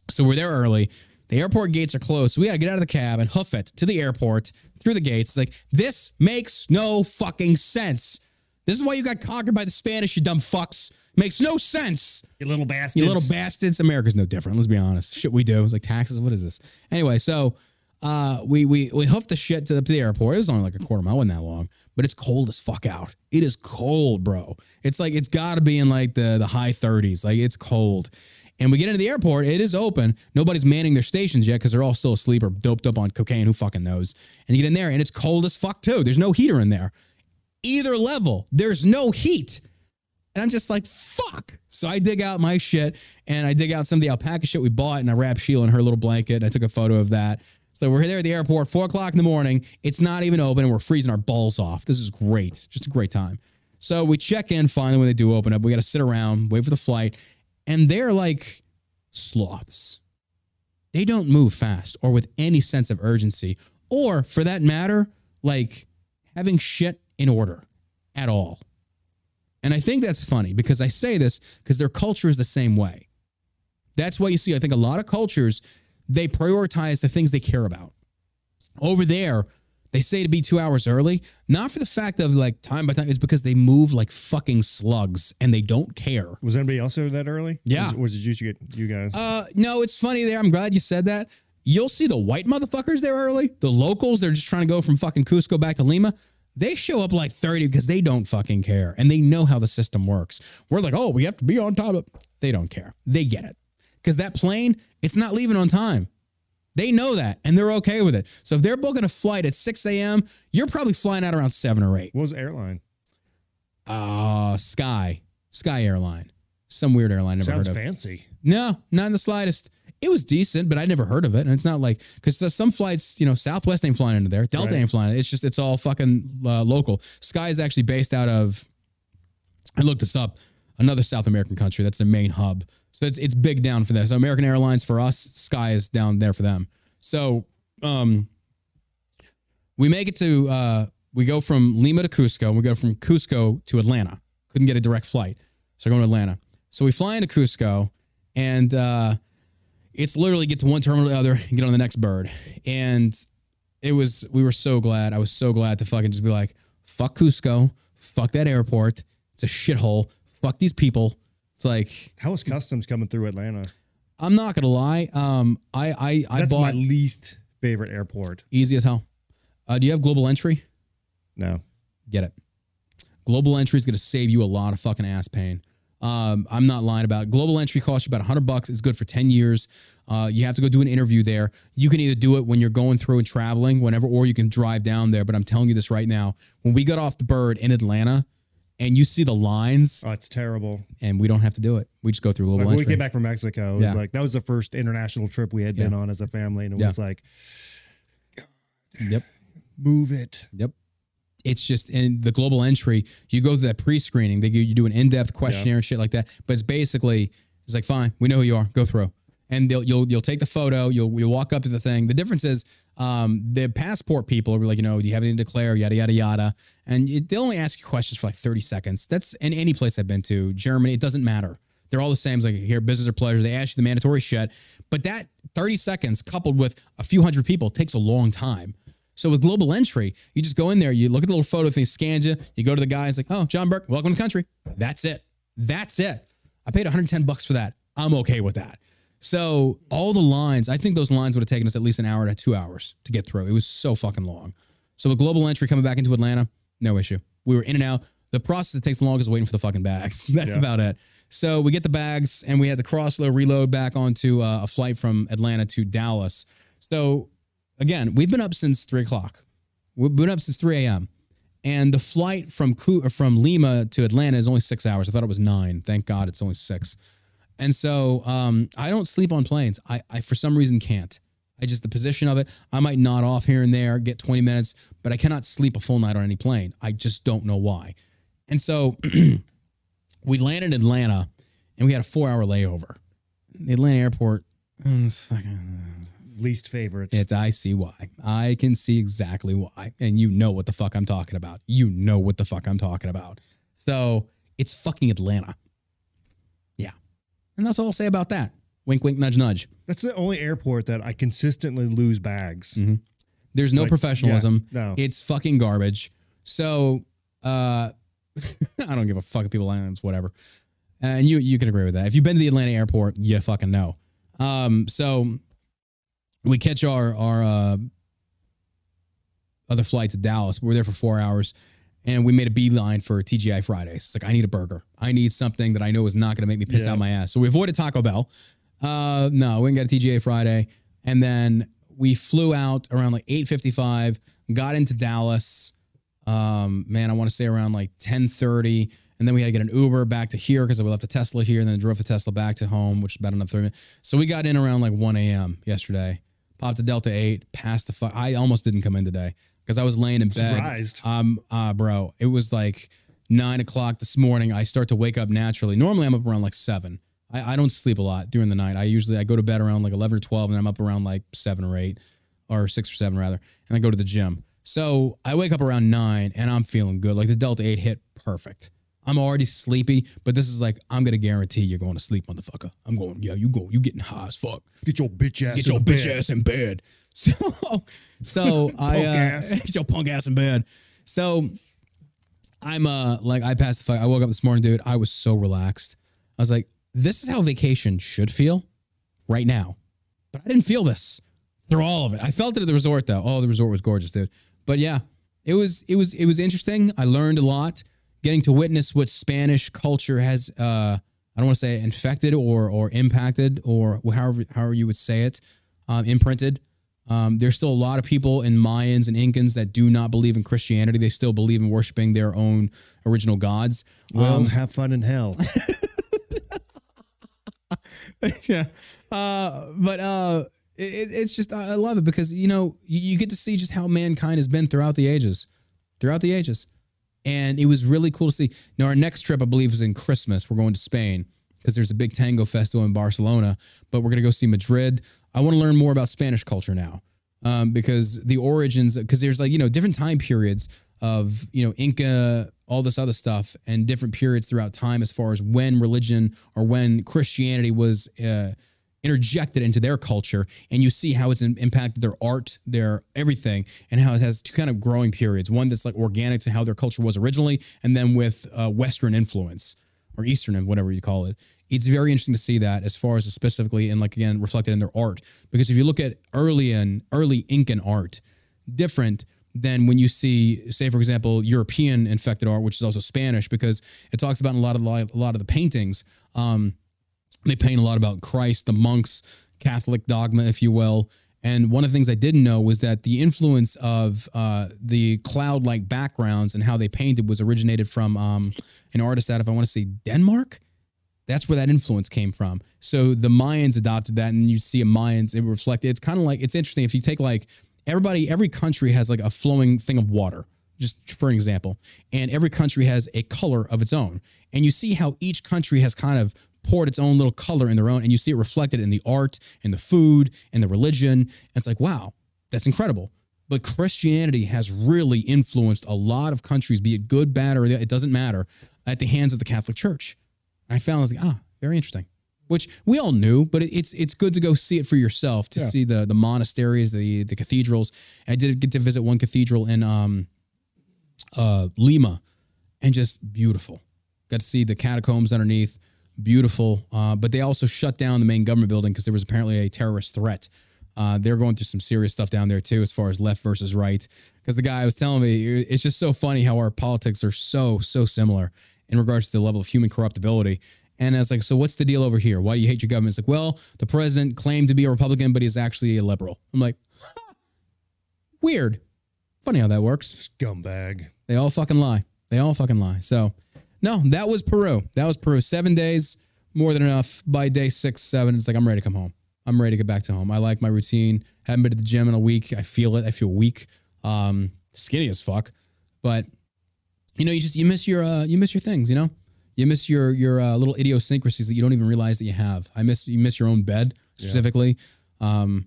so we're there early. The airport gates are closed. So we got to get out of the cab and hoof it to the airport through the gates. It's like, this makes no fucking sense. This is why you got conquered by the Spanish, you dumb fucks. Makes no sense. You little bastards. You little bastards. America's no different. Let's be honest. Shit we do. It's like taxes. What is this? Anyway, so uh, we we we hoofed the shit to the, to the airport. It was only like a quarter mile, wasn't that long, but it's cold as fuck out. It is cold, bro. It's like it's got to be in like the the high 30s. Like it's cold. And we get into the airport. It is open. Nobody's manning their stations yet because they're all still asleep or doped up on cocaine. Who fucking knows? And you get in there and it's cold as fuck too. There's no heater in there. Either level, there's no heat. And I'm just like, fuck. So I dig out my shit and I dig out some of the alpaca shit we bought and I wrap Sheila in her little blanket. And I took a photo of that. So we're there at the airport, four o'clock in the morning. It's not even open and we're freezing our balls off. This is great. Just a great time. So we check in finally when they do open up. We got to sit around, wait for the flight. And they're like sloths. They don't move fast or with any sense of urgency, or for that matter, like having shit in order at all. And I think that's funny because I say this because their culture is the same way. That's why you see, I think a lot of cultures, they prioritize the things they care about. Over there, they say to be two hours early, not for the fact of like time by time, it's because they move like fucking slugs and they don't care. Was anybody else there that early? Yeah. Was, was it just you, you guys? Uh, no, it's funny there. I'm glad you said that. You'll see the white motherfuckers there early. The locals, they're just trying to go from fucking Cusco back to Lima. They show up like 30 because they don't fucking care and they know how the system works. We're like, oh, we have to be on top of They don't care. They get it. Because that plane, it's not leaving on time. They know that and they're okay with it. So if they're booking a flight at 6 a.m., you're probably flying out around 7 or 8. what was the airline? Uh, Sky. Sky Airline. Some weird airline never Sounds heard of. fancy. No, not in the slightest. It was decent, but I never heard of it. And it's not like because some flights, you know, Southwest ain't flying into there, Delta Right. ain't flying. It's just it's all fucking uh, local. Sky is actually based out of. I looked this up. Another South American country. That's the main hub. So it's it's big down for them. So American Airlines for us, Sky is down there for them. So um, we make it to uh, we go from Lima to Cusco. and We go from Cusco to Atlanta. Couldn't get a direct flight, so we're going to Atlanta. So we fly into Cusco, and uh, it's literally get to one terminal to the other and get on the next bird. And it was we were so glad. I was so glad to fucking just be like, fuck Cusco, fuck that airport. It's a shithole. Fuck these people. It's like How was customs coming through Atlanta? I'm not gonna lie. Um, I I I That's my bought least favorite airport. easy as hell. Uh, do you have global entry? No. Get it. Global entry is going to save you a lot of fucking ass pain. Um, I'm not lying about it. Global entry costs you about 100 bucks. It's good for 10 years. Uh, you have to go do an interview there. You can either do it when you're going through and traveling, whenever, or you can drive down there. But I'm telling you this right now. When we got off the bird in Atlanta, and you see the lines, Oh, it's terrible. and we don't have to do it. We just go through global Like when we came back from Mexico, it was Yeah. like that was the first international trip we had been on as a family, and it Yeah. was like, Yep. move it. Yep. It's just in the global entry, you go through that pre-screening. They you do an in-depth questionnaire and shit like that. But it's basically it's like, fine, we know who you are. Go through. And they'll you'll you'll take the photo, you'll you'll walk up to the thing. The difference is um, the passport people are like, you know, do you have anything to declare? Yada yada yada. And you, they only ask you questions for like 30 seconds. That's in any place I've been to, Germany, it doesn't matter. They're all the same. It's like here, business or pleasure. They ask you the mandatory shit. But that 30 seconds coupled with a few hundred people takes a long time. So with global entry, you just go in there, you look at the little photo thing, scans you, you go to the guy, it's like, oh, John Burke, welcome to the country. That's it. That's it. I paid 110 bucks for that. I'm okay with that. So all the lines, I think those lines would have taken us at least an hour to two hours to get through. It was so fucking long. So with global entry coming back into Atlanta, no issue. We were in and out. The process that takes the longest is waiting for the fucking bags. That's Yeah. about it. So we get the bags and we had to cross load, reload back onto uh, a flight from Atlanta to Dallas. So again, we've been up since three o'clock. We've been up since 3 a.m. And the flight from from Lima to Atlanta is only six hours. I thought it was nine. Thank God it's only six. And so um, I don't sleep on planes. I, I for some reason can't. I just the position of it. I might nod off here and there, get 20 minutes, but I cannot sleep a full night on any plane. I just don't know why. And so we landed in Atlanta and we had a four hour layover. The Atlanta airport. mm, it's fucking- Least favorites. It's I see why. I can see exactly why. And you know what the fuck I'm talking about. You know what the fuck I'm talking about. So it's fucking Atlanta. Yeah. And that's all I'll say about that. Wink, wink, nudge, nudge. That's the only airport that I consistently lose bags. There's no Like, professionalism. yeah, no. It's fucking garbage. So uh I don't give a fuck if people it's whatever. And you you can agree with that. If you've been to the Atlanta airport, you fucking know. Um so we catch our our uh other flight to Dallas. We're there for four hours and we made a beeline for TGI Fridays. It's like I need a burger. I need something that I know is not gonna make me piss Yeah. out my ass. So we avoided Taco Bell. Uh no, we didn't get a TGI Friday. And then we flew out around like 8:55, got into Dallas. Um, man, I want to say around like 10:30. And then we had to get an Uber back to here because we left the Tesla here and then drove the Tesla back to home, which is about another 30 minutes. So we got in around like 1 a.m. yesterday. Popped a Delta 8, passed the fuck. I almost didn't come in today because I was laying in bed. Surprised. Um, uh, bro, it was like nine o'clock this morning. I start to wake up naturally. Normally, I'm up around like seven. I, I don't sleep a lot during the night. I usually I go to bed around like eleven or twelve, and I'm up around like seven or eight, or six or seven rather, and I go to the gym. So I wake up around nine, and I'm feeling good. Like the Delta Eight hit perfect. I'm already sleepy, but this is like I'm gonna guarantee you're going to sleep, motherfucker. I'm going, yeah, you go, you getting high as fuck Get your bitch ass. get in your bitch bed. ass in bed. So, so I uh, ass. get your punk ass in bed. So I'm uh like I passed the fuck. I woke up this morning, dude. I was so relaxed. I was like, this is how vacation should feel right now. But I didn't feel this through all of it. I felt it at the resort though. Oh, the resort was gorgeous, dude. But yeah, it was it was it was interesting. I learned a lot. Getting to witness what Spanish culture has uh I don't want to say infected or or impacted or however however you would say it, um, imprinted. Um, there's still a lot of people in Mayans and Incans that do not believe in Christianity. They still believe in worshiping their own original gods. Well, Um, have fun in hell. yeah. Uh, but uh, it, it's just I love it because you know you, you get to see just how mankind has been throughout the ages, throughout the ages, and it was really cool to see. Now our next trip, I believe, is in Christmas. We're going to Spain because there's a big tango festival in Barcelona, but we're gonna go see Madrid. I want to learn more about Spanish culture now um, because the origins because there's like you know different time periods of you know Inca, all this other stuff, and different periods throughout time as far as when religion or when Christianity was uh, interjected into their culture, and you see how it's impacted their art, their everything, and how it has two kind of growing periods. One that's like organic to how their culture was originally, and then with uh, Western influence or Eastern, whatever you call it. It's very interesting to see that as far as specifically and like again reflected in their art. Because if you look at early and early Incan art, different than when you see, say for example, European infected art, which is also Spanish, because it talks about in a lot of a lot of the paintings. Um, they paint a lot about Christ, the monks, Catholic dogma, if you will. And one of the things I didn't know was that the influence of uh, the cloud-like backgrounds and how they painted was originated from um, an artist out of if I want to say Denmark. That's where that influence came from. So the Mayans adopted that, and you see a Mayans. It reflected. It's kind of like it's interesting if you take like everybody, every country has like a flowing thing of water, just for an example, and every country has a color of its own, and you see how each country has kind of poured its own little color in their own, and you see it reflected in the art, in the food, in the religion. And it's like, wow, that's incredible. But Christianity has really influenced a lot of countries, be it good, bad, or it doesn't matter, at the hands of the Catholic Church. I found I was like, ah, very interesting. Which we all knew, but it's it's good to go see it for yourself to Yeah. see the the monasteries, the the cathedrals. I did get to visit one cathedral in um uh Lima, and just beautiful. Got to see the catacombs underneath, beautiful. Uh, but they also shut down the main government building because there was apparently a terrorist threat. Uh, they're going through some serious stuff down there too, as far as left versus right. Because the guy was telling me, it's just so funny how our politics are so so similar in regards to the level of human corruptibility. And I was like, so what's the deal over here? Why do you hate your government? It's like, well, the president claimed to be a Republican, but he's actually a liberal. I'm like, Weird. Funny how that works. Scumbag. They all fucking lie. They all fucking lie. So, no, that was Peru. That was Peru. Seven days, more than enough. By day six, seven, it's like I'm ready to come home. I'm ready to get back to home. I like my routine. Haven't been to the gym in a week. I feel it. I feel weak. Um, skinny as fuck. But you know, you just you miss your uh, you miss your things. You know, you miss your your uh, little idiosyncrasies that you don't even realize that you have. I miss you miss your own bed specifically. Um,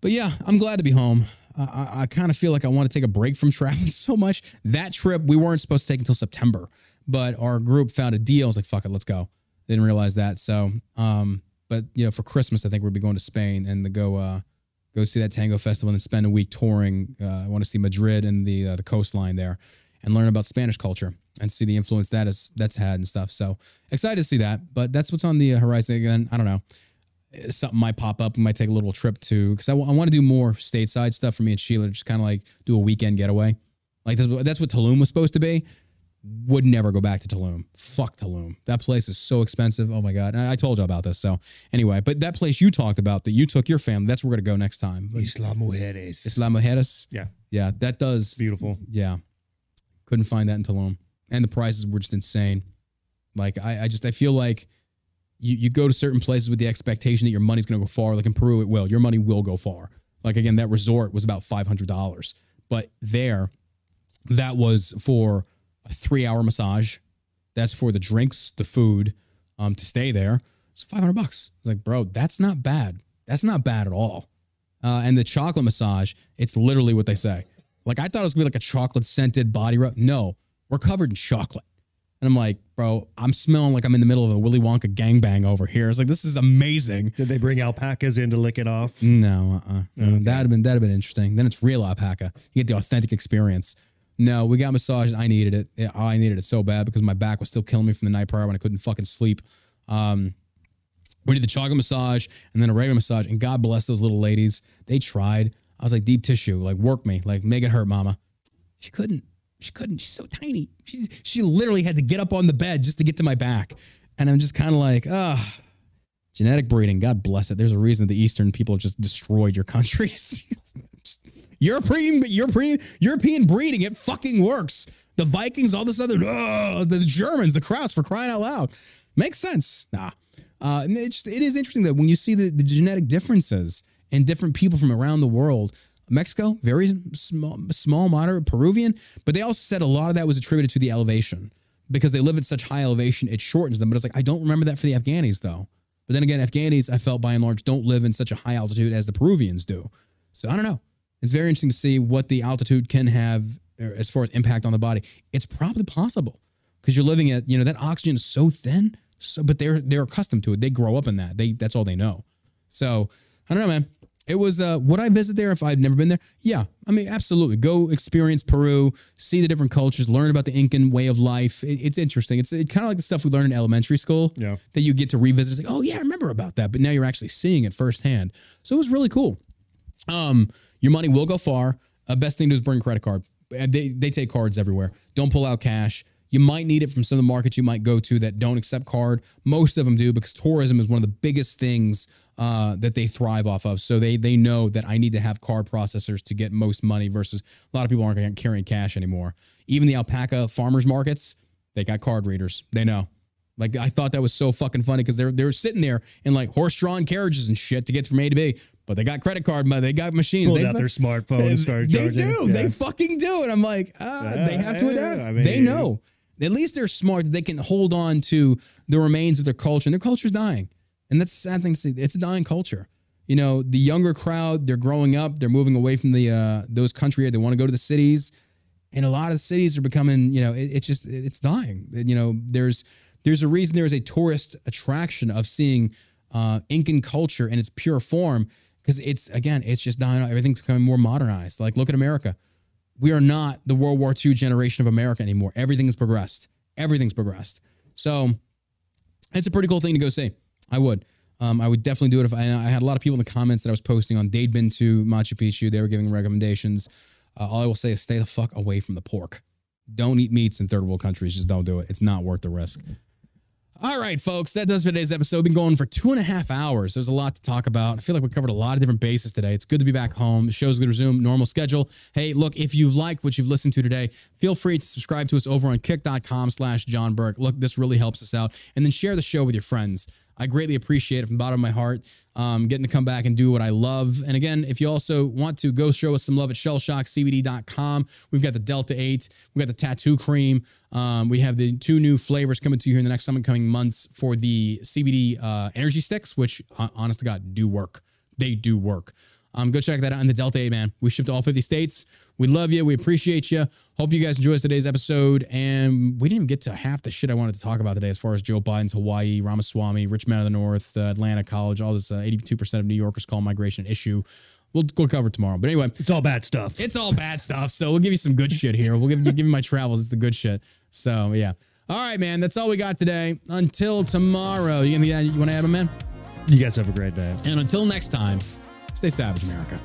but yeah, I'm glad to be home. I, I, I kind of feel like I want to take a break from traveling so much. That trip we weren't supposed to take until September, but our group found a deal. I was like, fuck it, let's go. Didn't realize that. So, um, but you know, for Christmas, I think we'll be going to Spain and go uh, go see that tango festival and spend a week touring. Uh, I want to see Madrid and the uh, the coastline there and learn about Spanish culture and see the influence that is that's had and stuff. So excited to see that. But that's what's on the horizon again. I don't know something might pop up. We might take a little trip to because I, w- I want to do more stateside stuff for me and Sheila, just kind of like do a weekend getaway. Like that's, that's what Tulum was supposed to be. Would never go back to Tulum. Fuck Tulum. That place is so expensive. Oh my god. And I, I told you about this. So anyway, but that place you talked about that you took your family. That's where we're gonna go next time. Isla Mujeres. Isla Mujeres. Yeah. Yeah, that does Beautiful. yeah. Couldn't find that in Tulum. And the prices were just insane. Like I, I just I feel like you, you go to certain places with the expectation that your money's gonna go far. Like in Peru, it will. Your money will go far. Like again, that resort was about five hundred dollars. But there, that was for a three hour massage. That's for the drinks, the food, um, to stay there. It's five hundred bucks. It's like, bro, that's not bad. That's not bad at all. Uh, and the chocolate massage, it's literally what they say. Like I thought it was gonna be like a chocolate scented body rub. No, we're covered in chocolate. And I'm like, bro, I'm smelling like I'm in the middle of a Willy Wonka gangbang over here. It's like this is amazing. Did they bring alpacas in to lick it off? No, uh-uh. Okay. that'd have been that'd have been interesting. Then it's real alpaca. You get the authentic experience. No, we got massages. I needed it. I needed it so bad because my back was still killing me from the night prior when I couldn't fucking sleep. Um, we did the chocolate massage and then a regular massage, and God bless those little ladies. They tried. I was like deep tissue, like work me, like make it hurt, mama. She couldn't. She couldn't. She's so tiny. She she literally had to get up on the bed just to get to my back, and I'm just kind of like, ah. Genetic breeding, God bless it. There's a reason that the Eastern people just destroyed your countries. European, European, European breeding, it fucking works. The Vikings, all this other, ugh, the Germans, the Krauts, for crying out loud, makes sense. Nah, uh, and it's it is interesting that when you see the, the genetic differences in different people from around the world. Mexico, very small, small, moderate, Peruvian, but they also said a lot of that was attributed to the elevation because they live at such high elevation, it shortens them. But it's like I don't remember that for the Afghanis though. But then again, Afghanis, I felt by and large, don't live in such a high altitude as the Peruvians do. So I don't know. It's very interesting to see what the altitude can have er, as far as impact on the body. It's probably possible because you're living at, you know, that oxygen is so thin. So, but they're they're accustomed to it. They grow up in that. They that's all they know. So I don't know, man. It was uh would I visit there if I'd never been there? Yeah. I mean, absolutely. Go experience Peru, see the different cultures, learn about the Incan way of life. It- it's interesting. It's it, kind of like the stuff we learned in elementary school Yeah. that you get to revisit. It's like, oh yeah, I remember about that. But now you're actually seeing it firsthand. So it was really cool. Um, your money will go far. Uh, best thing to do is bring a credit card. They they take cards everywhere. Don't pull out cash. You might need it from some of the markets you might go to that don't accept card. Most of them do because tourism is one of the biggest things uh, that they thrive off of. So they they know that I need to have card processors to get most money versus a lot of people aren't carrying cash anymore. Even the alpaca farmers markets, they got card readers. They know. Like I thought that was so fucking funny because they're they're sitting there in like horse-drawn carriages and shit to get from A to B, but they got credit card money, they got machines. Pulled they out their smartphone and started they charging. do. Yeah. They fucking do. And I'm like, ah, they have to adapt. I they know. At least they're smart that they can hold on to the remains of their culture. And their culture's dying. And that's a sad thing to see. It's a dying culture. You know, the younger crowd, they're growing up, they're moving away from the uh those country, they want to go to the cities. And a lot of cities are becoming, you know, it, it's just it's dying. You know, there's there's a reason there's a tourist attraction of seeing uh, Incan culture in its pure form because it's again it's just dying. out. Everything's becoming more modernized. Like look at America. We are not the World War II generation of America anymore. Everything's progressed. Everything's progressed. So it's a pretty cool thing to go see. I would. Um, I would definitely do it if I, I had a lot of people in the comments that I was posting on. They'd been to Machu Picchu. They were giving recommendations. Uh, all I will say is stay the fuck away from the pork. Don't eat meats in third world countries. Just don't do it. It's not worth the risk. All right, folks, that does for today's episode. Been going for two and a half hours. There's a lot to talk about. I feel like we covered a lot of different bases today. It's good to be back home. The show's going to resume normal schedule. Hey, look, if you like what you've listened to today, feel free to subscribe to us over on kick.com slash John Burke. Look, this really helps us out. And then share the show with your friends. I greatly appreciate it from the bottom of my heart, um, getting to come back and do what I love. And again, if you also want to go show us some love at shellshockcbd.com, we've got the Delta 8, we've got the tattoo cream. Um, we have the two new flavors coming to you here in the next coming months for the CBD uh, energy sticks, which, honest to God, do work. They do work. Um, go check that out in the Delta 8, man. We ship to all 50 states. We love you. We appreciate you. Hope you guys enjoyed today's episode. And we didn't even get to half the shit I wanted to talk about today as far as Joe Biden's Hawaii, Ramaswamy, Rich Man of the North, uh, Atlanta College, all this uh, 82% of New Yorkers call migration issue. We'll, we'll cover tomorrow. But anyway, It's all bad stuff. it's all bad stuff. So we'll give you some good shit here. We'll give you give you my travels. It's the good shit. So yeah. All right, man. That's all we got today. Until tomorrow. You, gonna- you want to add a man? You guys have a great day. And until next time, Stay savage, America.